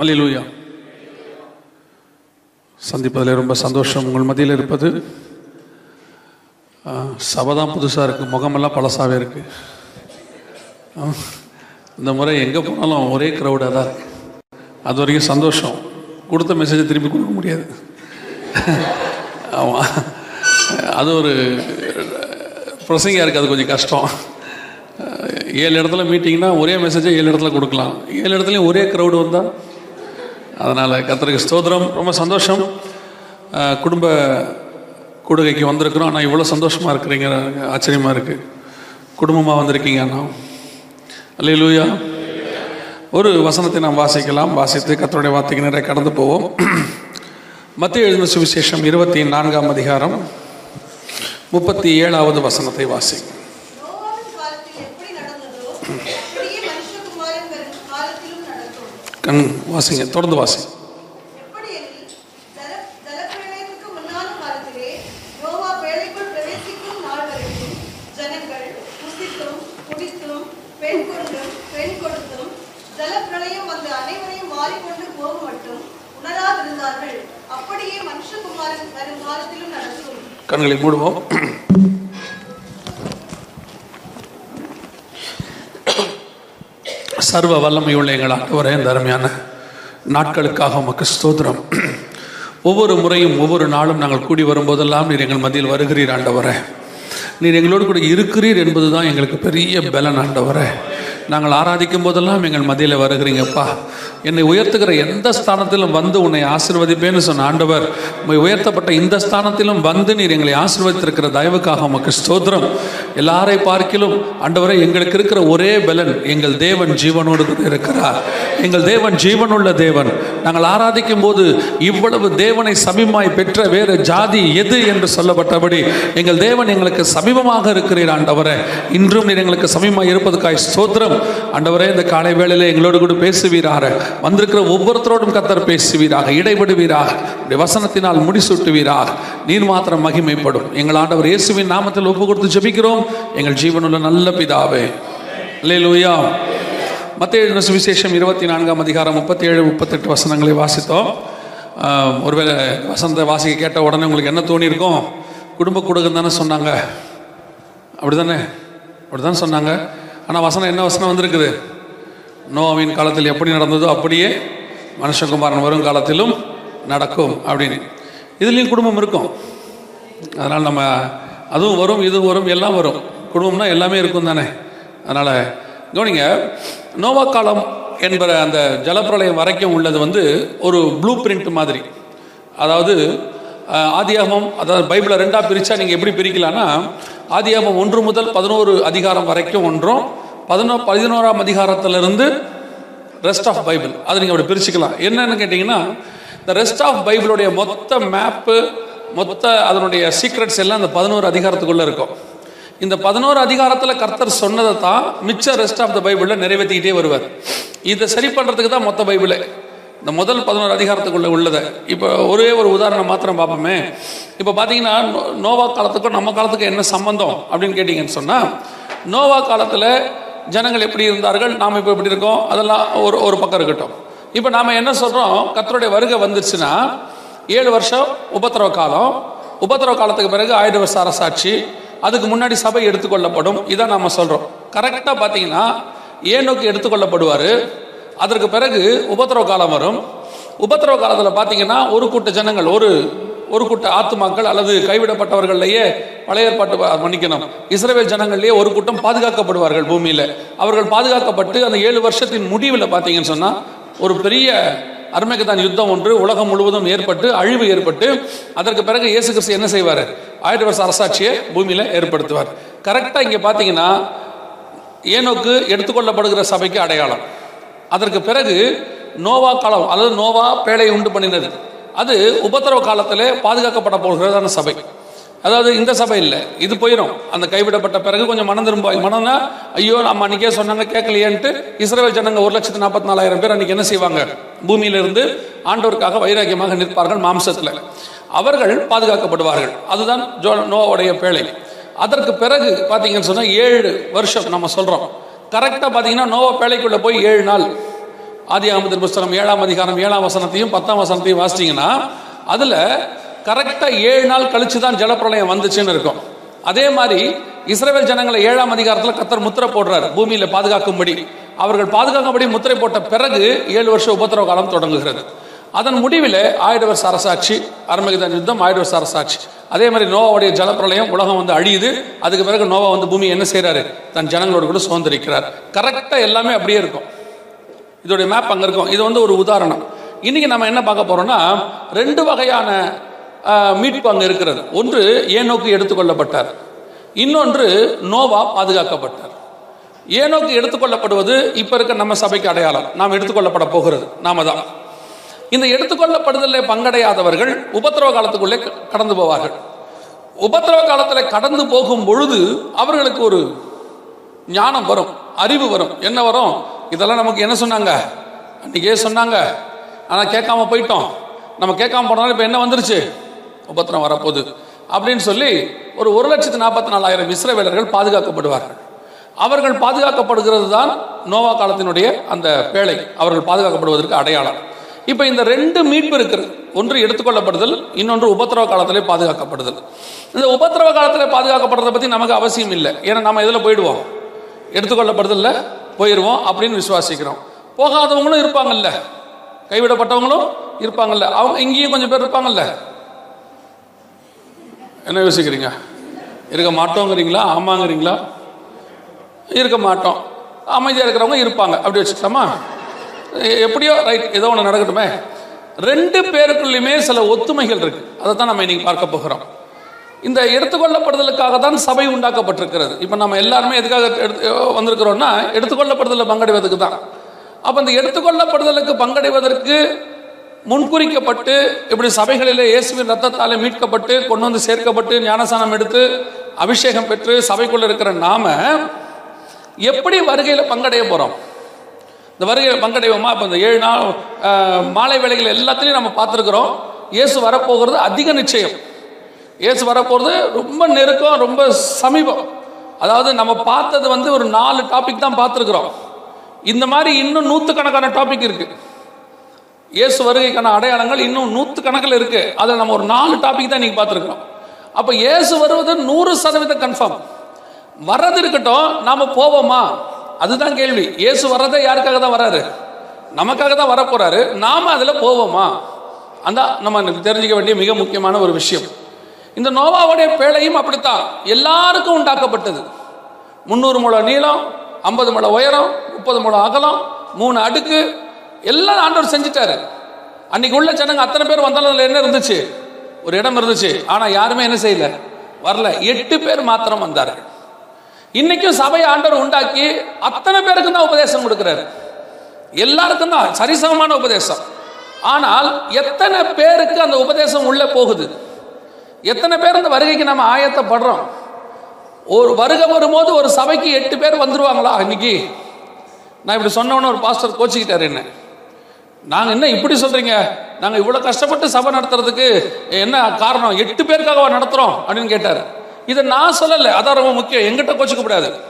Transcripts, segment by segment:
அலிலூயா சந்திப்பதில் ரொம்ப சந்தோஷம். உங்கள் மத்தியில் இருப்பது ஆ, சபை தான் புதுசாக இருக்குது முகமெல்லாம் பழசாகவே இருக்குது இந்த முறை எங்கே போனாலும் ஒரே க்ரௌடாக தான் இருக்கு. அது வரைக்கும் சந்தோஷம். கொடுத்த மெசேஜை திருப்பி கொடுக்க முடியாது. ஆமாம் அது ஒரு பிரசங்கியாக இருக்குது அது கொஞ்சம் கஷ்டம். ஏழு இடத்துல மீட்டிங்னா ஒரே மெசேஜை ஏழு இடத்துல கொடுக்கலாம். ஏழு இடத்துலையும் ஒரே க்ரௌடு வந்தால் அதனால் கத்தருக்கு ஸ்தோத்திரம். ரொம்ப சந்தோஷம். குடும்ப கூடுகைக்கு வந்திருக்கிறோம். ஆனால் இவ்வளோ சந்தோஷமாக இருக்கிறீங்க. ஆச்சரியமாக இருக்குது குடும்பமாக வந்திருக்கீங்க அண்ணா. அல்லேலூயா ஒரு வசனத்தை நாம் வாசிக்கலாம். வாசித்து கத்தருடைய வார்த்தைக்கு நிறைய கடந்து போவோம். மத்திய எழுதின சுவிசேஷம் இருபத்தி நான்காம் அதிகாரம் முப்பத்தி ஏழாவது வசனத்தை வாசிக்கும் நோவாவின் காலத்தில் எப்படி நடந்ததோ அப்படியே மனுஷகுமாரன் வரும் காலத்திலும் நடக்கும் கண் வாசிங்க தொடர்ந்து வாசி எப்படியெனில் ஜல ஜலப்பிரளயத்துக்கு முன்னான காலத்திலே நோவா வேலைக்குள் பிரவேசிக்கும் நாள் வரைக்கும் ஜனங்கள் புசித்தும் குடித்தும் பெண் கொண்டும் பெண் கொடுத்தும் ஜலப்பிரளயம் வந்து அனைவரையும் மாறிக்கொண்டு போகும் மட்டும் உணராதிருந்தார்கள் அப்படியே கண் வரும் காலத்திலும் வாசி. கண்களை மூடுவோம். சர்வ வல்லமையுள்ள எங்கள் ஆண்டவரே இந்த அருமையான நாட்களுக்காக உமக்கு ஸ்தோத்திரம். ஒவ்வொரு முறையும் ஒவ்வொரு நாளும் நாங்கள் கூடி வரும்போதெல்லாம் நீர் எங்கள் மத்தியில் வருகிறீர் ஆண்டவரே. நீர் எங்களோடு கூட இருக்கிறீர் என்பது தான் எங்களுக்கு பெரிய பலன் ஆண்டவரே. நாங்கள் ஆராதிக்கும் போதெல்லாம் எங்கள் மதியில் வருகிறீங்கப்பா. என்னை உயர்த்துகிற எந்த ஸ்தானத்திலும் வந்து உன்னை ஆசிர்வதிப்பேன்னு சொன்ன ஆண்டவர் உயர்த்தப்பட்ட இந்த ஸ்தானத்திலும் வந்து நீர் எங்களை ஆசிர்வதித்திருக்கிற தயவுக்காக உமக்கு ஸ்தோத்திரம். எல்லாரை பார்க்கிலும் ஆண்டவரை எங்களுக்கு இருக்கிற ஒரே பலன் எங்கள் தேவன் ஜீவனோடு இருக்கிறார். எங்கள் தேவன் ஜீவனுள்ள தேவன். நாங்கள் ஆராதிக்கும் போது இவ்வளவு தேவனை சமீபமாய் பெற்ற வேறு ஜாதி எது என்று சொல்லப்பட்டபடி எங்கள் தேவன் எங்களுக்கு சமீபமாக இருக்கிறீர் ஆண்டவரை. இன்றும் நீர் எங்களுக்கு சமீபமாக இருப்பதற்காய் ஸ்தோத்திரம். ஆண்டவரே இந்த காலை வேளையில் எங்களோடு கூட பேசுவீராக. வந்திருக்கிற ஒவ்வொருத்தரோடும் கத்தர் பேசுவீராக இடைபடுவீராக வசனத்தினால் முடிசூட்டுவீராக. நீர் மாத்திரம் மகிமைப்படும். எங்கள் ஆண்டவர் இயேசுவின் நாமத்தில் ஒப்பு கொடுத்து ஜெபிக்கிறோம். எங்கள் ஜீவனுள்ள நல்ல பிதாவே. அல்லேலூயா மத்திய எழுதின சுவிசேஷம் இருபத்தி நான்காம் அதிகாரம் முப்பத்தி ஏழு முப்பத்தெட்டு வசனங்களை வாசித்தோம். ஆஹ், ஒருவேளை வசந்த வாசிக்க கேட்ட உடனே உங்களுக்கு என்ன தோணியிருக்கும்? குடும்ப குடுகம் தானே சொன்னாங்க. அப்படி தானே அப்படி சொன்னாங்க. ஆனால் வசனம் என்ன வசனம் வந்திருக்குது? நோவின் காலத்தில் எப்படி நடந்ததோ அப்படியே மனுஷகுமாரன் வரும் காலத்திலும் நடக்கும் அப்படின்னு. இதுலேயும் குடும்பம் இருக்கும். அதனால் நம்ம அதுவும் வரும் இதுவும் வரும் எல்லாம் வரும். குடும்பம்னா எல்லாமே இருக்கும் தானே. அதனால் கவனிங்க நோவா காலம் என்பற அந்த ஜலப்பிரளயம் வரைக்கும் உள்ளது வந்து ஒரு ப்ளூ பிரிண்ட் மாதிரி. அதாவது ஆதியாகமம் அதாவது பைபிளை ரெண்டாக பிரித்தா நீங்கள் எப்படி பிரிக்கலான்னா ஆதியாகமம் ஒன்று முதல் பதினோரு அதிகாரம் வரைக்கும் ஒன்றும் பதினோ பதினோராம் அதிகாரத்திலிருந்து ரெஸ்ட் ஆஃப் பைபிள் அதை நீங்கள் அப்படி பிரிச்சுக்கலாம். என்னன்னு கேட்டிங்கன்னா இந்த ரெஸ்ட் ஆஃப் பைபிளுடைய மொத்த மேப்பு மொத்த அதனுடைய சீக்ரெட்ஸ் எல்லாம் இந்த பதினோரு அதிகாரத்துக்குள்ளே இருக்கும். இந்த பதினோரு அதிகாரத்தில் கர்த்தர் சொன்னதை தான் மிச்ச ரெஸ்ட் ஆஃப் த பைபிளில் நிறைவேற்றிக்கிட்டே வருவார். இதை சரி பண்ணுறதுக்கு தான் மொத்த பைபிளே இந்த முதல் பதினோரு அதிகாரத்துக்குள்ளே உள்ளதை. இப்போ ஒரே ஒரு உதாரணம் மாத்திரம் பார்ப்போமே. இப்போ பார்த்தீங்கன்னா நோ- நோவா காலத்துக்கும் நம்ம காலத்துக்கும் என்ன சம்பந்தம் அப்படின்னு கேட்டிங்கன்னு சொன்னால் நோவா காலத்தில் ஜனங்கள் எப்படி இருந்தார்கள்? நாம் இப்போ எப்படி இருக்கோம்? அதெல்லாம் ஒரு ஒரு பக்கம் இருக்கட்டும். இப்போ நாம் என்ன சொல்கிறோம் கத்தருடைய வருகை வந்துருச்சுன்னா ஏழு வருஷம் உபத்திரவ காலம். உபத்திரவ காலத்துக்கு பிறகு ஆயுத வருஷ அரசாட்சி. அதுக்கு முன்னாடி சபை எடுத்துக்கொள்ளப்படும். இதான் நாம் சொல்கிறோம் கரெக்டாக பார்த்தீங்கன்னா ஏனோக்கு எடுத்துக்கொள்ளப்படுவார். அதற்கு பிறகு உபத்திரவ காலம் வரும். உபத்திரவ காலத்தில் பார்த்தீங்கன்னா ஒரு கூட்ட ஜனங்கள் ஒரு ஒரு கூட்ட ஆத்துமாக்கள் அல்லது கைவிடப்பட்டவர்கள்லேயே பழைய ஏற்பாட்டு மன்னிக்கணும். இஸ்ரவேல் ஜனங்கள்லேயே ஒரு கூட்டம் பாதுகாக்கப்படுவார்கள் பூமியில். அவர்கள் பாதுகாக்கப்பட்டு அந்த ஏழு வருஷத்தின் முடிவில் பார்த்தீங்கன்னு சொன்னால் ஒரு பெரிய அருமைக்குத்தான் யுத்தம் ஒன்று உலகம் முழுவதும் ஏற்பட்டு அழிவு ஏற்பட்டு அதற்கு பிறகு இயேசு கிறிஸ்து என்ன செய்வார்? ஆயிரம் வருஷ அரசாட்சியை பூமியில் ஏற்படுத்துவார். கரெக்டாக இங்கே பார்த்தீங்கன்னா ஏனோக்கு எடுத்துக்கொள்ளப்படுகிற சபைக்கு அடையாளம். அதற்கு பிறகு நோவா காலம் அதாவது நோவா பேழையை உண்டு பண்ணினது. அது உபத்திரவ காலத்தில் பாதுகாக்கப்பட போகிறதான சபை. அதாவது இந்த சபை இல்லை. இது போயிடும் அந்த கைவிடப்பட்ட பிறகு கொஞ்சம் மனம் திரும்ப மனம்னா ஐயோ நம்ம அன்றைக்கே சொன்னாங்க கேட்கலையேன்ட்டு இஸ்ரேல் ஜனங்க ஒரு லட்சத்து நாற்பத்தி நாலாயிரம் பேர் அன்றைக்கி என்ன செய்வாங்க? பூமியிலிருந்து ஆண்டோருக்காக வைராக்கியமாக நிற்பார்கள் மாம்சத்தில். அவர்கள் பாதுகாக்கப்படுவார்கள். அதுதான் ஜோ நோவோடைய பேழை. அதற்கு பிறகு பார்த்தீங்கன்னு சொன்னால் ஏழு வருஷம் நம்ம சொல்கிறோம் கரெக்டாக பார்த்தீங்கன்னா நோவா பேழைக்குள்ளே போய் ஏழு நாள் ஆதி ஆகமத்தின் புஸ்தகம் ஏழாம் அதிகாரம் ஏழாம் வசனத்தையும் பத்தாம் வசனத்தையும் வாசிச்சீங்கன்னா அதில் கரெக்டாக ஏழு நாள் கழிச்சு தான் ஜலப்பிரளயம் வந்துச்சுன்னு இருக்கும். அதே மாதிரி இஸ்ரேல் ஜனங்களை ஏழாம் அதிகாரத்தில் கத்தர் முத்திரை போடுறார் பூமியில் பாதுகாக்கும்படி. அவர்கள் பாதுகாக்கும்படி முத்திரை போட்ட பிறகு ஏழு வருஷம் உபத்திரவ காலம் தொடங்குகிறது. அதன் முடிவில் ஆயிரம் வருஷ அரசாட்சி அருமகிதன் யுத்தம் ஆயிரம் வருஷ அரசாட்சி. அதே மாதிரி நோவாவுடைய ஜலப்பிரளயம் உலகம் வந்து அழியுது. அதுக்கு பிறகு நோவா வந்து பூமி என்ன செய்கிறாரு தன் ஜனங்களோடு கூட சுதந்திரிக்கிறார் கரெக்டாக எல்லாமே அப்படியே இருக்கும். இதோடைய மேப் அங்கே இருக்கும். இது வந்து ஒரு உதாரணம். இன்றைக்கி நம்ம என்ன பார்க்க போகிறோம்னா ரெண்டு வகையான மீட்பு அங்கே இருக்கிறது. ஒன்று ஏனோக்கு எடுத்துக்கொள்ளப்பட்டார். இன்னொன்று நோவா பாதுகாக்கப்பட்டார். ஏனோக்கு எடுத்துக்கொள்ளப்படுவது இப்போ இருக்க நம்ம சபைக்கு அடையாளம். நாம் எடுத்துக்கொள்ளப்பட போகிறது. நாம தான். இந்த எடுத்துக்கொள்ளப்படுதலில் பங்கடையாதவர்கள் உபத்திரவ காலத்துக்குள்ளே கடந்து போவார்கள். உபத்திரவ காலத்தில் கடந்து போகும் பொழுது அவர்களுக்கு ஒரு ஞானம் வரும் அறிவு வரும். என்ன வரும்? இதெல்லாம் நமக்கு என்ன சொன்னாங்க? அன்றைக்கே சொன்னாங்க. ஆனால் கேட்காம போயிட்டோம். நம்ம கேட்காம போனாலும் இப்போ என்ன வந்துருச்சு? உபத்திரம் வரப்போகுது. அப்படின்னு சொல்லி ஒரு ஒரு லட்சத்து நாற்பத்தி நாலாயிரம் இஸ்ரவேலர்கள் பாதுகாக்கப்படுவார்கள். அவர்கள் பாதுகாக்கப்படுகிறது தான் நோவா காலத்தினுடைய அந்த பேழை அவர்கள் பாதுகாக்கப்படுவதற்கு அடையாளம். இப்போ இந்த ரெண்டு மீட்பு இருக்கிறது. ஒன்று எடுத்துக்கொள்ளப்படுதல் இன்னொன்று உபத்திரவ காலத்திலே பாதுகாக்கப்படுதல். இந்த உபத்திரவ காலத்திலே பாதுகாக்கப்படுறதை பற்றி நமக்கு அவசியம் இல்லை. ஏன்னா நம்ம இதில் போயிடுவோம்? எடுத்துக்கொள்ளப்படுதில்லை போயிடுவோம் அப்படின்னு விசுவாசிக்கிறோம். போகாதவங்களும் இருப்பாங்கல்ல. கைவிடப்பட்டவங்களும் இருப்பாங்கல்ல. அவங்க இங்கேயும் கொஞ்சம் பேர் இருப்பாங்கல்ல. என்ன யோசிக்கிறீங்க? இருக்க மாட்டோங்கிறீங்களா? ஆமாங்கிறீங்களா? இருக்க மாட்டோம். அமைதியாக இருக்கிறவங்க இருப்பாங்க. அப்படி வச்சுக்கலாமா எப்படியோ ரைட் ஏதோ ஒன்று நடக்கட்டுமே. ரெண்டு பேருக்குள்ளேயுமே சில ஒத்துமைகள் இருக்கு. அதை தான் நம்ம இன்னைக்கு பார்க்க போகிறோம். இந்த எடுத்துக்கொள்ளப்படுதலுக்காக தான் சபை உண்டாக்கப்பட்டிருக்கிறது. இப்போ நம்ம எல்லாருமே எதுக்காக எடுத்து வந்திருக்கிறோம்னா எடுத்துக்கொள்ளப்படுதலில் பங்கடைவதற்கு தான். அப்போ இந்த எடுத்துக்கொள்ளப்படுதலுக்கு பங்கடைவதற்கு முன்குறிக்கப்பட்டு இப்படி சபைகளிலே இயேசுவின் ரத்தத்தாலே மீட்கப்பட்டு கொண்டு வந்து சேர்க்கப்பட்டு ஞானசானம் எடுத்து அபிஷேகம் பெற்று சபைக்குள்ள இருக்கிற நாம எப்படி வருகையில் பங்கடைய போகிறோம் இந்த வருகையில் பங்கடைவோமா? இப்போ இந்த ஏழு நாள் மாலை வேலைகள் எல்லாத்துலேயும் நம்ம பார்த்துருக்குறோம். இயேசு வரப்போகிறது அதிக நிச்சயம். இயேசு வரப்போகிறது ரொம்ப நெருக்கம் ரொம்ப சமீபம். அதாவது நம்ம பார்த்தது வந்து ஒரு நாலு டாபிக் தான் பார்த்துருக்குறோம். இந்த மாதிரி இன்னும் நூற்றுக்கணக்கான டாபிக் இருக்குது இயேசு வருகைக்கான அடையாளங்கள் இன்னும் நூற்று கணக்கில் இருக்குது அதில் நம்ம ஒரு நாலு டாபிக் தான் நீங்கள் பார்த்துருக்குறோம். அப்போ இயேசு வருவது நூறு சதவீதம் கன்ஃபார்ம் வர்றது இருக்கட்டும் நாம் போவோமா? அதுதான் கேள்வி. இயேசு வர்றதே யாருக்காக தான் வராரு நமக்காக தான் வரப்போகிறாரு நாம் அதில் போவோமா? அந்த நம்ம எனக்கு தெரிஞ்சுக்க வேண்டிய மிக முக்கியமான ஒரு விஷயம். இந்த நோவாவுடைய பேழையும் அப்படித்தான். எல்லாருக்கும் உண்டாக்கப்பட்டது. முந்நூறு முழம் நீளம் ஐம்பது முழம் உயரம் முப்பது முழம் அகலம் மூணு அடுக்கு எல்லாம் ஆண்டவர் செஞ்சுட்டாரு. அன்னைக்கு உள்ள ஜனங்க அத்தனை பேர் வந்தாலும் என்ன இருந்துச்சு? ஒரு இடம் இருந்துச்சு. ஆனா யாருமே என்ன செய்யல. வரல. எட்டு பேர் மாத்திரம் வந்தார்கள். இன்னைக்கும் சபை ஆண்டவர் உண்டாக்கி அத்தனை பேருக்கு தான் உபதேசம் கொடுக்கிறாரு. எல்லாருக்கும் தான் சரிசமமான உபதேசம். ஆனால் எத்தனை பேருக்கு அந்த உபதேசம் உள்ள போகுது? எத்தனை பேர் அந்த வருகைக்கு நம்ம ஆயத்தப்படுறோம்? ஒரு வருகை வரும்போது ஒரு சபைக்கு எட்டு பேர் வந்துடுவாங்களா இன்னைக்கு? நான் இப்படி சொன்னோன்னு ஒரு பாஸ்டர் கோச்சிக்கிட்டாரு என்ன? நாங்கள் என்ன இப்படி சொல்றீங்க? நாங்கள் இவ்வளோ கஷ்டப்பட்டு சபை நடத்துறதுக்கு என்ன காரணம்? எட்டு பேருக்காக நடத்துகிறோம் அப்படின்னு கேட்டார். இதை நான் சொல்லலை. அதான் ரொம்ப முக்கியம். எங்கிட்ட கோச்சிக்க கூடாது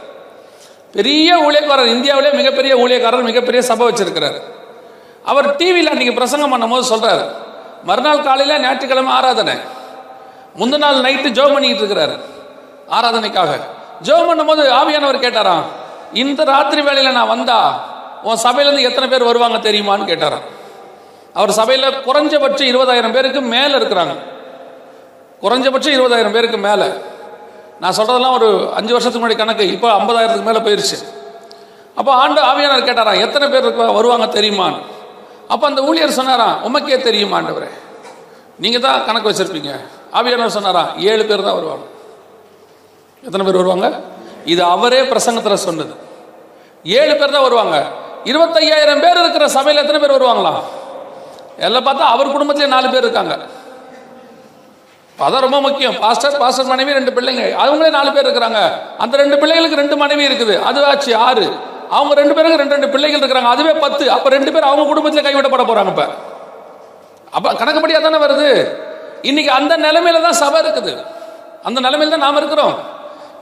பெரிய ஊழியக்காரர் இந்தியாவிலே மிகப்பெரிய ஊழியக்காரர் மிகப்பெரிய சபை வச்சிருக்கிறார். அவர் டிவியில் அன்னைக்கு பிரசங்கம் பண்ணும்போது சொல்றாரு. மறுநாள் காலையில் ஞாயிற்றுக்கிழமை ஆராதனை. முந்த நாள் நைட்டு ஜோம் பண்ணிக்கிட்டு இருக்கிறாரு. ஆராதனைக்காக. ஜோம் பண்ணும்போது ஆவியானவர் கேட்டாராம் இந்த ராத்திரி வேலையில் நான் வந்தா உன் சபையிலேருந்து எத்தனை பேர் வருவாங்க தெரியுமான்னு கேட்டாராம். அவர் சபையில் குறைஞ்சபட்சம் இருபதாயிரம் பேருக்கு மேலே இருக்கிறாங்க. குறைஞ்சபட்சம் இருபதாயிரம் பேருக்கு மேலே. நான் சொல்கிறதெல்லாம் ஒரு அஞ்சு வருஷத்துக்கு முன்னாடி கணக்கு இப்போ ஐம்பதாயிரத்துக்கு மேலே போயிருச்சு. அப்போ ஆண்டு ஆவியானவர் கேட்டாராம் எத்தனை பேர் வருவாங்க தெரியுமான்னு? அப்போ அந்த ஊழியர் சொன்னாராம் உமக்கே தெரியுமாண்டவரே நீங்கள் தான் கணக்கு வச்சுருப்பீங்க. ஆவியானவர் சொன்னாராம் ஏழு பேர் தான் வருவாங்க. எத்தனை பேர் வருவாங்க? இது அவரே பிரசங்கத்தில் சொன்னது. ஏழு பேர் தான் வருவாங்க. இருபத்தையாயிரம் பேர் இருக்கிற சபையில் எத்தனை பேர் வருவாங்களா? எல்லாம் பார்த்தா அவர் குடும்பத்திலே நாலு பேர் இருக்காங்க. அதான் ரொம்ப முக்கியம். பாஸ்டர் பாஸ்டர் மனைவி ரெண்டு பிள்ளைங்க. அவங்களே நாலு பேர் இருக்கிறாங்க. அந்த ரெண்டு பிள்ளைகளுக்கு ரெண்டு மனைவி இருக்குது. அது ஆச்சு ஆறு. அவங்க ரெண்டு பேருக்கு ரெண்டு ரெண்டு பிள்ளைகள் இருக்கிறாங்க. அதுவே பத்து. அப்போ ரெண்டு பேர் அவங்க குடும்பத்தில் கைவிடப்பட போகிறாங்க இப்போ. அப்போ கணக்குப்படியாக தானே வருது? இன்னைக்கு அந்த நிலைமையில தான் சபை இருக்குது. அந்த நிலைமையில தான் நாம இருக்கிறோம்.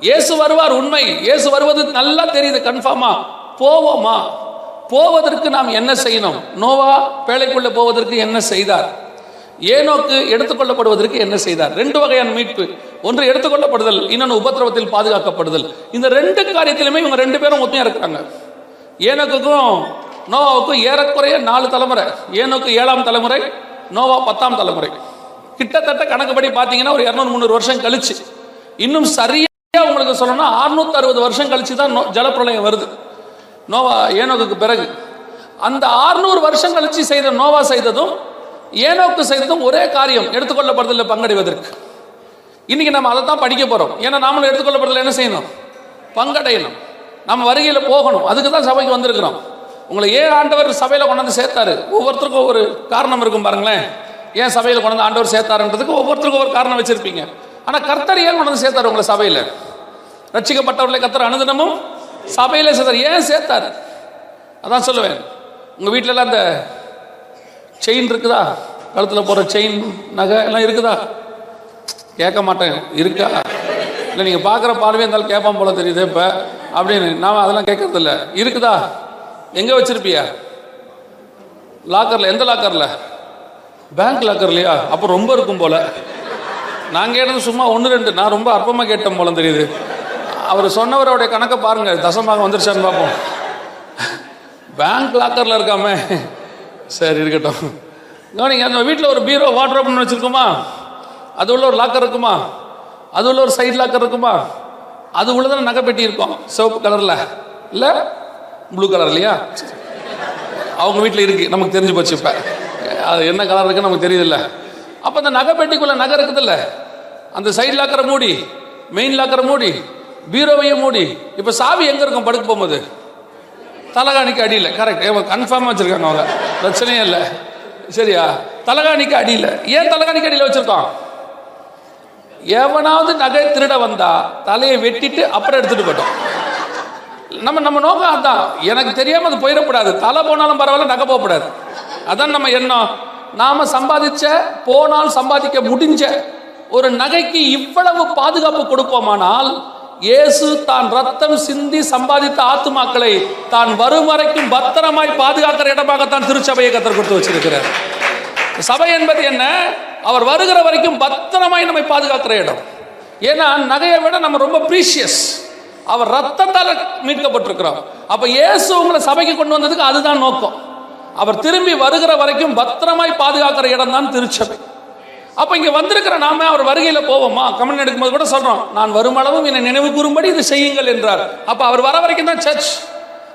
இயேசு வருவார் உண்மை. இயேசு வருவது நல்லா தெரியுது கன்ஃபார்மா போவோமா? போவதற்கு நாம் என்ன செய்யணும்? நோவா பேழைக்குள்ள போவதற்கு என்ன செய்தார்? ஏனோக்கு எடுத்துக்கொள்ளப்படுவதற்கு என்ன செய்தார்? ரெண்டு வகையான மீட்பு. ஒன்று எடுத்துக்கொள்ளப்படுதல் இன்னொன்று உபத்திரவத்தில் பாதுகாக்கப்படுதல். இந்த ரெண்டு காரியத்திலுமே இவங்க ரெண்டு பேரும் ஒத்துமையா இருக்கிறாங்க. ஏனோக்குக்கும் நோவாவுக்கும் ஏறக்குறைய நாலு தலைமுறை. ஏனோக்கு ஏழாம் தலைமுறை நோவா பத்தாம் தலைமுறை. கிட்டத்தட்ட கணக்குப்படி பார்த்தீங்கன்னா ஒரு இரநூறு முந்நூறு வருஷம் கழிச்சு. இன்னும் சரியா உங்களுக்கு சொல்லணும்னா 660 அறுபது வருஷம் கழிச்சு தான் நோ- ஜலப்பிரளயம் வருது. நோவா ஏனோக்கு பிறகு. அந்த 600 வருஷம் கழிச்சு செய்த நோவா செய்ததும் ஏனோக்கு செய்ததும் ஒரே காரியம் எடுத்துக்கொள்ளப்படுதலில் பங்கடைவதற்கு. இன்னைக்கு நம்ம அதை தான் படிக்க போறோம். ஏன்னா நாமளும் எடுத்துக்கொள்ளப்படுதல் என்ன செய்யணும்? பங்கடையணும். நம்ம வருகையில் போகணும். அதுக்கு தான் சபைக்கு வந்திருக்கிறோம். உங்களை ஏன் ஆண்டவர் சபையில் கொண்டாந்து சேர்த்தாரு. ஒவ்வொருத்தருக்கும் ஒரு காரணம் இருக்கும் பாருங்களேன். ஏன் சபையில் கொண்டாந்து ஆண்டவர் சேர்த்தாருன்றதுக்கு ஒவ்வொருத்தருக்கும் ஒரு காரணம் வச்சிருப்பீங்க. ஆனால் கர்த்தர் ஏன் கொண்டாந்து சேர்த்தார் உங்களை சபையில்? ரட்சிக்கப்பட்டவர்களை கர்த்தர் அனுதினமும் சபையில சேர்த்தார். ஏன் சேர்த்தாரு? அதான் சொல்லுவேன். உங்க வீட்டிலலாம் அந்த செயின் இருக்குதா? கழுத்துல போற செயின் நகை எல்லாம் இருக்குதா? கேட்க மாட்டேன். இருக்கா? இல்லை நீங்கள் பார்க்குற பார்வையாக இருந்தாலும் கேட்பான் போல தெரியுது இப்போ. அப்படின்னு நான் அதெல்லாம் கேட்கறதில்ல. இருக்குதா? எங்கே வச்சிருப்பியா? லாக்கரில் எந்த லாக்கரில் பேங்க் லாக்கர் இல்லையா அப்போ ரொம்ப இருக்கும் போல. நான் கேட்டது சும்மா ஒன்று ரெண்டு. நான் ரொம்ப அற்பமாக கேட்டேன் போல தெரியுது. அவர் சொன்னவரோடைய கணக்கை பாருங்க. தசமாக வந்துருச்சான்னு பார்ப்போம். பேங்க் லாக்கரில் இருக்காமே. சரி இருக்கட்டும். கவனிங்க அந்த வீட்டில் ஒரு பீரோ வாட்ரோப்னு வச்சுருக்கோமா? அது உள்ள ஒரு லாக்கர் இருக்குமா? அது உள்ள ஒரு சைட் லாக்கர் இருக்குமா? அது உள்ள தான் நகை பெட்டி இருக்கும். சிவப்பு கலரில் இல்லை ப்ளூ கலர் இல்லையா அவங்க வீட்டில் இருக்கு. நமக்கு தெரிஞ்சு போச்சு இப்போ. அது என்ன கலர் இருக்குன்னு நமக்கு தெரியுதுல்ல. அப்போ அந்த நகை பெட்டிக்குள்ள நகை இருக்குதுல்ல. அந்த சைடில் லாக்கரை மூடி மெயின் லாக்கரை மூடி பீரோவையும் மூடி. இப்போ சாவி எங்கே இருக்கும் படுக்க போகும்போது? தலகாணிக்கு அடியில். கரெக்ட் கன்ஃபார்மாக வச்சுருக்காங்க அவங்க. பிரச்சனையே இல்லை. சரியா? தலகாணிக்கு அடியில். ஏன் தலகாணிக்கு அடியில் வச்சுருக்கோம்? எவனாவது நகை திருட வந்தா தலையை வெட்டிட்டு அப்புறம் எடுத்துட்டு போட்டோம் நம்ம நம்ம நோக்கம் அதான். எனக்கு தெரியாம அது போயிடக்கூடாது. தலை போனாலும் பரவாயில்ல நகை போகக்கூடாது அதான் நம்ம எண்ணம். நாம சம்பாதிச்ச போனால் சம்பாதிக்க முடிஞ்ச ஒரு நகைக்கு இவ்வளவு பாதுகாப்பு கொடுப்போமானால் இயேசு தான் ரத்தம் சிந்தி சம்பாதித்த ஆத்துமாக்களை தான் வரும் வரைக்கும் பத்திரமாய் பாதுகாக்கிற இடமாகத்தான் திருச்சபையை கத்தர் கொடுத்து வச்சிருக்கிறார். சபை என்பது என்ன? அவர் வருகிற வரைக்கும் பத்திரமாய் நம்மை பாதுகாக்கிற இடம். ஏன்னா நகையை விட நம்ம ரொம்ப ப்ரீஷியஸ் அவர் ரத்தத்தால் மீட்கப்பட்டிருக்கிறார். அப்ப இயேசு உங்களை சபைக்கு கொண்டு வந்ததுக்கு அதுதான் நோக்கம். அவர் திரும்பி வருகிற வரைக்கும் பத்திரமாய் பாதுகாக்கிற இடம் தான் திருச்சபை. அப்ப இங்க வந்திருக்கிற நாம அவர் வருகையில போவோமா? கமெண்ட் எடுக்கும்போது கூட சொல்றோம் நான் வருமளவும் என்னை நினைவு கூறும்படி இது செய்யுங்கள் என்றார். அப்ப அவர் வர வரைக்கும் தான் சர்ச்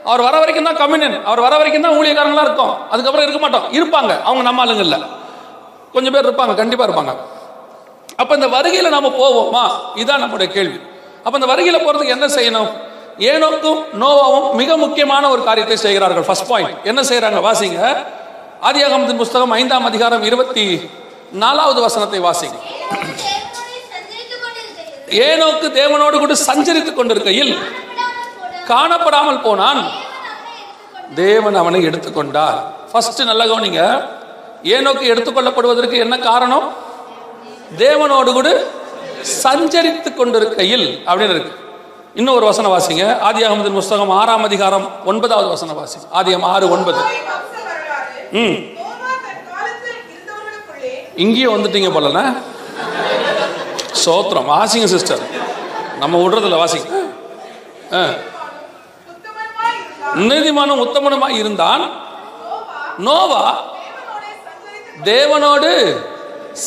அவர் வர வரைக்கும் தான் கம்யூனியன் அவர் வர வரைக்கும் தான் ஊழியக்காரங்களா இருக்கும். அதுக்கப்புறம் இருக்க மாட்டோம். இருப்பாங்க. அவங்க நம்ம ஆளுங்க இல்ல. கொஞ்சம் பேர் இருப்பாங்க. கண்டிப்பா இருப்பாங்க. அப்ப இந்த வருகையில நாம போவோமா? இதான் நம்முடைய கேள்வி. அப்போ இந்த வருகையில் போகிறதுக்கு என்ன செய்யணும்? ஏனோக்கும் நோவாவும் மிக முக்கியமான ஒரு காரியத்தை செய்கிறார்கள். ஃபர்ஸ்ட் பாயிண்ட் என்ன செய்கிறாங்க வாசிங்க. ஆதியாகமத்தின் புஸ்தகம் ஐந்தாம் அதிகாரம் இருபத்தி நாலாவது வசனத்தை வாசிங்க. ஏனோக்கு தேவனோடு கூட சஞ்சரித்துக் கொண்டிருக்கையில் காணப்படாமல் போனான். தேவன் அவனை எடுத்துக்கொண்டார். ஃபர்ஸ்ட் நல்ல கவனிங்க. ஏனோக்கு எடுத்துக்கொள்ளப்படுவதற்கு என்ன காரணம்? தேவனோடு கூட சஞ்சரித்து கொண்டிருக்கையில் அப்படின்னு இருக்கு. இன்னும் ஒரு வசனம் வாசிங்க. அகமதின் புஸ்தகம் ஆறாம் அதிகாரம் ஒன்பதாவது வசன வாசிங்க. ஆதியம் ஆறு ஒன்பது. ம். இங்கேயும் வந்துட்டீங்க போலண்ண. சோத்திரம். வாசிங்க சிஸ்டர் நம்ம விடுறதில்ல வாசிங்க. ஆ. உத்தமனுமாய் இருந்தான். நோவா. தேவனோடு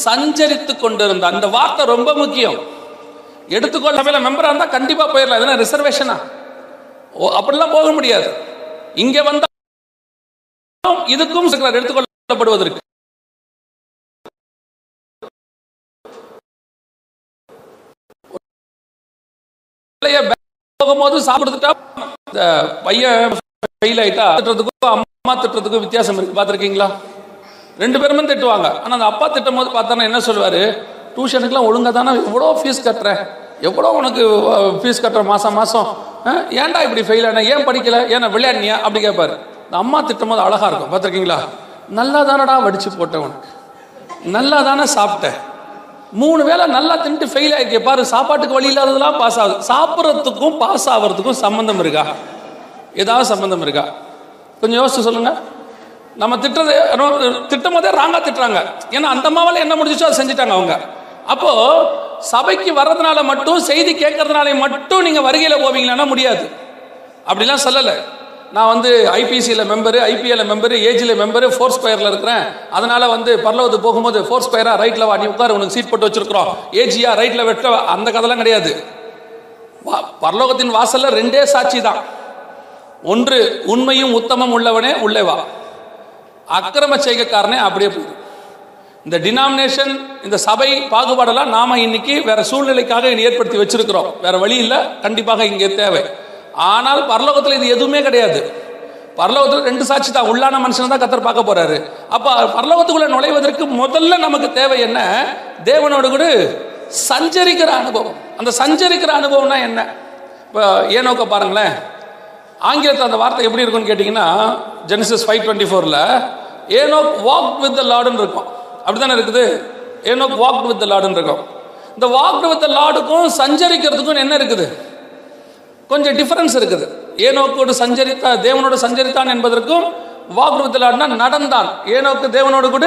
சஞ்சரித்து கொண்டிருந்த அந்த வார்த்தை ரொம்ப முக்கியம். எடுத்துக்கொள்ள சபையில் மெம்பராக இருந்தா கண்டிப்பா போயிடலாம். எதுனா ரிசர்வேஷனா ஓ அப்படிலாம் போக முடியாது. இங்க வந்தா இதுக்கும் சிலர் எடுத்துக்கொள்ளப்படுவதற்கு. போகும்போது சாப்பிடுத்துட்டா பையன் ஃபெயில் ஆயிட்டா திட்டுறதுக்கும் அம்மா திட்டுறதுக்கும் வித்தியாசம் இருக்கு. பார்த்துருக்கீங்களா? ரெண்டு பேருமே திட்டுவாங்க. ஆனால் அந்த அப்பா திட்டும் போது பார்த்தோன்னா என்ன சொல்லுவார்? டியூஷனுக்குலாம் ஒழுங்காக தானே எவ்வளோ ஃபீஸ் கட்டுற? எவ்வளோ உனக்கு ஃபீஸ் கட்டுற மாதம் மாதம் ஏன்டா இப்படி ஃபெயில் ஆன? ஏன் படிக்கல? ஏன்னா விளையாடினியா? அப்படி கேட்பாரு இந்த அம்மா திட்டும் போது அழகாக இருக்கும். பார்த்துருக்கீங்களா? நல்லா தானடா வடித்து போட்டேன் உனக்கு. நல்லா தானே சாப்பிட்டேன் மூணு வேளை நல்லா தின்ட்டு ஃபெயில் ஆகிருக்கே பாரு. சாப்பாட்டுக்கு வழி இல்லாததெல்லாம் பாஸ் ஆகுது. சாப்பிட்றதுக்கும் பாஸ் ஆகிறதுக்கும் சம்மந்தம் இருக்கா? ஏதாவது சம்மந்தம் இருக்கா? கொஞ்சம் யோசிச்சு சொல்லுங்கள் நம்ம திட்டுறது திட்டும் போதே திட்டுறாங்க. ஏன்னா அந்த அம்மாவால் என்ன முடிஞ்சிச்சோ அதை செஞ்சுட்டாங்க அவங்க. அப்போ சபைக்கு வர்றதுனால மட்டும் செய்தி கேட்கறதுனால மட்டும் நீங்க வருகையில் போவீங்களான்னா முடியாது. அப்படிலாம் சொல்லலை. நான் வந்து ஐபிசியில் மெம்பரு ஐபிஎல் மெம்பரு ஏஜில் மெம்பரு ஃபோர் ஸ்கொயரில் இருக்கிறேன். அதனால வந்து பரலவத்து போகும்போது ஃபோர் ஸ்கொயரா ரைட்டில் வா நீ உட்காரு உனக்கு சீட் போட்டு வச்சிருக்கிறோம். ஏஜியா ரைட்டில் வெட்ட அந்த கதைலாம் கிடையாது. வா- பரலோகத்தின் வாசல்ல ரெண்டே சாட்சி தான். ஒன்று உண்மையும் உத்தமம் உள்ளவனே உள்ளே வா. அக்கிரம செய்கைக்காரனே அப்படியே போயிடும் இந்த டினாமினேஷன் இந்த சபை பாகுபாடெல்லாம் நாம இன்னைக்கு வேற சூழ்நிலைக்காக ஏற்படுத்தி வச்சிருக்கிறோம். வேற வழி இல்லை கண்டிப்பாக இங்கே தேவை. ஆனால் பரலோகத்தில் இது எதுவுமே கிடையாது. பரலோகத்தில் ரெண்டு சாட்சி தான் உள்ளான மனுஷன் தான் கத்தர் பார்க்க போறாரு. அப்ப பரலோகத்துக்குள்ள நுழைவதற்கு முதல்ல நமக்கு தேவை என்ன? தேவனோடு கூட சஞ்சரிக்கிற அனுபவம். அந்த சஞ்சரிக்கிற அனுபவம்னா என்ன? இப்போ ஏனோக்க பாருங்களேன். ஆங்கிலத்தில் அந்த வார்த்தை எப்படி இருக்கும்னு கேட்டிங்கன்னா ஜெனசிஸ் ஃபைவ் டுவெண்ட்டி ஃபோரில் ஏனோக் வாக் வித் த லார்டுன்னு இருக்கும். அப்படி தானே இருக்குது? ஏனோக் வாக் வித் த லார்டுன்னு இருக்கும். இந்த வாக் வித் த லார்டுக்கும் சஞ்சரிக்கிறதுக்கும் என்ன இருக்குது? கொஞ்சம் டிஃபரன்ஸ் இருக்குது. ஏனோக்கோடு சஞ்சரித்தா தேவனோடு சஞ்சரித்தான் என்பதற்கும் வாக் வித் லாட்னா நடந்தான். ஏனோக்கு தேவனோடு கூட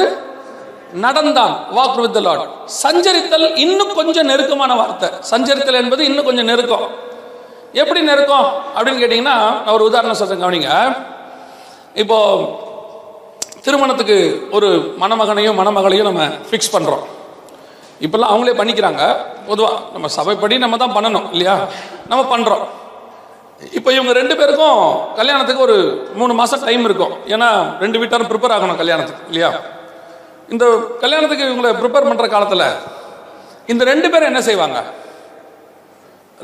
நடந்தான். வாக் வித் லார்ட் சஞ்சரித்தல் இன்னும் கொஞ்சம் நெருக்கமான வார்த்தை. சஞ்சரித்தல் என்பது இன்னும் கொஞ்சம் நெருக்கம். எப்படி நெருக்கம்? அப்படின்னு கேட்டிங்கன்னா நான் ஒரு உதாரணம் சொல்கிறேன் கவனிங்க. இப்போ திருமணத்துக்கு ஒரு மணமகனையும் மணமகளையும் நம்ம ஃபிக்ஸ் பண்ணுறோம் இப்போல்லாம் அவங்களே பண்ணிக்கிறாங்க. பொதுவாக நம்ம சபைப்படி நம்ம தான் பண்ணணும் இல்லையா? நம்ம பண்ணுறோம் இப்போ இவங்க ரெண்டு பேருக்கும் கல்யாணத்துக்கு ஒரு மூணு மாதம் டைம் இருக்கும். ஏன்னா ரெண்டு வீட்டாரும் ப்ரிப்பேர் ஆகணும் கல்யாணத்துக்கு இல்லையா? இந்த கல்யாணத்துக்கு இவங்களை ப்ரிப்பேர் பண்ணுற காலத்தில் இந்த ரெண்டு பேரும் என்ன செய்வாங்க?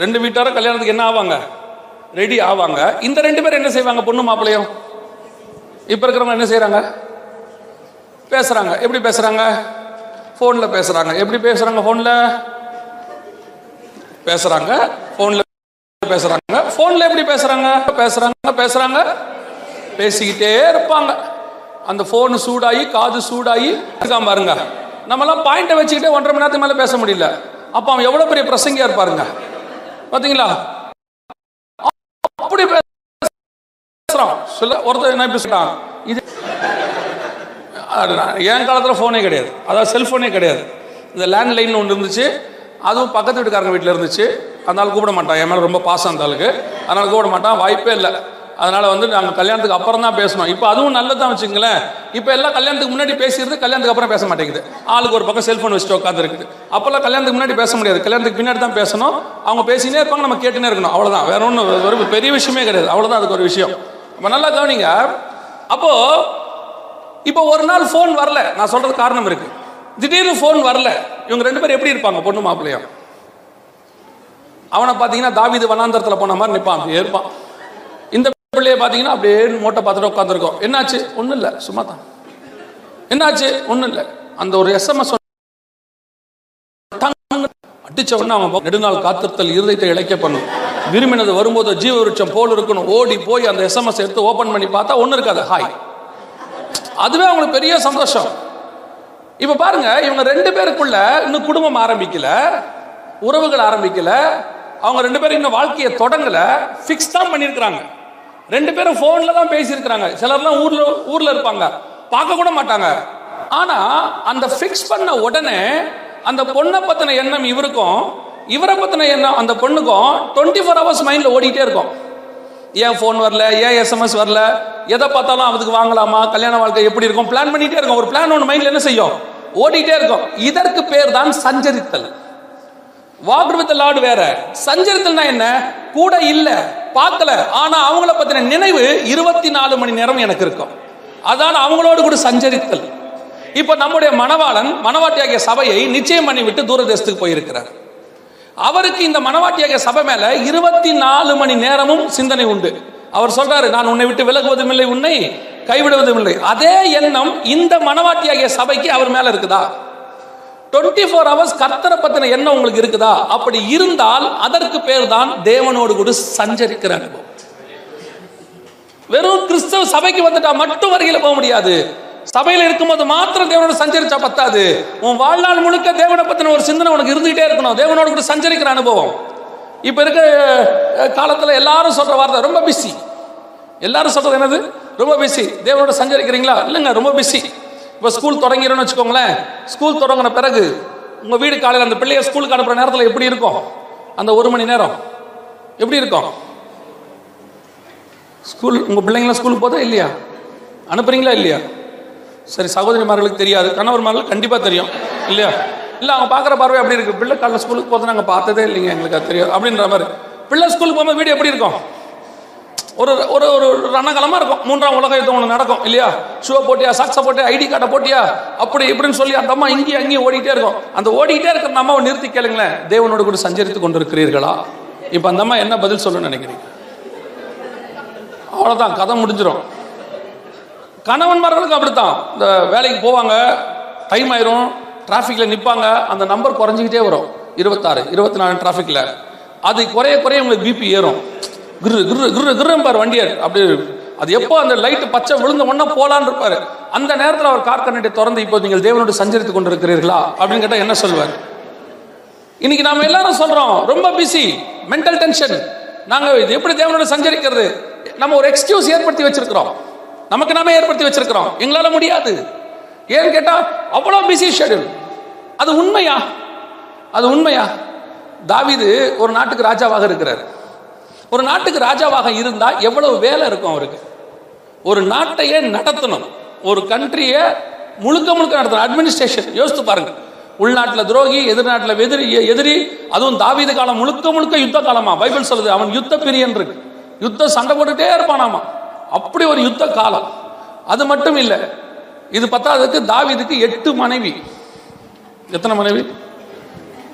ரெண்டு வீட்டாரும் கல்யாணத்துக்கு என்ன ஆவாங்க? ரெடி ஆவாங்க. இந்த ரெண்டு பேரும் என்ன செய்வாங்க பொண்ணு மாப்பிள்ளையும்? இப்போ இருக்கிறவங்க என்ன செய்கிறாங்க பேசுகிறாங்க எப்படி பேசுகிறாங்க ஃபோனில் பேசுகிறாங்க எப்படி பேசுகிறாங்க ஃபோனில் பேசுகிறாங்க ஃபோனில் பேசுகிறாங்க ஃபோனில் எப்படி பேசுகிறாங்க பேசுகிறாங்க பேசுகிறாங்க பேசிக்கிட்டே இருப்பாங்க. அந்த ஃபோனு சூடாகி காது சூடாகி இருக்காம பாருங்க. நம்மலாம் பாயிண்ட்டை வச்சுக்கிட்டே ஒன்றரை மணி நேரத்துக்கு மேலே பேச முடியல. அப்போ அவன் எவ்வளோ பெரிய பிரசங்கியாக இருப்பாருங்க. பார்த்தீங்களா அப்படி பேசுறான். சொல்ல ஒருத்தர் என்ன பேசிட்டான் இது என் காலத்தில் ஃபோனே கிடையாது. அதாவது செல்ஃபோனே கிடையாது. இந்த லேண்ட்லைன் ஒன்று இருந்துச்சு. அதுவும் பக்கத்து வீட்டுக்காரங்க வீட்டில் இருந்துச்சு. அதனால கூப்பிட மாட்டான். என் மேலே ரொம்ப பாசம் அந்த ஆளுக்கு. அதனால் கூப்பிட மாட்டான். வாய்ப்பே இல்லை. அதனால வந்து நாங்கள் கல்யாணத்துக்கு அப்புறம் தான் பேசணும். இப்போ அதுவும் நல்லது தான் வச்சுங்களேன் இப்போ எல்லாம் கல்யாணத்துக்கு முன்னாடி பேசிடுது கல்யாணத்துக்கு அப்புறம் பேச மாட்டேங்குது. ஆளுக்கு ஒரு பக்கம் செல்ஃபோன் வச்சுட்டு உட்காந்துருக்குது அப்போல்லாம் கல்யாணத்துக்கு முன்னாடி பேச முடியாது. கல்யாணத்துக்கு பின்னாடி தான் பேசணும். அவங்க பேசினே இருப்பாங்க நம்ம கேட்டுனே இருக்கணும். அவ்வளோதான் வேற ஒன்றும் ஒரு பெரிய விஷயமே கிடையாது. அவ்வளோதான் அதுக்கு ஒரு விஷயம். இப்போ நல்லா கவனிங்க. அப்போ இப்போ ஒரு நாள் ஃபோன் வரல. நான் சொல்றது காரணம் இருக்கு. திடீர்னு ஃபோன் வரல. இவங்க ரெண்டு பேரும் எப்படி இருப்பாங்க? பொண்ணு மாப்பிள்ளையும். அவனை பார்த்தீங்கன்னா தாவீது வனாந்தரத்தில் போன மாதிரி நிற்பான் இருப்பான் பிள்ளைய பார்த்தீங்கன்னா அப்படியே மோட்டை பார்த்துட்டு உட்காந்துருக்கோம் என்னாச்சு? ஒன்றும் இல்லை. சும்மா தான் என்னாச்சு? ஒன்றும் இல்லை. அந்த ஒரு எஸ்எம்எஸ் அடிச்ச உடனே அவன் நெடுநாள் காத்திருத்தல் இருதயத்தை இழைக்க பண்ணும். விரும்பினது வரும்போது ஜீவ விருட்சம் போல் இருக்கணும் ஓடி போய் அந்த எஸ்எம்எஸ் எடுத்து ஓபன் பண்ணி பார்த்தா ஒன்றும் இருக்காது. ஹாய் அதுவே அவங்களுக்கு பெரிய சந்தோஷம். இப்போ பாருங்க இவங்க ரெண்டு பேருக்குள்ள இன்னும் குடும்பம் ஆரம்பிக்கல. உறவுகள் ஆரம்பிக்கல. அவங்க ரெண்டு பேரும் இன்னும் வாழ்க்கையை தொடங்கல. ஃபிக்ஸ் தான் பண்ணியிருக்கிறாங்க. ரெண்டு பேரும் ஃபோனில் தான் பேசியிருக்கிறாங்க. சிலர்லாம் ஊரில் ஊரில் இருப்பாங்க. பார்க்க கூட மாட்டாங்க. ஆனால் அந்த ஃபிக்ஸ் பண்ண உடனே அந்த பொண்ணை பற்றின எண்ணம் இவருக்கும் இவரை பற்றின எண்ணம் அந்த பொண்ணுக்கும் டுவெண்ட்டி ஃபோர் ஹவர்ஸ் மைண்டில் ஓடிட்டே இருக்கும். ஏன் ஃபோன் வரல? ஏன் எஸ்எம்எஸ் வரல? எதை பார்த்தாலும் அதுக்கு வாங்கலாமா? கல்யாண வாழ்க்கை எப்படி இருக்கும்? பிளான் பண்ணிட்டே இருக்கும். ஒரு பிளான் ஒன்று மைண்டில் என்ன செய்யும்? ஓடிட்டே இருக்கும். இதற்கு பேர் தான் சஞ்சரித்தல். வாக் வித் லார்டு வேற. சஞ்சரித்தல்னா என்ன? கூட இல்லை. பார்க்கல. ஆனா அவங்கள பத்தின நினைவு இருபத்தி நாலு மணி நேரம் எனக்கு இருக்கும். அதான் அவங்களோடு கூட சஞ்சரித்தல். இப்ப நம்முடைய மணவாளன் மணவாட்டியாகிய சபையை நிச்சயம் பண்ணி விட்டு தூரதேசத்துக்கு போயிருக்கிறார். அவருக்கு இந்த மனவாட்டியாக சபை மேல இருபத்தி நாலு மணி நேரமும் சிந்தனை உண்டு. அவர் சொல்றாரு நான் உன்னை விட்டு விலகுவதும் இல்லை உன்னை கைவிடுவதும் இல்லை அதே எண்ணம் இந்த மனவாட்டியாகிய சபைக்கு அவர் மேல இருக்குதா? டுவெண்ட்டி ஃபோர் ஹவர்ஸ் கர்த்தரை பத்தின எண்ணம் உங்களுக்கு இருக்குதா? அப்படி இருந்தால் அதற்கு பேர் தான் தேவனோடு கூட சஞ்சரிக்கிற அனுபவம். வெறும் கிறிஸ்தவ சபைக்கு வந்துட்டா மட்டும் வருகையில் போக முடியாது. சபையில் இருக்கும்போது மாத்திரம் தேவனோட சஞ்சரிச்சா பத்தாது. உன் வாழ்நாள் முழுக்க தேவனை பத்தின ஒரு சிந்தனை உனக்கு இருந்துகிட்டே இருக்கணும். தேவனோட கூட சஞ்சரிக்கிற அனுபவம். இப்ப இருக்க காலத்துல எல்லாரும் சொல்ற வார்த்தை ரொம்ப பிஸி எல்லாரும் சொல்றது என்னது? ரொம்ப பிஸி தேவனோட சஞ்சரிக்கிறீங்களா? இல்லைங்க ரொம்ப பிஸி இப்போ ஸ்கூல் தொடங்கிறோன்னு வச்சுக்கோங்களேன். ஸ்கூல் தொடங்கின பிறகு உங்கள் வீடு காலையில் அந்த பிள்ளைய ஸ்கூலுக்கு அனுப்புகிற நேரத்தில் எப்படி இருக்கும்? அந்த ஒரு மணி நேரம். எப்படி இருக்கும்? ஸ்கூல் உங்கள் பிள்ளைங்களாம் ஸ்கூலுக்கு போதா இல்லையா? அனுப்புறீங்களா இல்லையா? சரி சகோதரிமார்களுக்கு தெரியாது. கணவர்மார்களுக்கு கண்டிப்பாக தெரியும். இல்லையா? இல்லை அவங்க பார்க்குற பார்வை அப்படி இருக்குது பிள்ளை காலைல ஸ்கூலுக்கு போது நாங்கள் பார்த்ததே இல்லைங்க எங்களுக்கு அது தெரியும் அப்படின்ற மாதிரி. பிள்ளை ஸ்கூலுக்கு போகும்போது வீடு எப்படி இருக்கும்? ஒரு ஒரு ஒரு ரணகலமாக இருக்கும். மூன்றாம் உலக யுத்தம் ஒன்று நடக்கும் இல்லையா? ஷூவை போட்டியா சாக்ஸை போட்டியா ஐடி கார்டை போட்டியா? அப்படி இப்படின்னு சொல்லி அந்த அம்மா இங்கேயும் அங்கேயும் ஓடிட்டே இருக்கும். அந்த ஓடிக்கிட்டே இருக்கிற அம்மாவை நிறுத்தி கேளுங்களேன். தேவனோடு கூட சஞ்சரித்து கொண்டிருக்கிறீர்களா? இப்போ அந்த அம்மா என்ன பதில் சொல்லணும்னு நினைக்கிறீங்க? அவ்வளோதான் கதை முடிஞ்சிடும் கணவன்மார்களுக்கு அப்படித்தான். இந்த வேலைக்கு போவாங்க டைம் ஆயிரும் டிராஃபிக்கில் நிற்பாங்க அந்த நம்பர் குறைஞ்சிக்கிட்டே வரும். இருபத்தாறு இருபத்தி நாலு டிராஃபிக்கில் அது குறைய குறைய உங்களுக்கு பிபி ஏறும். கிரு கிரு கிரு கிரும்பார் வண்டியார் அப்படி அது எப்போ அந்த லைட்டு பச்சை விழுந்த உடனே போலான்னு இருப்பாரு. அந்த நேரத்தில் அவர் கார் கண்ணட்டை திறந்து இப்போ நீங்கள் தேவனோடு சஞ்சரித்து கொண்டிருக்கிறீர்களா? அப்படின்னு கேட்டால் என்ன சொல்லுவார்? இன்னைக்கு நாம எல்லாரும் சொல்றோம் ரொம்ப பிஸி மென்டல் டென்ஷன் நாங்கள் இது எப்படி தேவனோட சஞ்சரிக்கிறது? நம்ம ஒரு எக்ஸ்கியூஸ் ஏற்படுத்தி வச்சிருக்கிறோம். நமக்கு நாம ஏற்படுத்தி வச்சிருக்கிறோம். எங்களால முடியாது. ஏன்னு கேட்டால் அவ்வளோ பிஸி ஷெட்யூல் அது உண்மையா? அது உண்மையா? தாவீது ஒரு நாட்டுக்கு ராஜாவாக இருக்கிறார். ஒரு நாட்டுக்கு ராஜாவாக இருந்தா எவ்வளவு வேலை இருக்கும் அவருக்கு? ஒரு நாட்டையே நடத்தணும். ஒரு கண்ட்ரியை முழுக்க முழுக்க நடத்தணும். அட்மினிஸ்ட்ரேஷன் யோசித்து பாருங்க. உள்நாட்டில் துரோகி எதிர்நாட்டில் எதிரி எதிரி அதுவும் தாவீது காலம் முழுக்க முழுக்க யுத்த காலமா? பைபிள் சொல்லுது அவன் யுத்த பிரியன் இருக்கு. யுத்த சண்டை போட்டுட்டே இருப்பானாமா? அப்படி ஒரு யுத்த காலம். அது மட்டும் இல்லை இது பத்தாததுக்கு தாவீதுக்கு எட்டு மனைவி. எத்தனை மனைவி?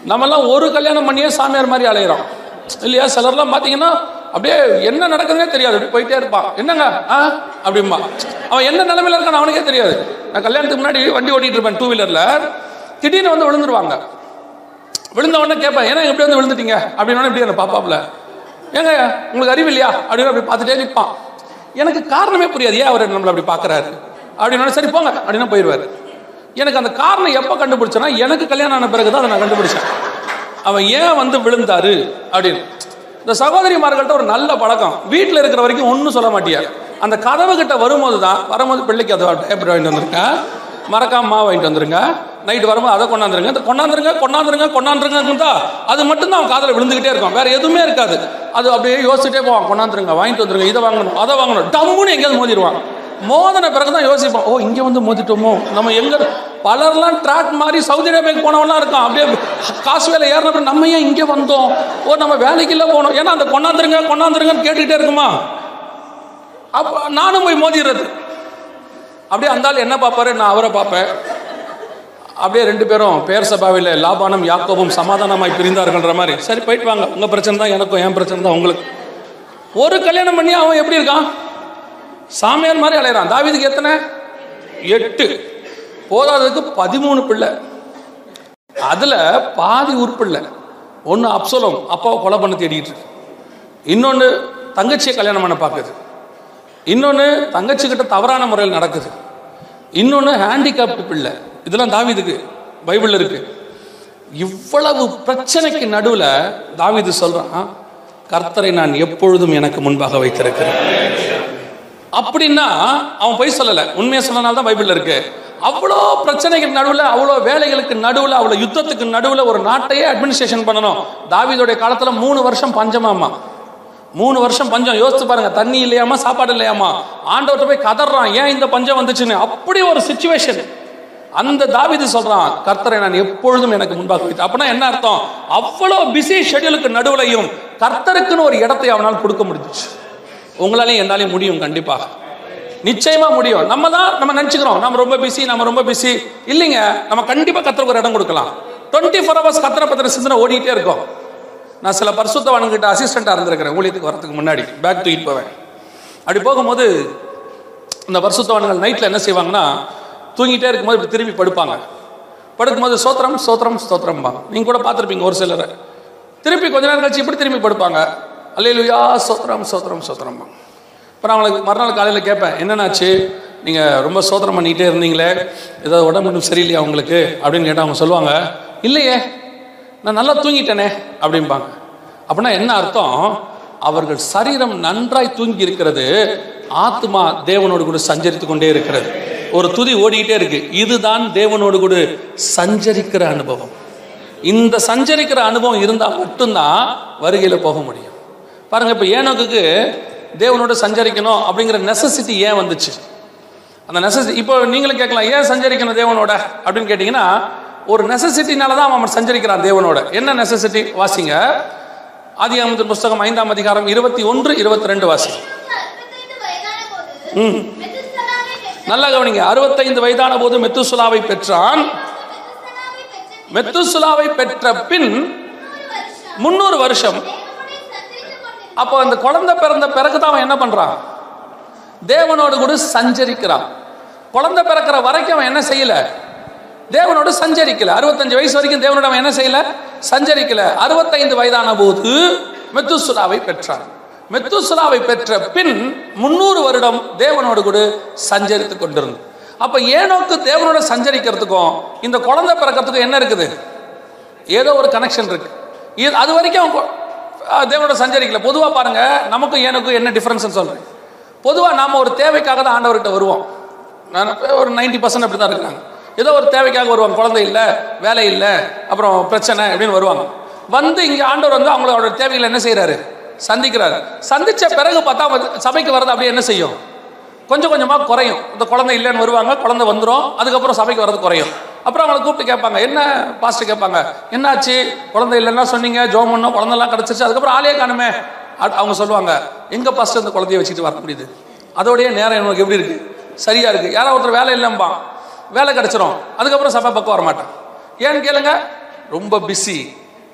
நம்மெல்லாம் ஒரு கல்யாணம் பண்ணியே சாமியார் மாதிரி அலையிறோம். இல்லையா? சிலர்லாம் பார்த்தீங்கன்னா அப்படியே என்ன நடக்குதுன்னே தெரியாது. அப்படி போயிட்டே இருப்பான். என்னங்க? ஆ? அப்படிம்பா. அவன் என்ன நிலைமையில இருக்கான் அவனுக்கே தெரியாது. நான் கல்யாணத்துக்கு முன்னாடி வண்டி ஓட்டிட்டு இருப்பேன் டூ வீலர்ல திடீர்னு வந்து விழுந்துருவாங்க. விழுந்த உடனே கேட்பேன் ஏன்னா எப்படி வந்து விழுந்துட்டீங்க? அப்படின்னு இப்படி என்ன பாப்பாப்ல ஏங்க உங்களுக்கு அறிவு இல்லையா? அப்படின்னு அப்படி பார்த்துட்டே நிற்பான் எனக்கு காரணமே புரியாது. ஏன் அவர் நம்மளை அப்படி பார்க்குறாரு? அப்படின்னு சரி போங்க. அப்படின்னு போயிடுவார். எனக்கு அந்த காரணம் எப்போ கண்டுபிடிச்சேன்னா எனக்கு கல்யாணம் ஆன பிறகு தான் அதை நான் கண்டுபிடிச்சேன். அவன் ஏன் வந்து விழுந்தாரு அப்படின்னு. இந்த சகோதரிமார்கள்ட்ட ஒரு நல்ல பழக்கம். வீட்டில் இருக்கிற வரைக்கும் ஒன்றும் சொல்ல மாட்டியா? அந்த கதவு கிட்ட வரும்போது தான் வரும்போது பிள்ளைக்கு அதை டேப்லெட் வாங்கிட்டு வந்திருக்கேன் மறக்காம மாவு வாங்கிட்டு வந்துருங்க. நைட் வரும்போது அதை கொண்டாந்துருங்க இந்த கொண்டாந்துருங்க கொண்டாந்துருங்க கொண்டாந்துருங்க அது மட்டும்தான் அவன் காதில் விழுந்துகிட்டே இருக்கும். வேற எதுவுமே இருக்காது. அது அப்படியே யோசிச்சுட்டே போவான். கொண்டாந்துருங்க வாங்கிட்டு வந்துருங்க இதை வாங்கணும் அதை வாங்கணும். டம்முன்னு எங்கேயாவது மோதிடுவான். மோதன பிறகு தான் யோசிப்போம் ஓ இங்கே வந்து மோதிட்டோமோ? நம்ம எங்கே பலர்லாம் ட்ராக் மாதிரி சவுதி அரேபியாவுக்கு போனவெல்லாம் இருக்கான். அப்படியே காசு வேலை ஏறினப்ப நம்ம ஏன் இங்கே வந்தோம்? ஓ நம்ம வேலைக்கு இல்லை போனோம். ஏன்னா அந்த கொண்டாந்துருங்க கொண்டாந்துருங்கன்னு கேட்டுக்கிட்டே இருக்குமா? அப்போ நானும் போய் மோதிடுறது. அப்படியே அந்த ஆள் என்ன பார்ப்பாரு? நான் அவரை பார்ப்பேன். அப்படியே ரெண்டு பேரும் பேர் சபாவில் லாபானம் யாக்கோபும் சமாதானமாய் பிரிந்தார்கள்ன்ற மாதிரி. சரி போயிட்டு வாங்க. உங்க பிரச்சனை தான் எனக்கும் என் பிரச்சனை தான் உங்களுக்கு. ஒரு கல்யாணம் பண்ணி அவன் எப்படி இருக்கான்? சாமியார் மாதிரி அலையிறான். தாவிதுக்கு எத்தனை? எட்டு. போதாததுக்கு பதிமூணு பிள்ளை. அதில் பாதி உருப்பிள்ளை ஒன்று அப்சலம் அப்பாவை கொலை பண்ண தேடிட்டு இருக்கு. இன்னொன்று தங்கச்சியை கல்யாணம் பண்ண பார்க்குது. இன்னொன்று தங்கச்சி கிட்ட தவறான முறையில் நடக்குது. இன்னொன்று ஹேண்டிகாப்டு பிள்ளை. இதெல்லாம் தாவிதுக்கு பைபிளில் இருக்கு. இவ்வளவு பிரச்சனைக்கு நடுவில் தாவிது சொல்கிறான் கர்த்தரை நான் எப்பொழுதும் எனக்கு முன்பாக வைத்திருக்கிறேன். அப்படின்னா அவன் போய் சொல்லலை. உண்மையை சொன்னால்தான் பைபிளில் இருக்கு. அவ்வளோ பிரச்சனைகள் நடுவில் அவ்வளோ வேலைகளுக்கு நடுவில் அவ்வளோ யுத்தத்துக்கு நடுவில் ஒரு நாட்டையே அட்மினிஸ்ட்ரேஷன் பண்ணணும். தாவிதோடைய காலத்தில் மூணு வருஷம் பஞ்சமாமா மூணு வருஷம் பஞ்சம். யோசிச்சு பாருங்க தண்ணி இல்லையாமா சாப்பாடு இல்லையாமா? ஆண்டவர்கிட்ட போய் கதறான் ஏன் இந்த பஞ்சம் வந்துச்சுன்னு? அப்படி ஒரு சுச்சுவேஷன் அந்த தாவிது சொல்றான் கர்த்தரை நான் எப்பொழுதும் எனக்கு முன்பாக வைத்து அப்படின்னா என்ன அர்த்தம்? அவ்வளோ பிஸி ஷெட்யூலுக்கு நடுவுலையும் கர்த்தருக்குன்னு ஒரு இடத்தை அவனால் கொடுக்க முடிஞ்சிச்சு. உங்களாலையும் என்னாலையும் முடியும் கண்டிப்பாக நிச்சயமா முடியும். நம்ம தான் நம்ம நினைச்சுக்கிறோம். நம்ம ரொம்ப பிஸி நம்ம ரொம்ப பிஸி இல்லைங்க நம்ம கண்டிப்பா கத்தருக்கு ஒரு இடம் கொடுக்கலாம். டுவெண்ட்டி ஃபோர் ஹவர்ஸ் கத்திர பத்திர சிந்தனை ஓடிட்டே இருக்கும். நான் சில பரிசுத்தவான்கிட்ட அசிஸ்டண்டா இருந்திருக்கிறேன். ஊழியத்துக்கு வரதுக்கு முன்னாடி. பேக் தூக்கிட்டு போவேன். அப்படி போகும்போது இந்த பரிசுத்தவான்கள் நைட்டில் என்ன செய்வாங்கன்னா தூங்கிட்டே இருக்கும்போது இப்படி திரும்பி படுப்பாங்க. படுக்கும்போது சோத்திரம் சோத்திரம் ஸ்தோத்திரம்பாங்க நீங்கள் கூட பார்த்துருப்பீங்க ஒரு சிலரை. திருப்பி கொஞ்ச நேரம் கழிச்சு இப்படி திரும்பி படுப்பாங்க. அல்லையிலுயா சோத்திரம் சோத்திரம் சோத்திரம்பாங்க அப்புறம் அவங்களுக்கு மறுநாள் காலையில் கேட்பேன் என்னென்னாச்சு நீங்கள் ரொம்ப சோதனை பண்ணிக்கிட்டே இருந்தீங்களே ஏதாவது உடம்பு சரியில்லையா உங்களுக்கு? அப்படின்னு கேட்டால் அவங்க சொல்லுவாங்க இல்லையே நான் நல்லா தூங்கிட்டேனே அப்படிம்பாங்க. அப்படின்னா என்ன அர்த்தம்? அவர்கள் சரீரம் நன்றாய் தூங்கி இருக்கிறது ஆத்மா தேவனோடு கூட சஞ்சரித்து கொண்டே இருக்கிறது. ஒரு துதி ஓடிக்கிட்டே இருக்கு. இதுதான் தேவனோடு கூட சஞ்சரிக்கிற அனுபவம். இந்த சஞ்சரிக்கிற அனுபவம் இருந்தால் மட்டும்தான் வருகையில் போக முடியும். பாருங்க இப்போ ஏனோக்கு தேவனோடு சஞ்சரிக்கணும் அப்படிங்கிற நெசசிட்டி ஏன் வந்துச்சு? அந்த நெசசிட்டி இப்போ நீங்களும் கேட்கலாம் ஏன் சஞ்சரிக்கணும் தேவனோட? அப்படின்னு கேட்டிங்கன்னா ஒரு நெசசிட்டினால தான் அவன் சஞ்சரிக்கிறான் தேவனோட. என்ன நெசசிட்டி வாசிங்க. ஆதியாகமத்தின் புஸ்தகம் ஐந்தாம் அதிகாரம் இருபத்தி ஒன்று இருபத்தி ரெண்டு வாசி. ம். நல்ல நல்லா கவனிங்க. அறுபத்தைந்து வயதான போது மெத்துசுலாவை பெற்றான். மெத்துசுலாவை பெற்ற பின் முன்னூறு வருஷம் முன்னூறு வருஷம் தேவனுடைய சஞ்சரித்துக் கொண்டிருந்த அப்போ அந்த குழந்தை பிறந்த பிறகு தான் அவன் என்ன பண்றான்? தேவனோடு கூட சஞ்சரிக்கிறான். குழந்தை பிறக்கிற வரைக்கும் அவன் என்ன செய்யல? தேவனோடு சஞ்சரிக்கல. அறுபத்தஞ்சு வயசு வரைக்கும் தேவனோட அவன் என்ன செய்யல? சஞ்சரிக்கல. அறுபத்தைந்து வயதான போது மெத்துசுலாவை பெற்றான். மெத்துசுலாவை பெற்ற பின் முன்னூறு வருடம் தேவனோடு கூட சஞ்சரித்து கொண்டிருந்தான். அப்ப ஏனோக்கு தேவனோட சஞ்சரிக்கிறதுக்கும் இந்த குழந்தை பிறக்கிறதுக்கும் என்ன இருக்குது? ஏதோ ஒரு கனெக்ஷன் இருக்கு. இது அது வரைக்கும் அவன் தேவனோட சஞ்சரிக்கல. பொதுவாக பாருங்க நமக்கும் எனக்கும் என்ன டிஃபரன்ஸ் சொல்றேன். பொதுவாக நாம ஒரு தேவைக்காக தான் ஆண்டவர்கிட்ட வருவோம். நான் ஒரு நைன்டி பர்சன்ட் அப்படி தான் இருக்காங்க ஏதோ ஒரு தேவைக்காக வருவாங்க. குழந்தை இல்லை வேலை இல்லை அப்புறம் பிரச்சனை அப்படின்னு வருவாங்க. வந்து இங்கே ஆண்டவர் வந்து அவங்களோட தேவைகளை என்ன செய்கிறாரு சந்திக்கிறாரு. சந்திச்ச பிறகு பார்த்தா சபைக்கு வர்றது அப்படியே என்ன செய்யும்? கொஞ்சம் கொஞ்சமாக குறையும். இந்த குழந்தை இல்லைன்னு வருவாங்க குழந்தை வந்துடும் அதுக்கப்புறம் சபைக்கு வர்றது குறையும். அப்புறம் அவங்களை கூப்பிட்டு கேட்பாங்க என்ன பாஸ்டர் கேட்பாங்க? என்னாச்சு? குழந்தை இல்லைன்னா சொன்னீங்க ஜோம் பண்ணோம் குழந்தைலாம் கிடச்சிருச்சு அதுக்கப்புறம் ஆளே காணுமே. அவங்க சொல்லுவாங்க எங்க பாஸ்டர் இந்த குழந்தைய வச்சுட்டு வர முடியுது? அதோடைய நேரம் எனக்கு எப்படி இருக்கு? சரியா இருக்கு. யாரோ ஒருத்தர் வேலை இல்லைம்பா வேலை கிடைச்சிரும். அதுக்கப்புறம் சபை பக்கம் வரமாட்டேன். ஏன்னு கேளுங்க ரொம்ப பிஸி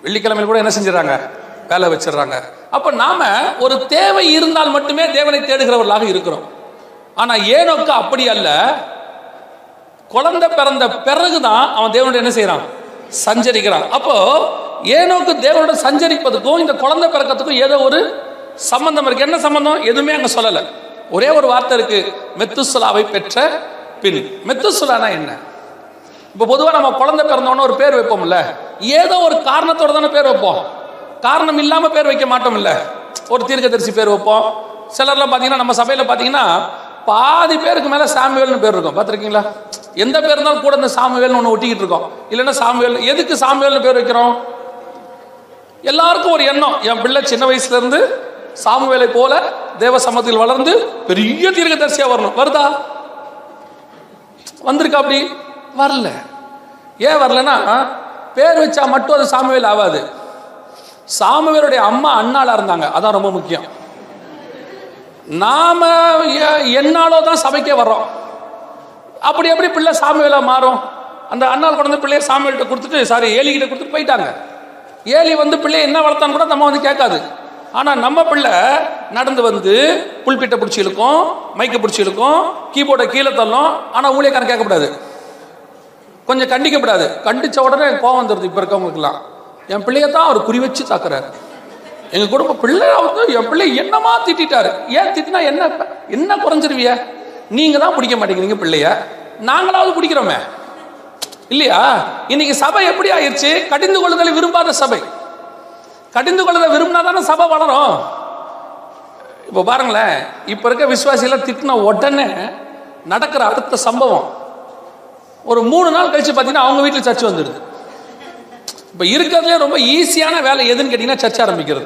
வெள்ளிக்கிழமையில் கூட என்ன செஞ்சிடறாங்க? வேலை வச்சிடுறாங்க. அப்போ நாம ஒரு தேவை இருந்தால் மட்டுமே தேவனை தேடுகிறவர்களாக இருக்கிறோம். ஆனால் ஏனோக்கு அப்படி அல்ல குழந்தை பிறந்த பிறகுதான் அவன் தேவனோட என்ன செய்யறான் சஞ்சரிக்கிறான். அப்போ ஏனோக்கு தேவனோட சஞ்சரிப்பதுக்கும் இந்த குழந்தை பிறக்கிறதுக்கும் ஏதோ ஒரு சம்பந்தம் இருக்கு. என்ன சம்பந்தம்? எதுவுமே அங்க சொல்லல. ஒரே ஒரு வார்த்தை இருக்கு. மெத்துசுலாவை பெற்ற பின். மெத்துசுலானா என்ன? இப்போ பொதுவாக நம்ம குழந்தை பிறந்தோன்னு ஒரு பேர் வைப்போம்ல. ஏதோ ஒரு காரணத்தோட தானே பேர் வைப்போம். காரணம் இல்லாமல் பேர் வைக்க மாட்டோம் இல்ல ஒரு தீர்க்கதரிசி பேர் வைப்போம். சிலர்லாம் பார்த்தீங்கன்னா நம்ம சபையில் பார்த்தீங்கன்னா பாதி பேருக்கு மேலே சாமுவேல்னு பேர் இருக்கும். பார்த்துருக்கீங்களா? எந்த பேர் இருந்தாலும் கூட இந்த சாமுவேல்னு ஒன்று ஒட்டிக்கிட்டு இருக்கோம். இல்லைன்னா சாமுவேல் எதுக்கு சாமுவேல்னு பேர் வைக்கிறோம்? எல்லாருக்கும் ஒரு எண்ணம். என் பிள்ளை சின்ன வயசுல இருந்து சாமுவேலை போல தேவ சமத்தில் வளர்ந்து பெரிய தீர்க்கதரிசியா வரணும். வருதா? வந்திருக்கா அப்படி? வரல. ஏன் வரலன்னா பேர் வச்சா மட்டும் அது சாமுவேல் ஆகாது சாமுவேலுடைய அம்மா அண்ணாளா இருந்தாங்க. அதான் ரொம்ப முக்கியம். நாம என்னாலோ தான் சபைக்கே வர்றோம். அப்படி எப்படி பிள்ளை சாமுவேலா மாறும். அந்த அண்ணாள் கொண்டு வந்து பிள்ளைய சாமியல்கிட்ட கொடுத்துட்டு சாரி ஏலிகிட்ட கொடுத்துட்டு போயிட்டாங்க. ஏலி வந்து பிள்ளைய என்ன வளர்த்தான்னு கூட நம்ம வந்து கேட்காது. ஆனால் நம்ம பிள்ளை நடந்து வந்து புல்பிட்டை பிடிச்சி இழுக்கும் மைக்கை பிடிச்சி இழுக்கும் கீபோர்டை கீழே தள்ளும். ஆனால் ஊழியக்காரன் கேட்கக்கூடாது. கொஞ்சம் கண்டிக்கப்படாது கண்டிச்ச உடனே கோவம் வந்துடுது இப்போ இருக்கவங்களுக்குலாம் என் பிள்ளைய தான் அவர் குறி வச்சு தாக்குறாரு. எங்க குடும்ப பிள்ளை வந்து என் பிள்ளை என்னமா திட்டிட்டாரு. ஏன் திட்டினா என்ன என்ன குறைஞ்சிருவிய? நீங்க தான் பிடிக்க மாட்டேங்கிறீங்க பிள்ளைய. நாங்களாவது பிடிக்கிறோமே. இல்லையா? இன்னைக்கு சபை எப்படி ஆயிடுச்சு கடிந்து கொள்ளுதலை விரும்பாத சபை. கடிந்து கொள்ளுதலை விரும்பினா தானே சபை வளரும். இப்போ பாருங்களேன் இப்போ இருக்க விசுவாசியெல்லாம் திட்டின உடனே நடக்கிற அடுத்த சம்பவம். ஒரு மூணு நாள் கழிச்சு பார்த்தீங்கன்னா அவங்க வீட்டில் சர்ச் வந்துடுது. இப்போ இருக்கிறதுலே ரொம்ப ஈஸியான வேலை எதுன்னு கேட்டிங்கன்னா சர்ச்சை ஆரம்பிக்கிறது.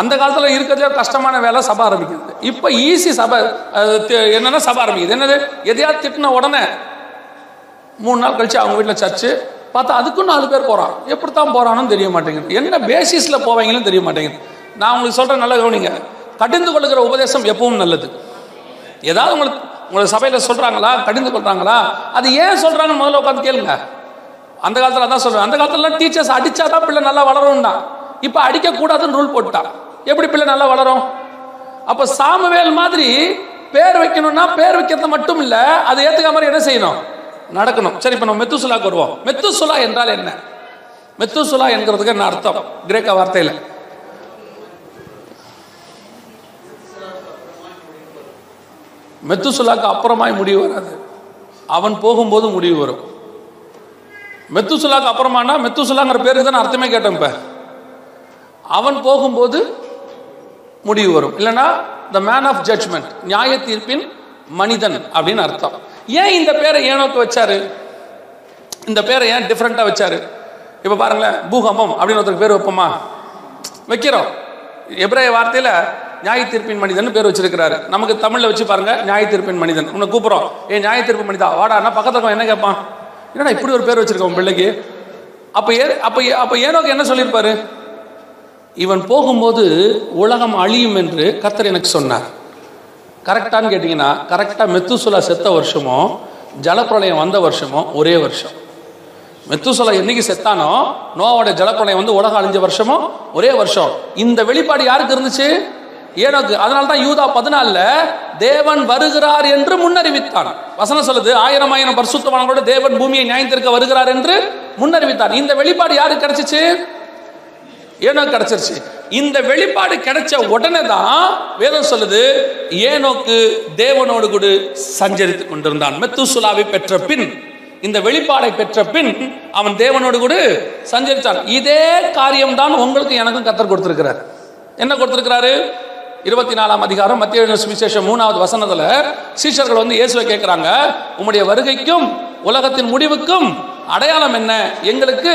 அந்த காலத்தில் இருக்கிறதுலே கஷ்டமான வேலை சபை ஆரம்பிக்கிறது இப்போ ஈஸி சபை என்னென்னா சபை ஆரம்பிக்குது. என்னது? எதையாவது திட்டின உடனே மூணு நாள் கழிச்சு அவங்க வீட்டில் சர்ச்சு பார்த்தா அதுக்கும் நாலு பேர் போகிறான் எப்படி தான் போகிறான்னு தெரிய மாட்டேங்குது. என்ன பேசிஸில் போவாங்கன்னு தெரிய மாட்டேங்குது. நான் உங்களுக்கு சொல்கிறேன் நல்லா கவனிங்க. கடிந்து கொள்ளுகிற உபதேசம் எப்பவும் நல்லது. ஏதாவது உங்களுக்கு உங்களை சபையில் சொல்கிறாங்களா கடிந்து கொள்கிறாங்களா அது ஏன் சொல்கிறாங்கன்னு முதல்ல உட்காந்து கேளுங்க. அந்த காலத்தில் அதான் சொல்றேன். அந்த காலத்துல டீச்சர்ஸ் அடிச்சா தான் பிள்ளை நல்லா வளரும்னா இப்போ அடிக்கக்கூடாதுன்னு ரூல் போட்டா எப்படி பிள்ளை நல்லா வளரும்? அப்போ சாமுவேல் மாதிரி பேர் வைக்கணும்னா பேர் வைக்கிறது மட்டும் இல்லை அதை ஏற்றுக்க மாதிரி என்ன செய்யணும்? நடக்கணும். சரி இப்போ நம்ம மெத்துசுலாக்கு வருவோம். மெத்துசுலா என்றால் என்ன? மெத்துசுலா என்கிறதுக்கு என்ன அர்த்தம்? கிரேக்க வார்த்தையில். மெத்துசுலாக்கு அப்புறமாய் முடிவு வராது. அவன் போகும்போது முடிவு வரும். மெத்துசுலாக்கு அப்புறமானா மெத்துசுலாங்கிற பேருக்கு தான் அர்த்தமே கேட்டேன் இப்போ. அவன் போகும்போது முடிவு வரும். இல்லைன்னா த மேன் ஆஃப் ஜட்ஜ்மெண்ட் நியாய தீர்ப்பின் மனிதன் அப்படின்னு அர்த்தம். ஏன் இந்த பேரை ஏனோக்கு வச்சாரு? இந்த பேரை ஏன் டிஃப்ரெண்ட்டாக வச்சாரு? இப்போ பாருங்களேன் பூகம்பம் அப்படின்னு ஒருத்தருக்கு பேர் வைப்போமா? வைக்கிறோம். எப்ராய வார்த்தையில் நியாய தீர்ப்பின் மனிதன் பேர் வச்சிருக்கிறாரு. நமக்கு தமிழில் வச்சு பாருங்க நியாய தீர்ப்பின் மனிதன். உன்னை கூப்பிட்றோம். ஏ நியாய தீர்ப்பு மனிதா? வாடான்னா பக்கத்துல என்ன கேட்பான் என்னடா இப்படி ஒரு பேர் வச்சிருக்கோம் பிள்ளைக்கு? அப்போ ஏ அப்போ அப்போ ஏனோக்கு என்ன சொல்லியிருப்பாரு? இவன் போகும்போது உலகம் அழியும் என்று கர்த்தர் எனக்கு சொன்னார். கரெக்டான்னு கேட்டிங்கன்னா கரெக்டாக மெத்துசுலா செத்த வருஷமோ ஜலப்பிரளயம் வந்த வருஷமோ ஒரே வருஷம். மெத்துசுலா என்னைக்கு செத்தானோ நோவோட ஜலப்பிரளயம் வந்து உலகம் அழிஞ்ச வருஷமோ ஒரே வருஷம். இந்த வெளிப்பாடு யாருக்கு இருந்துச்சு? ஏனோக்கு அதனால தான் யூதா பதினாலில் தேவன் வருகிறார் என்று முன்னறிவித்தான். வசனம் சொல்லுது ஆயிரம் ஆயிரம் பரிசுத்தவான்களோட தேவன் பூமியை நியாயத்திற்க வருகிறார் என்று முன்னறிவித்தான். இந்த வெளிப்பாடு யாருக்கு கிடைச்சிச்சு? ஏனோ கிடைச்சிருச்சு. இந்த வெளிப்பாடு கிடைச்ச உடனே தான் வேதம் சொல்லுது ஏனோக்கு தேவனோடு கூட சஞ்சரித்து கொண்டிருந்தான். மெத்துசுலாவை பெற்ற பின் இந்த வெளிப்பாடை பெற்ற பின் அவன் தேவனோடு கூட சஞ்சரித்தான். இதே காரியம்தான் உங்களுக்கு எனக்கும் கத்தர் கொடுத்திருக்கிறார். என்ன கொடுத்திருக்கிறாரு? இருபத்தி நாலாம் அதிகாரம் மத்திய விசேஷம் சுவிசேஷம் மூணாவது வசனத்தில் சீஷர்கள் வந்து இயேசுவை கேட்குறாங்க உம்முடைய வருகைக்கும் உலகத்தின் முடிவுக்கும் அடையாளம் என்ன? எங்களுக்கு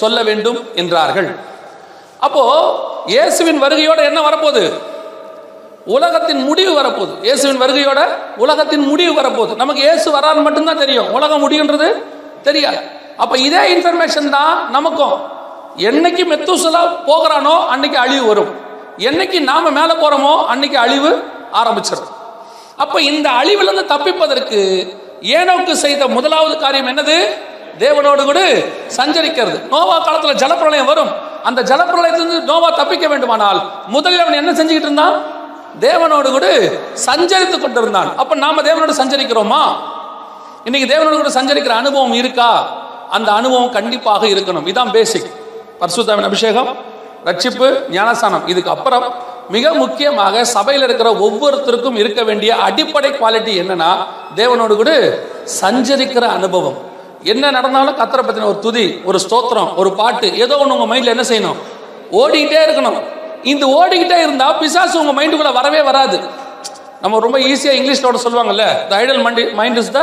சொல்ல வேண்டும் என்றார்கள். அப்போ இயேசுவின் வருகையோட என்ன வரப்போகுது? உலகத்தின் முடிவு வரப்போகுது. இயேசுவின் வருகையோட உலகத்தின் முடிவு வரப்போகுது. நமக்கு இயேசு வரான்னு மட்டும்தான் தெரியும். உலகம் முடியுன்றது தெரியாது. அப்போ இதே இன்ஃபர்மேஷன் தான் நமக்கும். என்னைக்கு மெத்துசலா போகிறானோ அன்னைக்கு அழிவு வரும். என்னைக்கு நாம மேல போறோமோ அன்னைக்கு அழிவு ஆரம்பிச்சிடும் அப்ப இந்த அழிவிலிருந்து தப்பிப்பதற்கு ஏனோக்கு செய்த முதலாவது காரியம் என்னது? தேவனோடு கூட சஞ்சரிக்கிறது. நோவா காலத்துல ஜலப்பிரளயம் வரும். அந்த ஜலப்பிரளயத்திலிருந்து நோவா தப்பிக்க வேண்டுமானால் முதலில் அவன் என்ன செஞ்சுக்கிட்டு இருந்தான்? தேவனோடு கூட சஞ்சரித்து கொண்டிருந்தான். அப்ப நாம தேவனோடு சஞ்சரிக்கிறோமா? இன்னைக்கு தேவனோடு கூட சஞ்சரிக்கிற அனுபவம் இருக்கா? அந்த அனுபவம் கண்டிப்பாக இருக்கணும். இதான் பேசிக் பரிசுத்தாவின் அபிஷேகம். ரட்சிப்பு ஞானஸ்தானம். இதுக்கு அப்புறம் மிக முக்கியமாக சபையில் இருக்கிற ஒவ்வொருத்தருக்கும் இருக்க வேண்டிய அடிப்படை குவாலிட்டி என்னன்னா தேவனோடு கூட சஞ்சரிக்கிற அனுபவம். என்ன நடந்தாலும் கத்தரை பத்தின ஒரு துதி ஒரு ஸ்தோத்திரம் ஒரு பாட்டு ஏதோ ஒன்று உங்க மைண்ட்ல என்ன செய்யணும்? ஓடிக்கிட்டே இருக்கணும். இந்த ஓடிக்கிட்டே இருந்தா பிசாசு உங்க மைண்டுக்குள்ள வரவே வராது. நம்ம ரொம்ப ஈஸியா இங்கிலீஷோட சொல்லுவாங்கல்ல the idle mind mind is the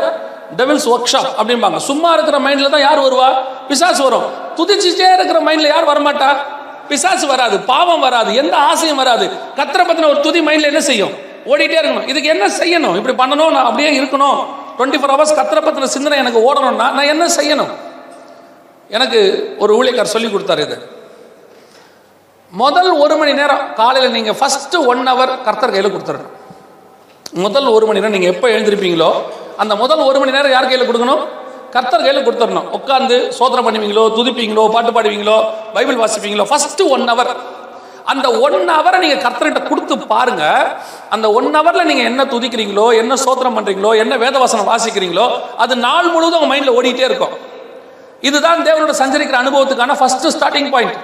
devil's workshop அப்படிம்பாங்க. சும்மா இருக்கிற மைண்ட்ல தான் யார் வருவா? பிசாசு வரும். துதிச்சுட்டே இருக்கிற மைண்ட்ல யார் வரமாட்டா? பிசாசு வராது பாவம் வராது எந்த ஆசையும் வராது. கத்திர பத்தின ஒரு துதி மைண்ட்ல என்ன செய்யும்? ஓடிட்டே இருக்கணும். இதுக்கு என்ன செய்யணும்? இப்படி பண்ணணும்? நான் அப்படியே இருக்கணும். டுவெண்ட்டி ஃபோர் ஹவர்ஸ் கத்திர பத்தின சிந்தனை எனக்கு ஓடணும்னா நான் என்ன செய்யணும்? எனக்கு ஒரு ஊழியக்கார் சொல்லி கொடுத்தாரு இது. முதல் ஒரு மணி நேரம் காலையில் நீங்கள் ஃபர்ஸ்ட் ஒன் ஹவர் கர்த்தர் கையில் கொடுத்துடணும் முதல் ஒரு மணி நேரம் நீங்கள் எப்போ எழுந்திருப்பீங்களோ அந்த முதல் ஒரு மணி நேரம் யார் கையில் கொடுக்கணும்? கர்த்தர் கையில் கொடுத்துடணும். உட்காந்து சோதனை பண்ணுவீங்களோ துதிப்பீங்களோ பாட்டு பாடுவீங்களோ பைபிள் வாசிப்பீங்களோ ஃபர்ஸ்ட் ஒன் ஹவர் அந்த ஒன் ஹவரை நீங்கள் கர்த்தர்கிட்ட கொடுத்து பாருங்க. அந்த ஒன் ஹவரில் நீங்கள் என்ன துதிக்கிறீங்களோ என்ன சோத்திரம் பண்ணுறீங்களோ என்ன வேதவாசனம் வாசிக்கிறீங்களோ அது நாள் முழுவதும் உங்கள் மைண்டில் ஓடிட்டே இருக்கும். இதுதான் தேவனோட சஞ்சரிக்கிற அனுபவத்துக்கான ஃபர்ஸ்ட் ஸ்டார்டிங் பாயிண்ட்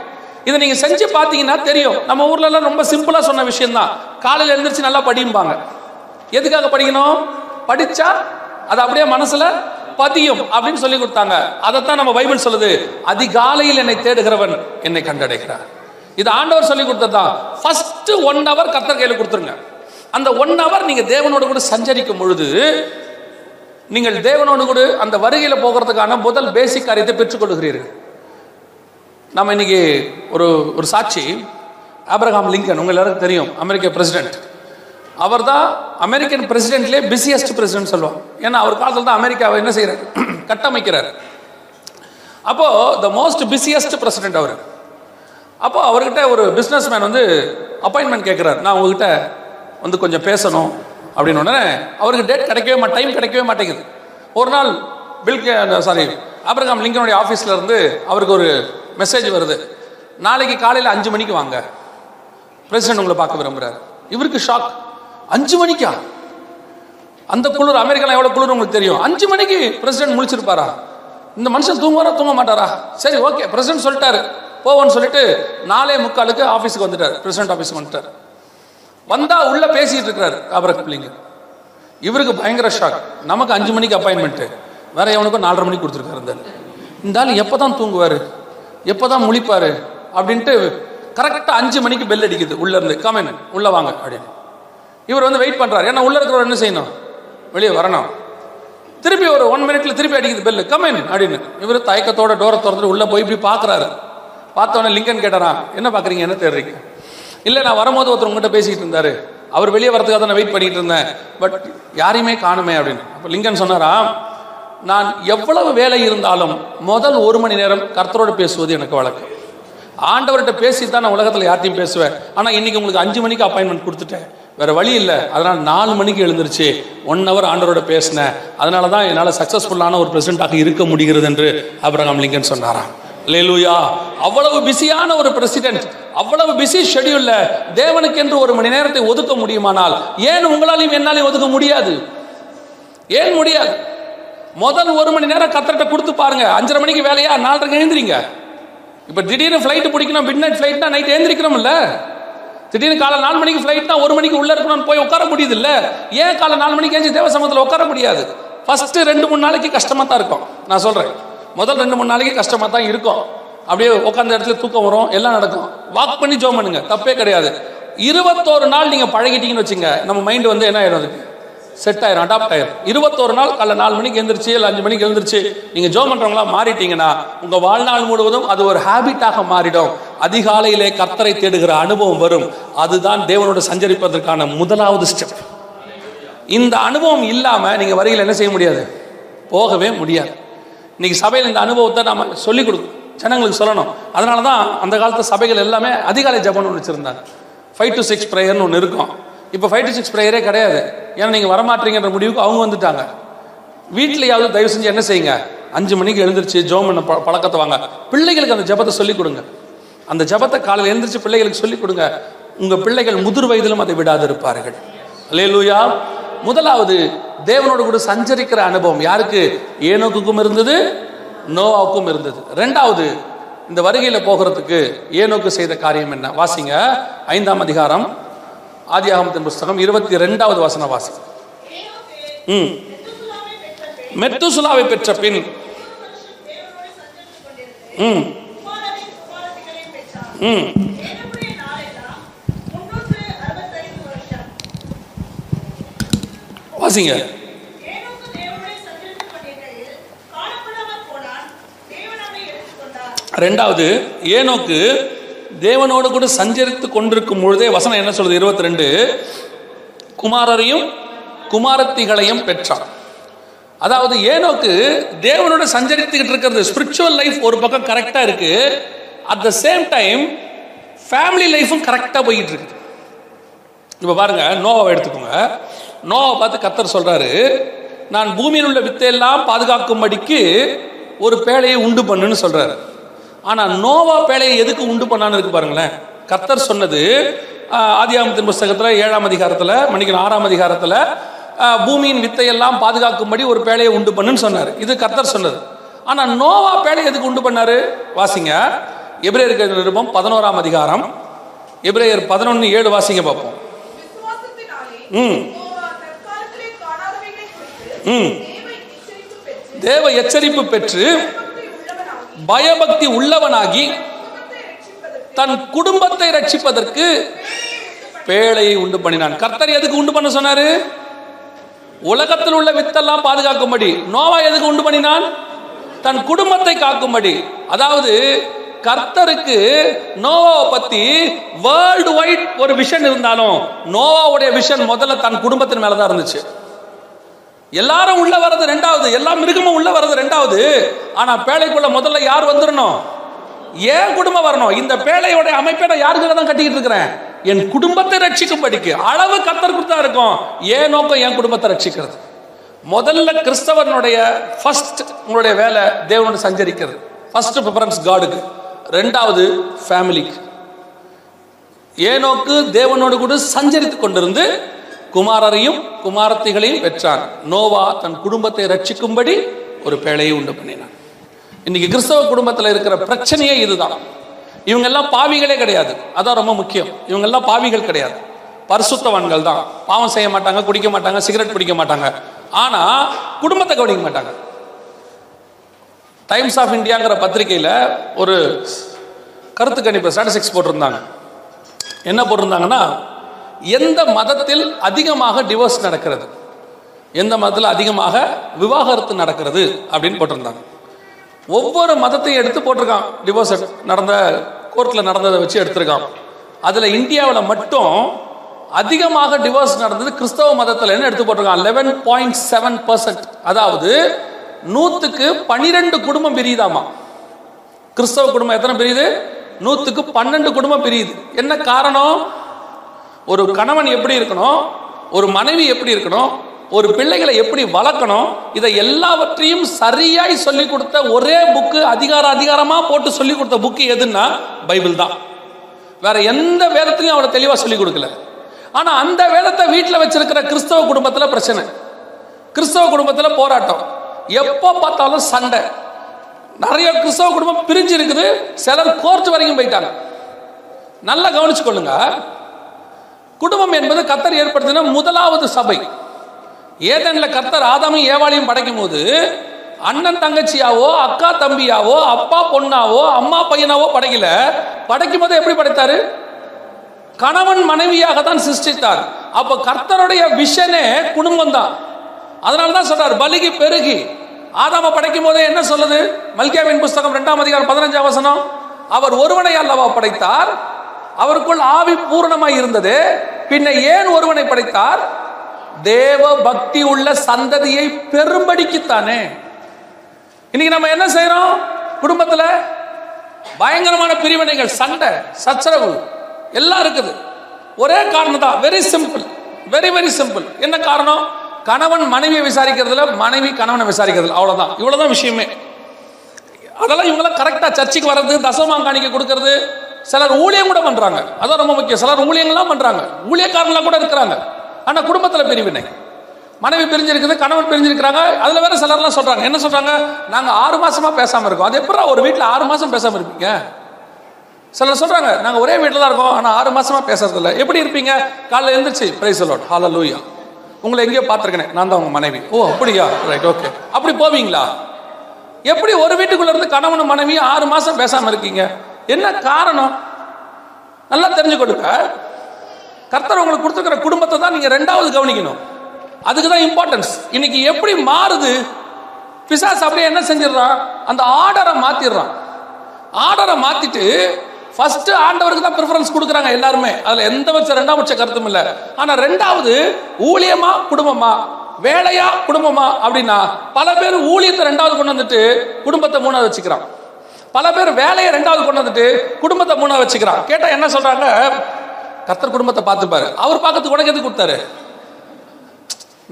இதை நீங்கள் செஞ்சு பார்த்தீங்கன்னா தெரியும். நம்ம ஊர்லலாம் ரொம்ப சிம்பிளாக சொன்ன விஷயம் தான் காலையில் எழுந்திரிச்சு நல்லா படியும்பாங்க. எதுக்காக படிக்கணும்? படித்தா அது அப்படியே மனசில் பதியும் அப்படின்னு சொல்லி கொடுத்தாங்க. அதைத்தான் நம்ம பைபிள் சொல்லுது. அதிகாலையில் என்னை தேடுகிறவன் என்னை கண்டடைகிறார். இது ஆண்டவர் சொல்லி கொடுத்ததுதான். ஃபர்ஸ்ட் ஒன் ஹவர் கத்தர் கையில் கொடுத்துருங்க. அந்த ஒன் ஹவர் நீங்க தேவனோடு கூட சஞ்சரிக்கும் பொழுது நீங்கள் தேவனோடு கூட அந்த வருகையில் போகிறதுக்கான முதல் பேசிக் காரியத்தை பெற்றுக்கொள்கிறீர்கள். நம்ம இன்னைக்கு ஒரு ஒரு சாட்சி. ஆப்ரஹாம் லிங்கன் உங்க எல்லாருக்கும் தெரியும். அமெரிக்க பிரசிடென்ட் அவர் தான் அமெரிக்கன் பிரசிடென்ட்லேயே பிஸியஸ்ட் பிரசிடென்ட் சொல்லுவோம் ஏன்னா அவர் காலத்தில் தான் அமெரிக்காவை என்ன செய்கிறார் கட்டமைக்கிறார். அப்போ த மோஸ்ட் பிஸியஸ்ட் பிரசிடென்ட் அவர். அப்போ அவர்கிட்ட ஒரு பிஸ்னஸ் மேன் வந்து அப்பாயின்மெண்ட் கேட்குறாரு நான் உங்ககிட்ட வந்து கொஞ்சம் பேசணும் அப்படின்னு உடனே அவருக்கு டேட் கிடைக்கவே மா டைம் கிடைக்கவே மாட்டேங்குது. ஒரு நாள் பில் சாரி அப்ரகாம் லிங்கனுடைய ஆஃபீஸில் இருந்து அவருக்கு ஒரு மெசேஜ் வருது. நாளைக்கு காலையில் அஞ்சு மணிக்கு வாங்க. பிரசிடென்ட் உங்களை பார்க்க விரும்புகிறார் இவருக்கு ஷாக் அஞ்சு மணிக்கா? அந்த குளிர் அமெரிக்காவில் எவ்வளோ குளிர் உங்களுக்கு தெரியும்? அஞ்சு மணிக்கு பிரசிடென்ட் முழிச்சிருப்பாரா? இந்த மனுஷன் தூங்குவாரா தூங்க மாட்டாரா? சரி ஓகே. பிரசிடென்ட் சொல்லிட்டாரு. போவோன்னு சொல்லிட்டு நாலே முக்காலுக்கு ஆஃபீஸுக்கு வந்துட்டார். பிரசிடென்ட் ஆஃபீஸுக்கு வந்துட்டார். வந்தா உள்ள பேசிட்டு இருக்கிறார் ஆபரக் பிள்ளைங்க. இவருக்கு பயங்கர ஷாக் நமக்கு அஞ்சு மணிக்கு அப்பாயின்மெண்ட்டு வேற எவனுக்கும் நாலரை மணிக்கு கொடுத்துருக்காரு இருந்தாலும் இந்த ஆள் எப்போ தான் தூங்குவார்? எப்போ தான் முழிப்பார்? அப்படின்ட்டு கரெக்டாக அஞ்சு மணிக்கு பெல் அடிக்குது. உள்ளேருந்து இருந்து உள்ளே வாங்க அப்படின்னு. இவர் வந்து வெயிட் பண்றாரு. ஏன்னா உள்ள இருக்கிறவர் என்ன செய்யணும்? வெளியே வரணும். திருப்பி ஒரு ஒன் மினிட்ல திருப்பி அடிக்குது பெல்லு கம்மின் அப்படின்னு. இவர் தயக்கத்தோட டோரை திறந்துட்டு உள்ள போய் இப்படி பார்க்குறாரு பார்த்தோன்னே லிங்கன் கேட்டாரா என்ன பார்க்குறீங்க என்ன தேடுறீங்க? இல்லை நான் வரும்போது ஒருத்தர் உங்ககிட்ட பேசிக்கிட்டு இருந்தாரு. அவர் வெளியே வரதுக்காக தான் நான் வெயிட் பண்ணிட்டு இருந்தேன். பட் யாரையுமே காணுமே அப்படின்னு. அப்போ லிங்கன் சொன்னாரா நான் எவ்வளவு வேலை இருந்தாலும் முதல் ஒரு மணி நேரம் கர்த்தரோடு பேசுவது எனக்கு வழக்கம். ஆண்டவர்கிட்ட பேசி தான் நான் உலகத்தில் யார்ட்டையும் பேசுவேன். ஆனால் இன்னைக்கு உங்களுக்கு அஞ்சு மணிக்கு அப்பாயின்மெண்ட் கொடுத்துட்டேன். வேற வழி இல்லை. அதனால் நாலு மணிக்கு எழுந்திருச்சு. ஒன் ஹவர் ஆண்டரோட பேசினேன். அதனால தான் என்னால் சக்ஸஸ்ஃபுல்லான ஒரு பிரசிடென்ட்டாக இருக்க முடிகிறது என்று அப்ரஹாம் லிங்கன் சொன்னாராம். லேலூயா அவ்வளவு பிஸியான ஒரு பிரசிடென்ட் அவ்வளவு பிஸி ஷெடியூல்ல தேவனுக்கென்று ஒரு மணி நேரத்தை ஒதுக்க முடியுமானால் ஏன் உங்களாலையும் என்னாலையும் ஒதுக்க முடியாது? ஏன் முடியாது? முதல் ஒரு மணி நேரம் கத்தர்கிட்ட கொடுத்து பாருங்க. அஞ்சரை மணிக்கு வேலையா? நாலரைக்கு எழுந்திரிங்க. இப்போ திடீர்னு ஃப்ளைட்டு பிடிக்கணும் மிட் நைட் ஃப்ளைட்னா நைட் எழுந்திரிக்கிறோம்ல திடீர்னு காலை நாலு மணிக்கு ஃப்ளைட்னா ஒரு மணிக்கு உள்ள இருக்கணும்னு போய் உட்கார முடியுது இல்ல ஏன் காலை நாலு மணிக்கு ஏஞ்சி தேவசமத்தில் உட்கார முடியாது? ஃபர்ஸ்ட் ரெண்டு மூணு நாளைக்கு கஷ்டமா தான் இருக்கும். நான் சொல்றேன். முதல் ரெண்டு மூணு நாளைக்கு கஷ்டமா தான் இருக்கும். அப்படியே உட்காந்த இடத்துல தூக்கம் வரும் எல்லாம் நடக்கும். வாக் பண்ணி ஜோம் பண்ணுங்க. தப்பே கிடையாது. இருபத்தோரு நாள் நீங்க பழகிட்டீங்கன்னு வச்சுங்க நம்ம மைண்ட் வந்து என்ன ஆயிடும் அதுக்கு? செட் ஆயிரும் அடாப்ட் ஆயிரும். இருபத்தோரு நாள் காலை நாலு மணிக்கு எழுந்திரிச்சு இல்லை அஞ்சு மணிக்கு எழுந்திரிச்சு நீங்க ஜோம் பண்றவங்களா மாறிட்டீங்கன்னா உங்க வாழ்நாள் முழுவதும் அது ஒரு ஹாபிட்டாக மாறிடும். அதிகாலையிலே கர்த்தரை தேடுகிற அனுபவம் வரும். அதுதான் தேவனோட சஞ்சரிப்பதற்கான முதலாவது ஸ்டெப் இந்த அனுபவம் இல்லாம நீங்க வரையில் என்ன செய்ய முடியாது? போகவே முடியாது. இன்னைக்கு சபையில் இந்த அனுபவத்தை நாம சொல்லிக் கொடுக்கணும் ஜனங்களுக்கு சொல்லணும். அதனால தான் அந்த காலத்து சபைகள் எல்லாமே அதிகாலை ஜபம்னு வச்சிருந்தாங்க. ஃபைவ் டு சிக்ஸ் ப்ரேயர்னு ஒன்று இருக்கும். இப்போ ஃபைவ் டு சிக்ஸ் ப்ரேயரே கிடையாது. ஏன்னா நீங்கள் வரமாட்டீங்கன்ற முடிவுக்கு அவங்க வந்துட்டாங்க. வீட்டிலையாவது தயவு செஞ்சு என்ன செய்யுங்க? அஞ்சு மணிக்கு எழுந்திரிச்சு ஜோம் பண்ண ப- பழக்கத்தை வாங்க. பிள்ளைகளுக்கு அந்த ஜபத்தை சொல்லிக் கொடுங்க. அந்த ஜபத்தை காலையில் எழுந்திரிச்சு பிள்ளைகளுக்கு சொல்லிக் கொடுங்க. உங்க பிள்ளைகள் முதிர் வயதிலும் அதை விடாது இருப்பார்கள் அல்லேலூயா. முதலாவது தேவனோடு கூட சஞ்சரிக்கிற அனுபவம் யாருக்கு? ஏனோக்குக்கும் இருந்தது நோவாவுக்கும் இருந்தது. ரெண்டாவது இந்த வருகையில் போகிறதுக்கு ஏனோக்கு செய்த காரியம் என்ன? வாசிங்க. ஐந்தாம் அதிகாரம் ஆதியாகமத்தின் புஸ்தகம் இருபத்தி ரெண்டாவது வசன வாசி ம். மெத்துசுலாவை பெற்ற பின். ம். அவனை எடுத்துக்கொண்டார் ரெண்டாவது ஏனோக்கு தேவனோடு கூட சஞ்சரித்து கொண்டிருக்கும் பொழுதே வசனம் என்ன சொல்றது இருபத்தி ரெண்டு குமாரரையும் குமாரத்திகளையும் பெற்றார். அதாவது ஏனோக்கு தேவனோட சஞ்சரித்துக்கிட்டு இருக்கிறது ஸ்பிரிச்சுவல் லைஃப் ஒரு பக்கம் கரெக்டாக இருக்கு. At the same time family லைஃபும் கரெக்டாக போயிட்டு இருக்குது இப்போ பாருங்க நோவாவை எடுத்துக்கோங்க. நோவை பார்த்து கத்தர் சொல்றாரு நான் பூமியில் உள்ள வித்தையெல்லாம் பாதுகாக்கும்படிக்கு ஒரு பேழையை உண்டு பண்ணுன்னு சொல்றாரு. ஆனால் நோவா பேழையை எதுக்கு உண்டு பண்ணான்னு இருக்கு பாருங்களேன். கத்தர் சொன்னது ஆதியாமத்தின் புஸ்தகத்தில் ஏழாம் அதிகாரத்தில் மன்னிக்கணும் ஆறாம் அதிகாரத்தில் பூமியின் வித்தையெல்லாம் பாதுகாக்கும்படி ஒரு பேழையை உண்டு பண்ணுன்னு சொன்னார். இது கத்தர் சொன்னது. ஆனால் நோவா பேழை எதுக்கு உண்டு பண்ணாரு? வாசிங்க. எபிரேயருக்கு நிருபம் பதினோராம் அதிகாரம். எபிரேயர் பதினொன்னு ஏழு வாசிங்க பார்ப்போம். ம். ம். தேவ எச்சரிப்பு பெற்று பயபக்தி உள்ளவனாகி தன் குடும்பத்தை ரட்சிப்பதற்கு பேழையை உண்டு பண்ணினான். கர்த்தர் எதுக்கு உண்டு பண்ண சொன்னாரு? உலகத்தில் உள்ள வித்தெல்லாம் பாதுகாக்கும்படி. நோவா எதுக்கு உண்டு பண்ணினான்? தன் குடும்பத்தை காக்கும்படி. அதாவது கர்த்தருக்கு நோவாவை பத்தி வேர்ல்டு வைட் ஒரு விஷன் இருந்தாலும் நோவாவுடைய விஷன் முதல்ல தன் குடும்பத்தின் மேலதான் இருந்துச்சு. எல்லாரும் உள்ள வர்றது ரெண்டாவது எல்லா மிருகமும் உள்ள வர்றது ரெண்டாவது. ஆனா பேழைக்குள்ள முதல்ல யார் வந்துடணும் ஏன் குடும்பம் வரணும்? இந்த பேழையோட அமைப்பை நான் யாருக்காக தான் கட்டிக்கிட்டு இருக்கிறேன்? என் குடும்பத்தை ரட்சிக்கும்படிக்கு. அளவு கத்தர் கொடுத்தா இருக்கும். ஏன் நோக்கம் என் குடும்பத்தை ரட்சிக்கிறது? முதல்ல கிறிஸ்தவனுடைய ஃபர்ஸ்ட் உங்களுடைய வேலை தேவனோட சஞ்சரிக்கிறது. ஃபர்ஸ்ட் ப்ரிஃபரன்ஸ் காடுக்கு ரெண்டாவது ஃபேமிலிக்கு ஏனோக்கு தேவனோடு கூட சஞ்சரித்து கொண்டிருந்து குமாரரையும் குமாரத்திகளையும் பெற்றான். நோவா தன் குடும்பத்தை ரட்சிக்கும்படி ஒரு பேழையை உண்டு பண்ணினான். இன்னைக்கு கிறிஸ்தவ குடும்பத்தில் இருக்கிற பிரச்சனையே இதுதான். இவங்க எல்லாம் பாவிகளே கிடையாது. அதான் ரொம்ப முக்கியம். இவங்க எல்லாம் பாவிகள் கிடையாது. பரிசுத்தவான்கள் தான் பாவம் செய்ய மாட்டாங்க குடிக்க மாட்டாங்க சிகரெட் பிடிக்க மாட்டாங்க. ஆனா குடும்பத்தை கவனிக்க மாட்டாங்க. டைம்ஸ் ஆஃப் இந்தியாங்கிற பத்திரிக்கையில் ஒரு கருத்து கணிப்பு ஸ்டாட்டிஸ்டிக்ஸ் போட்டிருந்தாங்க. என்ன போட்டிருந்தாங்கன்னா எந்த மதத்தில் அதிகமாக டிவோர்ஸ் நடக்கிறது? எந்த மதத்தில் அதிகமாக விவாகரத்து நடக்கிறது? அப்படின்னு போட்டிருந்தாங்க. ஒவ்வொரு மதத்தையும் எடுத்து போட்டிருக்கான். டிவோர்ஸ் நடந்த கோர்ட்டில் நடந்ததை வச்சு எடுத்திருக்கான். அதில் இந்தியாவில் மட்டும் அதிகமாக டிவோர்ஸ் நடந்தது கிறிஸ்தவ மதத்தில் என்ன எடுத்து போட்டிருக்கான். லெவன் பாயிண்ட் செவன் பர்சன்ட் அதாவது நூற்றுக்கு பனிரெண்டு குடும்பம் பிரியுதாமா? கிறிஸ்தவ குடும்பம் எத்தனை பிரியுது? நூற்றுக்கு பன்னெண்டு குடும்பம் பிரியுது. என்ன காரணம்? ஒரு கணவன் எப்படி இருக்கணும்? ஒரு மனைவி எப்படி இருக்கணும்? ஒரு பிள்ளைகளை எப்படி வளர்க்கணும்? இதை எல்லாவற்றையும் சரியாய் சொல்லி கொடுத்த ஒரே புக்கு அதிகார அதிகாரமா போட்டு சொல்லி கொடுத்த புக்கு எதுன்னா பைபிள் தான். வேற எந்த வேதத்திலையும் அவளை தெளிவா சொல்லி கொடுக்கல. ஆனா அந்த வேதத்தை வீட்டில் வச்சிருக்கிற கிறிஸ்தவ குடும்பத்துல பிரச்சனை. கிறிஸ்தவ குடும்பத்துல போராட்டம். எப்போ பார்த்தாலும் சண்டை. நிறைய கிறிஸ்தவ குடும்பம் பிரிஞ்சு இருக்குது சிலர் கோர்ட் வரைக்கும் போயிட்டாங்க. நல்லா கவனிச்சுக்கொள்ளுங்க. குடும்பம் என்பது கத்தர் ஏற்படுத்தின முதலாவது சபை. ஏதன்ல கர்த்தர் ஆதாமும் ஏவாளையும் படைக்கும் போது அண்ணன் தங்கச்சியாவோ அக்கா தம்பியாவோ அப்பா பொண்ணாவோ அம்மா பையனாவோ படைக்கல. படைக்கும் போது எப்படி படைத்தாரு? கணவன் மனைவியாக தான் சிருஷ்டித்தார். அப்போ கர்த்தருடைய விஷனே குடும்பம் தான் அதனால தான் சொல்றார் பலிகி பெருகி ஆதாம படைக்கும் போதே என்ன சொல்லுது? மல்கியாவின் புஸ்தகம் இரண்டாம் அதிகாரம் பதினஞ்சாம் வசனம் அவர் ஒருவனை அல்லவா படைத்தார்? அவருக்குள் ஆவி பூரணமாய் இருந்தது. பின்ன ஏன் ஒருவனை படைத்தார்? தேவ பக்தி உள்ள சந்ததியை பெரும்படிக்குத்தானே. இன்னைக்கு நம்ம என்ன செய்யறோம் குடும்பத்துல பயங்கரமான பிரிவினைகள் சண்டை சச்சரவு எல்லாம் இருக்குது. ஒரே காரணம் தான் very simple very very simple என்ன காரணம்? கணவன் மனைவியை விசாரிக்கிறதுல மனைவி கணவனை விசாரிக்கிறதுல அவ்வளவுதான். இவ்வளவுதான் விஷயமே. அதெல்லாம் இவங்களாம் கரெக்டா சர்ச்சுக்கு வர்றது தசமாம் காணிக்க கொடுக்கறது சிலர் ஊழியம் கூட பண்றாங்க. அதான் ரொம்ப முக்கியம். சிலர் ஊழியங்கள்லாம் பண்றாங்க. ஊழியக்காரங்களா கூட இருக்கிறாங்க. ஆனா குடும்பத்துல பிரிவினை. மனைவி பிரிஞ்சிருக்குது கணவன் பிரிஞ்சிருக்கிறாங்க. அதுல வேற சிலர்லாம் சொல்றாங்க. என்ன சொல்றாங்க? நாங்க ஆறு மாசமா பேசாம இருக்கோம். அது எப்படா ஒரு வீட்டில் ஆறு மாசம் பேசாம இருப்பீங்க? சிலர் சொல்றாங்க நாங்க ஒரே வீட்டில் தான் இருக்கோம் ஆனா ஆறு மாசமா பேசுறதில்ல. எப்படி இருப்பீங்க? காலையில் எழுந்திரிச்சு பிரைஸ் அலோட் ஹால லூயா உங்களை எங்கேயோ பார்த்துருக்கேன் நான் தான் உங்க மனைவி. ஓ அப்படியா? ரைட் ஓகே அப்படி போவீங்களா? எப்படி ஒரு வீட்டுக்குள்ள இருந்து கணவனும் மனைவி ஆறு மாசம் பேசாம இருக்கீங்க? என்ன காரணம்? நல்லா தெரிஞ்சு கொடுக்க கர்த்தர் உங்களுக்கு கொடுத்துருக்கிற குடும்பத்தை தான் நீங்க ரெண்டாவது கவனிக்கணும். அதுக்கு தான் இம்பார்ட்டன்ஸ் இன்னைக்கு எப்படி மாறுது? பிசாஸ் அப்படியே என்ன செஞ்சிடறான்? அந்த ஆர்டரை மாத்திடுறான். ஆர்டரை மாத்திட்டு ஃபர்ஸ்ட் ஆண்டவருக்கு தான் ப்ரிஃபரன்ஸ் கொடுக்குறாங்க எல்லாருமே. அதில் எந்த பட்ச ரெண்டாம் பட்ச கருத்தும் இல்லை. ஆனால் ரெண்டாவது ஊழியமா குடும்பமா? வேலையா குடும்பமா? அப்படின்னா பல பேர் ஊழியத்தை ரெண்டாவது கொண்டு வந்துட்டு குடும்பத்தை மூணாவது வச்சுக்கிறான். பல பேர் வேலையை ரெண்டாவது கொண்டு வந்துட்டு குடும்பத்தை மூணாவது வச்சுக்கிறான். கேட்டா என்ன சொல்றாங்க? கர்த்தர் குடும்பத்தை பார்த்துப்பாரு. அவர் பார்க்கறதுக்கு உனக்கு எது கொடுத்தாரு?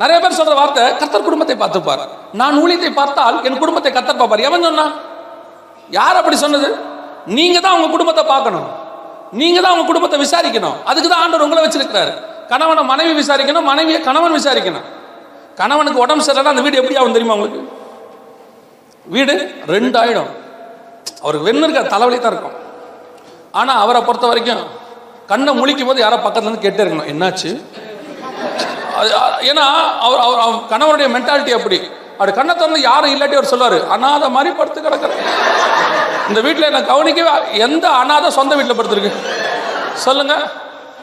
நிறைய பேர் சொல்ற வார்த்தை கர்த்தர் குடும்பத்தை பார்த்துப்பார். நான் ஊழியத்தை பார்த்தால் என் குடும்பத்தை கர்த்தர் பார்ப்பார். எவன் சொன்னா யார் அப்படி சொன்னது? நீங்க தான் உங்க குடும்பத்தை பார்க்கணும். நீங்க தான் உங்க குடும்பத்தை விசாரிக்கணும். அதுக்கு தான் ஆண்டவர் உங்களை வச்சிருக்கிறாரு. கணவனை மனைவி விசாரிக்கணும் மனைவியை கணவன் விசாரிக்கணும். கணவனுக்கு உடம்பு சரியில்லைன்னா அந்த வீடு எப்படி ஆகும் தெரியுமா உங்களுக்கு? வீடு ரெண்டு ஆயிடும் அவருக்கு வெண்ணு இருக்க தலைவலி தான் இருக்கும். ஆனா அவரை பொறுத்த வரைக்கும் கண்ணை முழிக்கும் போது யாரோ பக்கத்துல இருந்து கேட்டே இருக்கணும் என்னாச்சு? அது, ஏன்னா அவர் அவர் அவர் கணவருடைய மென்டாலிட்டி அப்படி. அவர் கண்ணை திறந்து யாரும் இல்லாட்டி அவர் சொல்லுவார் அனாதை மாதிரி படுத்து கிடக்குறேன் இந்த வீட்டில் என்ன கவனிக்கவே எந்த அனாதை சொந்த வீட்டில் படுத்துருக்கு? சொல்லுங்க.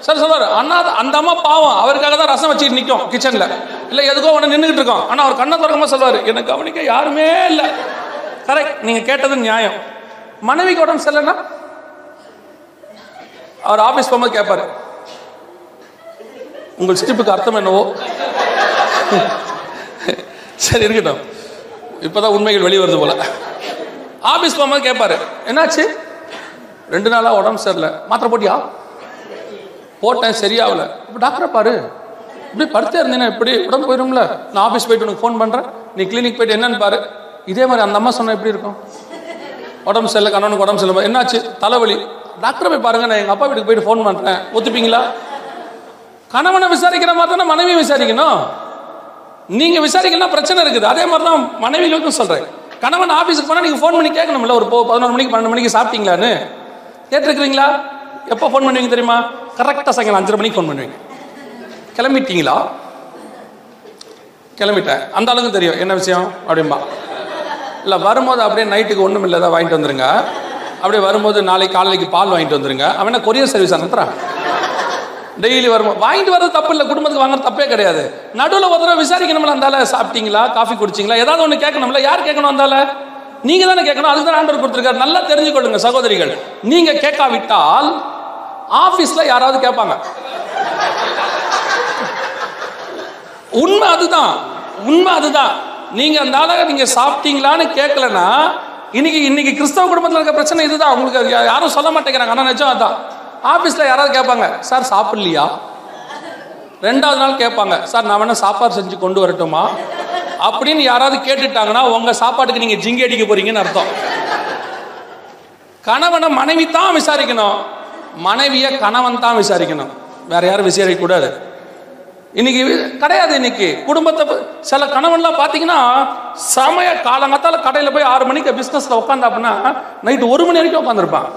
சரி சொல்லுவார் அண்ணாத அந்த அம்மா பாவம் அவருக்காக தான் ரசம் வச்சுட்டு நிற்கும் கிச்சனில் இல்லை எதுக்கோ ஒன்று நின்றுக்கிட்டு இருக்கோம். ஆனால் அவர் கண்ணை திறக்கமா சொல்லுவார் என்னை கவனிக்க யாருமே இல்லை. கரெக்ட் நீங்கள் கேட்டது நியாயம். மனைவிக்கு உடம்பு சரியில்லைன்னா? அவர் ஆஃபீஸ் போகும்போது கேட்பார் உங்கள் சிரிப்புக்கு அர்த்தம் என்னவோ? சரி இருக்கட்டும். இப்போதான் உண்மைகள் வெளியே வருது போல. ஆபீஸ் போகும்போது கேட்பாரு என்னாச்சு? ரெண்டு நாளாக உடம்பு சரியில்லை. மாத்திரை போட்டியா? போட்டேன் சரியாகல. இப்போ டாக்டரை பாரு. இப்படி படுத்தே இருந்தீங்கன்னா இப்படி உடம்பு போயிடும்ல நான் ஆஃபீஸ் போயிட்டு உனக்கு ஃபோன் பண்ணுறேன் நீ கிளினிக் போயிட்டு என்னன்னு பாரு. இதே மாதிரி அந்த அம்மா சொன்னால் எப்படி இருக்கும்? உடம்பு சரியில்லை கணவனுக்கு உடம்பு சரியில்லை. என்னாச்சு? தலைவலி. டாக்டரை போய் பாருங்க நான் எங்கள் அப்பா வீட்டுக்கு போயிட்டு ஃபோன் பண்ணுறேன் ஒத்துப்பீங்களா? கணவனை விசாரிக்கிற மாதிரி தானே மனைவி விசாரிக்கணும். நீங்க விசாரிக்கலாம் பிரச்சனை இருக்குது. அதே மாதிரி தான் மனைவிகளுக்கும் சொல்றேன். கணவன் ஆபீஸுக்கு போனா நீங்க ஃபோன் பண்ணி கேட்கணும்ல ஒரு பதினொரு மணிக்கு பன்னெண்டு மணிக்கு சாப்பிட்டீங்களான்னு? கேட்டிருக்கிறீங்களா? எப்போ ஃபோன் பண்ணுவீங்க தெரியுமா? கரெக்டாக சாயங்காலம் அஞ்சரை மணிக்கு ஃபோன் பண்ணுவீங்க. கிளம்பிட்டீங்களா? கிளம்பிட்டேன். அந்த அளவுக்கு தெரியும். என்ன விஷயம்? அப்படிம்பா. இல்லை வரும்போது அப்படியே நைட்டுக்கு ஒன்றும் இல்லை வாங்கிட்டு வந்துருங்க. அப்படியே வரும்போது நாளைக்கு காலைக்கு பால் வாங்கிட்டு வந்துருங்க. அவன் கொரியர் சர்வீஸ் அனுப்புறான் டெய்லி வரும்? வாங்கிட்டு வர்றது தப்பு இல்லை குடும்பத்துக்கு வாங்குறது தப்பே கிடையாது. நடுவில் ஒரு தடவை விசாரிக்கணும்ல அந்தால சாப்பிட்டீங்களா? காஃபி குடிச்சிங்களா? ஏதாவது ஒன்று கேட்கணும்ல? யார் கேட்கணும் அந்தால நீங்க தானே கேட்கணும் அதுக்கு தான் ஆண்டவர் கொடுத்துருக்காரு. நல்லா தெரிஞ்சுக்கொள்ளுங்க சகோதரிகள். நீங்க கேட்காவிட்டால் ஆபீஸ்ல யாராவது கேட்பாங்க. உண்மை அதுதான். உண்மை அதுதான். நீங்க அந்த ஆளாக நீங்க சாப்பிட்டீங்களான்னு கேட்கலன்னா இன்னைக்கு இன்னைக்கு கிறிஸ்தவ குடும்பத்தில் இருக்க பிரச்சனை இதுதான். உங்களுக்கு அது யாரும் சொல்ல மாட்டேங்கிறாங்க. ஆனால் நிஜம் அதான். ஆஃபீஸில் யாராவது கேட்பாங்க சார் சாப்பிட்லையா? ரெண்டாவது நாள் கேட்பாங்க சார் நான் வேணால் சாப்பாடு செஞ்சு கொண்டு வரட்டுமா? அப்படின்னு யாராவது கேட்டுட்டாங்கன்னா உங்கள் சாப்பாட்டுக்கு நீங்கள் ஜிங்கி அடிக்க போறீங்கன்னு அர்த்தம். கணவனை மனைவி தான் விசாரிக்கணும். மனைவியை கணவன் தான் விசாரிக்கணும். வேற யாரும் விசாரிக்க கூடாது. இன்னைக்கு கிடையாது இன்னைக்கு. குடும்பத்தை சில கணவன்லாம் பார்த்தீங்கன்னா சமய காலங்காத்தால் கடையில் போய் ஆறு மணிக்கு பிஸ்னஸில் உட்காந்தாப்புன்னா அப்படின்னா நைட்டு ஒரு மணி வரைக்கும் உட்காந்துருப்பான்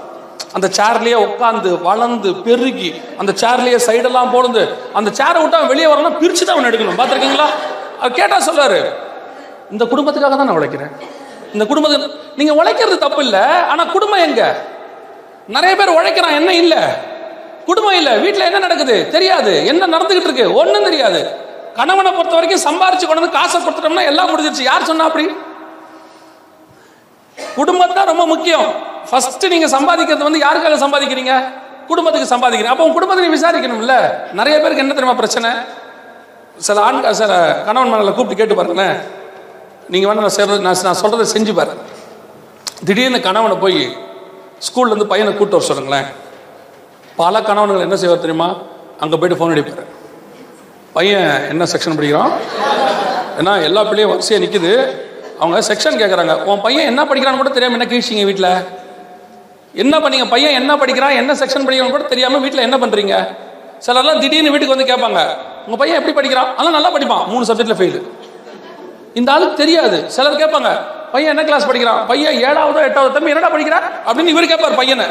அந்த சேர்லயே உட்காந்து வளர்ந்து பெருகி அந்த சேர்லயே சைடெல்லாம் போடுந்து அந்த சேரை விட்டு அவன் வெளியே வரணும் பிரிச்சு தான் அவன் எடுக்கணும். பார்த்துருக்கீங்களா? அவர் கேட்டா சொல்றாரு இந்த குடும்பத்துக்காக தான் நான் உழைக்கிறேன். இந்த குடும்பத்துக்கு நீங்க உழைக்கிறது தப்பு இல்லை ஆனா குடும்பம் எங்க? நிறைய பேர் உழைக்கிறான் என்ன இல்லை? குடும்பம் இல்லை. வீட்டில் என்ன நடக்குது? தெரியாது. என்ன நடந்துகிட்டு இருக்கு? ஒன்றும் தெரியாது. கணவனை பொறுத்த வரைக்கும் சம்பாரிச்சு கொண்டு வந்து காசை கொடுத்துட்டோம்னா எல்லாம் முடிஞ்சிருச்சு. யார் சொன்னா அப்படி? குடும்பம் தான் ரொம்ப முக்கியம். ஃபர்ஸ்ட் நீங்க சம்பாதிக்கிறது வந்து யாருக்காக சம்பாதிக்கிறீங்க? குடும்பத்துக்கு சம்பாதிக்கிறீங்க. அப்போ உங்க குடும்பத்தை நீ விசாரிக்கணும்ல. நிறைய பேருக்கு என்ன தெரியுமா பிரச்சனை? சில ஆண் சில கணவன் மகளை கூப்பிட்டு கேட்டு பாருங்களேன். நீங்க வேணா நான் சொல்றது நான் நான் சொல்கிறத செஞ்சு பாரு. திடீர்னு கணவனை போய் ஸ்கூல்ல இருந்து பையனை கூப்பிட்டு வர சொல்லுங்களேன். பல கணவன்கள் என்ன செய்வார் தெரியுமா? அங்க போயிட்டு ஃபோன் அடிப்பாரு. பையன் என்ன செக்ஷன் படிக்கிறான்? ஏன்னா எல்லா பிள்ளையும் வரிசையாக நிற்கிது அவங்க செக்ஷன் கேட்குறாங்க உன் பையன் என்ன படிக்கிறான்னு கூட தெரியாம என்ன கீழ்ச்சிங்க வீட்டில் என்ன பண்ணீங்க பையன் என்ன படிக்கிறான் என்ன செக்ஷன் படிக்கிறான்னு கூட தெரியாம வீட்டில் என்ன பண்றீங்க? சிலர்லாம் திடீர்னு வீட்டுக்கு வந்து கேட்பாங்க உங்க பையன் எப்படி படிக்கிறான்? ஆனால் நல்லா படிப்பான் மூணு சப்ஜெக்ட்ல ஃபெயிலு இந்த ஆளுக்கு தெரியாது. சிலர் கேட்பாங்க பையன் என்ன கிளாஸ் படிக்கிறான்? பையன் ஏழாவதோ எட்டாவது தம்பி என்னடா படிக்கிறான்? அப்படின்னு இவர் கேட்பார் பையனை.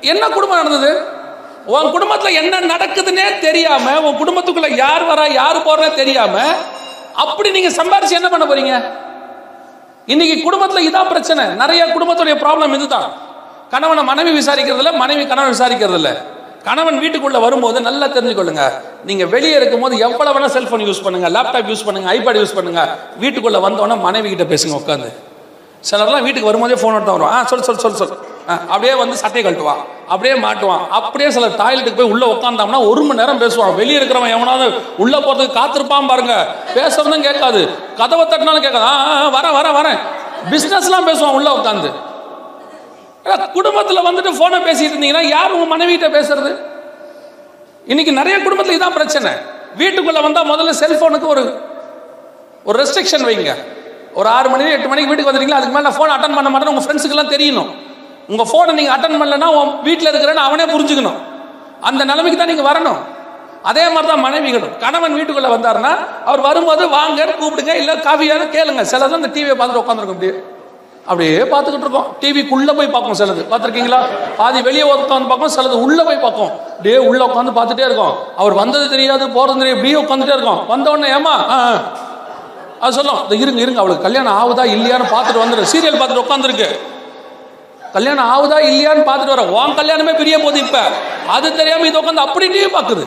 என்ன குடும்பம் நடந்தது? உன் குடும்பத்தில் என்ன நடக்குதுன்னே தெரியாம உன் குடும்பத்துக்குள்ள யார் வரா யார் போறா தெரியாம அப்படி நீங்க சம்பாரிச்சு என்ன பண்ண போறீங்க? இன்னைக்கு குடும்பத்தில் இதான் பிரச்சனை. நிறைய குடும்பத்துடைய ப்ராப்ளம் இதுதான். கணவனை மனைவி விசாரிக்கிறதில்ல மனைவி கணவன் விசாரிக்கிறதில்ல. கணவன் வீட்டுக்குள்ள வரும்போது நல்லா தெரிஞ்சுக்கொள்ளுங்க. நீங்க வெளியே இருக்கும்போது எவ்வளவு வேணா செல்போன் யூஸ் பண்ணுங்க லேப்டாப் யூஸ் பண்ணுங்க ஐபேட் யூஸ் பண்ணுங்க. வீட்டுக்குள்ள வந்தோடனே மனைவி கிட்ட பேசுங்க உட்காந்து சிலர்லாம் வீட்டுக்கு வரும்போதே ஃபோன் எடுத்து வரும் ஆ சொல் சொல் சொல் சொல் ஆ, அப்படியே வந்து சட்டையை கழட்டுவான். அப்படியே மாட்டுவான். அப்படியே சில டாய்லெட்டுக்கு போய் உள்ள உட்காந்தோம்னா ஒரு மணி நேரம் பேசுவான். வெளியே இருக்கிறவன் எவனாவது உள்ள போறதுக்கு காத்திருப்பான் பாருங்க. பேசுறதும் கேட்காது. கதவை தட்டினாலும் கேட்காது. ஆ வர வர வரேன் வரேன் வரேன். பேசுவான் உள்ள உட்காந்து குடும்பத்தில் வந்துட்டு போனை பேசிட்டு இருந்தீங்கன்னா யார் உங்க மனைவிகிட்ட பேசுறது? இன்னைக்கு நிறைய குடும்பத்தில் இதான் பிரச்சனை. வீட்டுக்குள்ள வந்தா முதல்ல செல்போனுக்கு ஒரு ஒரு ரெஸ்ட்ரிக்ஷன் வைங்க. ஒரு ஆறு மணி எட்டு மணிக்கு வீட்டுக்கு வந்துட்டீங்களா அதுக்கு மேலே ஃபோன் அட்டன் பண்ண மாட்டேன்னு உங்கள் ஃப்ரெண்ட்ஸுக்கெல்லாம் தெரியணும். உங்கள் ஃபோனை நீங்கள் அட்டன் பண்ணலன்னா உன் வீட்டில் இருக்கிறேன்னு அவனே புரிஞ்சுக்கணும். அந்த நிலைமைக்கு தான் நீங்கள் வரணும். அதே மாதிரி தான் மனைவிகளும். கணவன் வீட்டுக்குள்ளே வந்தாருன்னா அவர் வரும்போது வாங்க கூப்பிடுங்க இல்லை காவியான கேளுங்க. சிலதான் அந்த டிவியை பார்த்துட்டு உட்காந்துருக்கும் அப்படியே அப்படியே பார்த்துக்கிட்டு இருக்கோம். டிவிக்குள்ளே போய் பார்க்கும் சிலது. பார்த்துருக்கீங்களா? பாதி வெளியே உட்காந்து பார்க்கும் சிலது உள்ளே போய் பார்க்கும் டே உள்ளே உட்காந்து பார்த்துட்டே இருக்கோம். அவர் வந்தது தெரியாது போகிறது தெரியாது இப்படியே உட்காந்துட்டே இருக்கோம். வந்தோடனே ஏமா ஆ அது சொல்லும் இருங்க இருங்க அவளுக்கு கல்யாணம் ஆகுதா இல்லையான்னு பார்த்துட்டு வந்துரு. சீரியல் பார்த்துட்டு உட்காந்துருக்கு கல்யாணம் ஆகுதா இல்லையான்னு பார்த்துட்டு வர. உன் கல்யாணமே பெரிய போது இப்ப. அது தெரியாம இது உட்காந்து அப்படி டிவி பார்க்குது.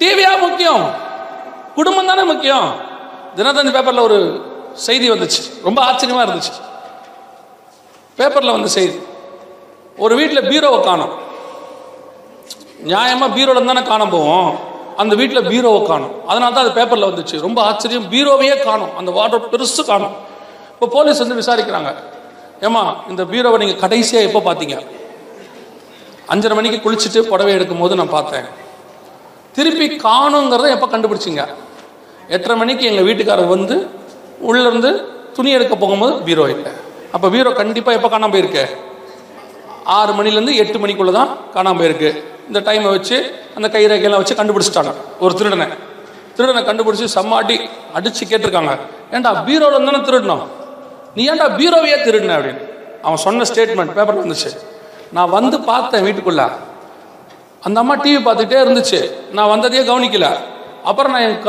டிவியா முக்கியம். குடும்பம் தானே முக்கியம். தினத்தந்தி பேப்பர்ல ஒரு செய்தி வந்துச்சு. ரொம்ப ஆச்சரியமா இருந்துச்சு. பேப்பர்ல வந்த செய்தி. ஒரு வீட்டில் பீரோவை காணும். நியாயமா பீரோல தானே காண போவோம். அந்த வீட்டில் பீரோவை காணும். அதனால தான் அது பேப்பரில் வந்துச்சு. ரொம்ப ஆச்சரியம். பீரோவையே காணும். அந்த வார்ட்ரோப் பெருசு காணும். இப்போ போலீஸ் வந்து விசாரிக்கிறாங்க. ஏமா இந்த பீரோவை நீங்கள் கடைசியாக எப்போ பார்த்தீங்க அஞ்சரை மணிக்கு குளிச்சுட்டு புடவை எடுக்கும் போது நான் பார்த்தேன். திருப்பி காணுங்கிறத எப்போ கண்டுபிடிச்சிங்க? எட்டரை மணிக்கு எங்கள் வீட்டுக்காரர் வந்து உள்ளேருந்து துணி எடுக்க போகும்போது பீரோ இல்லை அப்போ பீரோ கண்டிப்பாக எப்போ காணாம போயிருக்கு? ஆறு மணிலேருந்து எட்டு மணிக்குள்ளே தான் காணாம போயிருக்கு. இந்த டைமை வச்சு அந்த கை ரேகையெல்லாம் வச்சு கண்டுபிடிச்சிட்டாங்க. ஒரு திருடனை. திருடனை கண்டுபிடிச்சி செம்மாட்டி அடித்து கேட்டிருக்காங்க. ஏன்டா பீரோவில் தானே திருடணும்? நீ ஏன்டா பீரோவையே திருடின அப்படின்னு. அவன் சொன்ன ஸ்டேட்மெண்ட் பேப்பர் வந்துச்சு. நான் வந்து பார்த்தேன் வீட்டுக்குள்ள. அந்த அம்மா டிவி பார்த்துட்டே இருந்துச்சு. நான் வந்ததையே கவனிக்கல. அப்புறம் நான் என்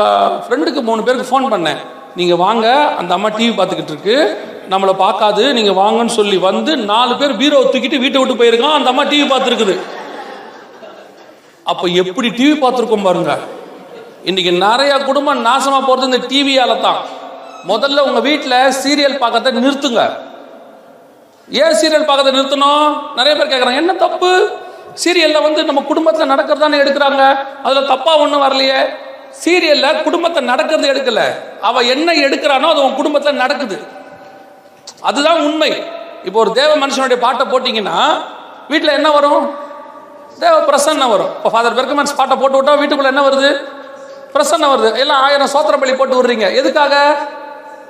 ஃப்ரெண்டுக்கு மூணு பேருக்கு ஃபோன் பண்ணேன். நீங்கள் வாங்க அந்த அம்மா டிவி பார்த்துக்கிட்டு இருக்கு. நம்மளை பார்க்காது நீங்க வாங்கன்னு சொல்லி வந்து நாலு பேர் பீரோ தூக்கிட்டு வீட்டை விட்டு போயிருக்கான் அந்த அம்மா டிவி பார்த்துருக்குது. அப்ப எப்படி டிவி பார்த்துருக்கோம் பாருங்க. இன்னைக்கு நிறைய குடும்பம் நாசமா போறது இந்த டிவியால தான் முதல்ல உங்க வீட்டில் சீரியல் பார்க்கறத நிறுத்துங்க. ஏன் சீரியல் பார்க்கறத நிறுத்தணும்? நிறைய பேர் கேட்குறாங்க என்ன தப்பு? சீரியல்ல வந்து நம்ம குடும்பத்தில் நடக்கிறதானே எடுக்கிறாங்க? அதுல தப்பா ஒன்றும் வரலையே. சீரியல்ல குடும்பத்தை நடக்கிறது எடுக்கல. அவ என்ன எடுக்கிறானோ அது உன் குடும்பத்தில் நடக்குது. அதுதான் உண்மை. இப்போ ஒரு தேவ மனுஷனுடைய பாட்டை போட்டிங்கன்னா வீட்டில் என்ன வரும்? தேவ பிரசன்னம் வரும். இப்போ ஃபாதர் பெர்கமன்ஸ் பாட்டை போட்டு விட்டா வீட்டுக்குள்ள என்ன வருது? பிரசன்னம் வருது. எல்லாம் ஆயிரம் சோத்திர பலி போட்டு விடுறீங்க. எதுக்காக?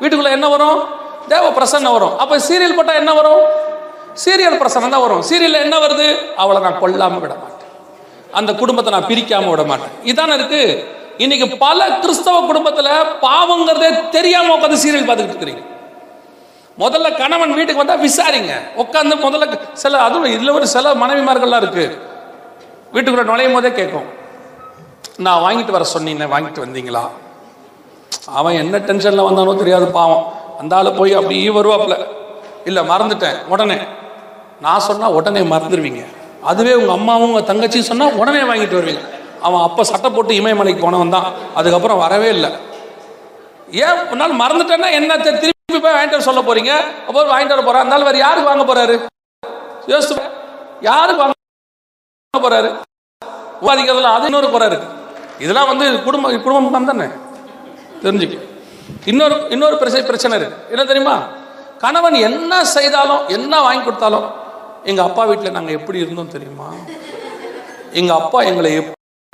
வீட்டுக்குள்ள என்ன வரும்? தேவ பிரசன்னம் வரும். அப்போ சீரியல் போட்டால் என்ன வரும்? சீரியல் பிரசன்னம் தான் வரும். சீரியலில் என்ன வருது? அவளை நான் கொல்லாமல் விட மாட்டேன். அந்த குடும்பத்தை நான் பிரிக்காமல் விட மாட்டேன். இதானே இருக்குது இன்னைக்கு பல கிறிஸ்தவ குடும்பத்துல பாவங்கிறதே தெரியாம உட்காந்து சீரியல் பார்த்துக்கிட்டு இருக்கிறீங்க. முதல்ல கணவன் வீட்டுக்கு வந்தா விசாரிங்க. உட்காந்து முதல்ல சில அதுவும் இதுல ஒரு சில மனைவிமார்கள்லாம் இருக்கு. வீட்டுக்குள்ள நுழையும் போதே கேட்கும். நான் வாங்கிட்டு வர சொன்னீங்க வாங்கிட்டு வந்தீங்களா? அவன் என்ன டென்ஷன்ல வந்தானோ தெரியாது பாவம். அந்த ஆள் போய் அப்படி வருவாப்புல. இல்ல மறந்துட்டேன். உடனே. நான் சொன்னா உடனே மறந்துடுவீங்க. அதுவே உங்க அம்மாவும் உங்க தங்கச்சியும் சொன்னா உடனே வாங்கிட்டு வருவீங்க. அவன் அப்போ சட்டை போட்டு இமயமலைக்கு போனவன் தான். அதுக்கப்புறம் வரவே இல்லை. ஏன் உன்னால் மறந்துட்டேன்னா என்ன திருப்பி போய் வாங்கிட்டு வர சொல்ல போறீங்க? அப்போ வாங்கிட்டு வர போறா? இருந்தாலும் வேறு யாருக்கு வாங்க போறாரு? யோசிச்சு யாருக்கு வாங்க போறாரு? உபாதிக்கிறதுல அது இன்னொரு குறை இருக்கு. இதெல்லாம் வந்து குடும்ப குடும்பம் தானே? தெரிஞ்சுக்க. இன்னொரு இன்னொரு பிரச்சனை பிரச்சனை இருக்கு. என்ன தெரியுமா? கணவன் என்ன செய்தாலும் என்ன வாங்கி கொடுத்தாலும் எங்க அப்பா வீட்டில் நாங்கள் எப்படி இருந்தோம் தெரியுமா? எங்க அப்பா எங்களை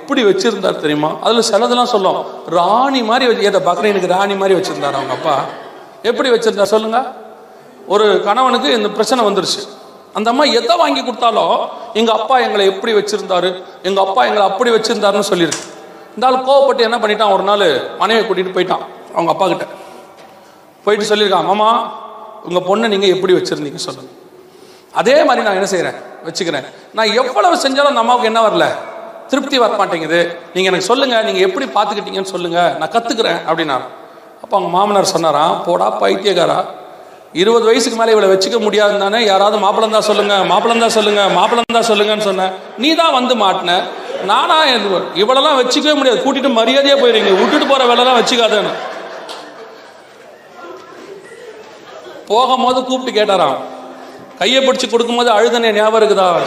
எப்படி வச்சிருந்தார் தெரியுமா? அதுல சிலதெல்லாம் சொல்லும். ராணி மாதிரி வச்சு ஏதோ பார்க்குறேன் எனக்கு ராணி மாதிரி வச்சிருந்தார் அவங்க அப்பா. எப்படி வச்சிருந்தார் சொல்லுங்க? ஒரு கணவனுக்கு இந்த பிரச்சனை வந்துருச்சு. அந்த அம்மா எதை வாங்கி கொடுத்தாலும் எங்க அப்பா எங்களை எப்படி வச்சிருந்தாரு எங்க அப்பா எங்களை அப்படி வச்சிருந்தாருன்னு சொல்லியிருக்கு இந்த ஆள் கோவப்பட்டு என்ன பண்ணிட்டான்? ஒரு நாள் மனைவியை கூட்டிகிட்டு போயிட்டான் அவங்க அப்பா கிட்ட. போயிட்டு சொல்லியிருக்கான் மாமா உங்க பொண்ணை நீங்க எப்படி வச்சிருந்தீங்க சொல்லுங்க. அதே மாதிரி நான் என்ன செய்கிறேன் வச்சுக்கிறேன். நான் எவ்வளவு செஞ்சாலும் அந்த அம்மாவுக்கு என்ன வரல? திருப்தி வர மாட்டேங்குது. எனக்கு சொல்லுங்கள் நீங்கள் எப்படி பார்த்துக்கிட்டீங்கன்னு சொல்லுங்கள் நான் கற்றுக்குறேன் அப்படின்னா. அப்போ அவங்க மாமனார் சொன்னாராம் போடா பைத்தியக்காரா. இருபது வயசுக்கு மேலே இவளை வச்சுக்க முடியாது தானே யாராவது மாப்பிளம் தான் சொல்லுங்க மாப்பிளம் தான் சொல்லுங்க மாப்பிளம் தான் சொல்லுங்கன்னு சொன்னேன் நீ தான் வந்து மாட்டின. நானா இது- இவளெல்லாம் வச்சுக்கவே முடியாது. கூட்டிட்டு மரியாதையாக போயிருங்க. விட்டுட்டு போகிற வேலைலாம் வச்சுக்காதேன்னு. போகும்போது கூப்பிட்டு கேட்டாராம். கையை பிடிச்சி கொடுக்கும்போது அழுதனே ஞாபகம் இருக்குதா?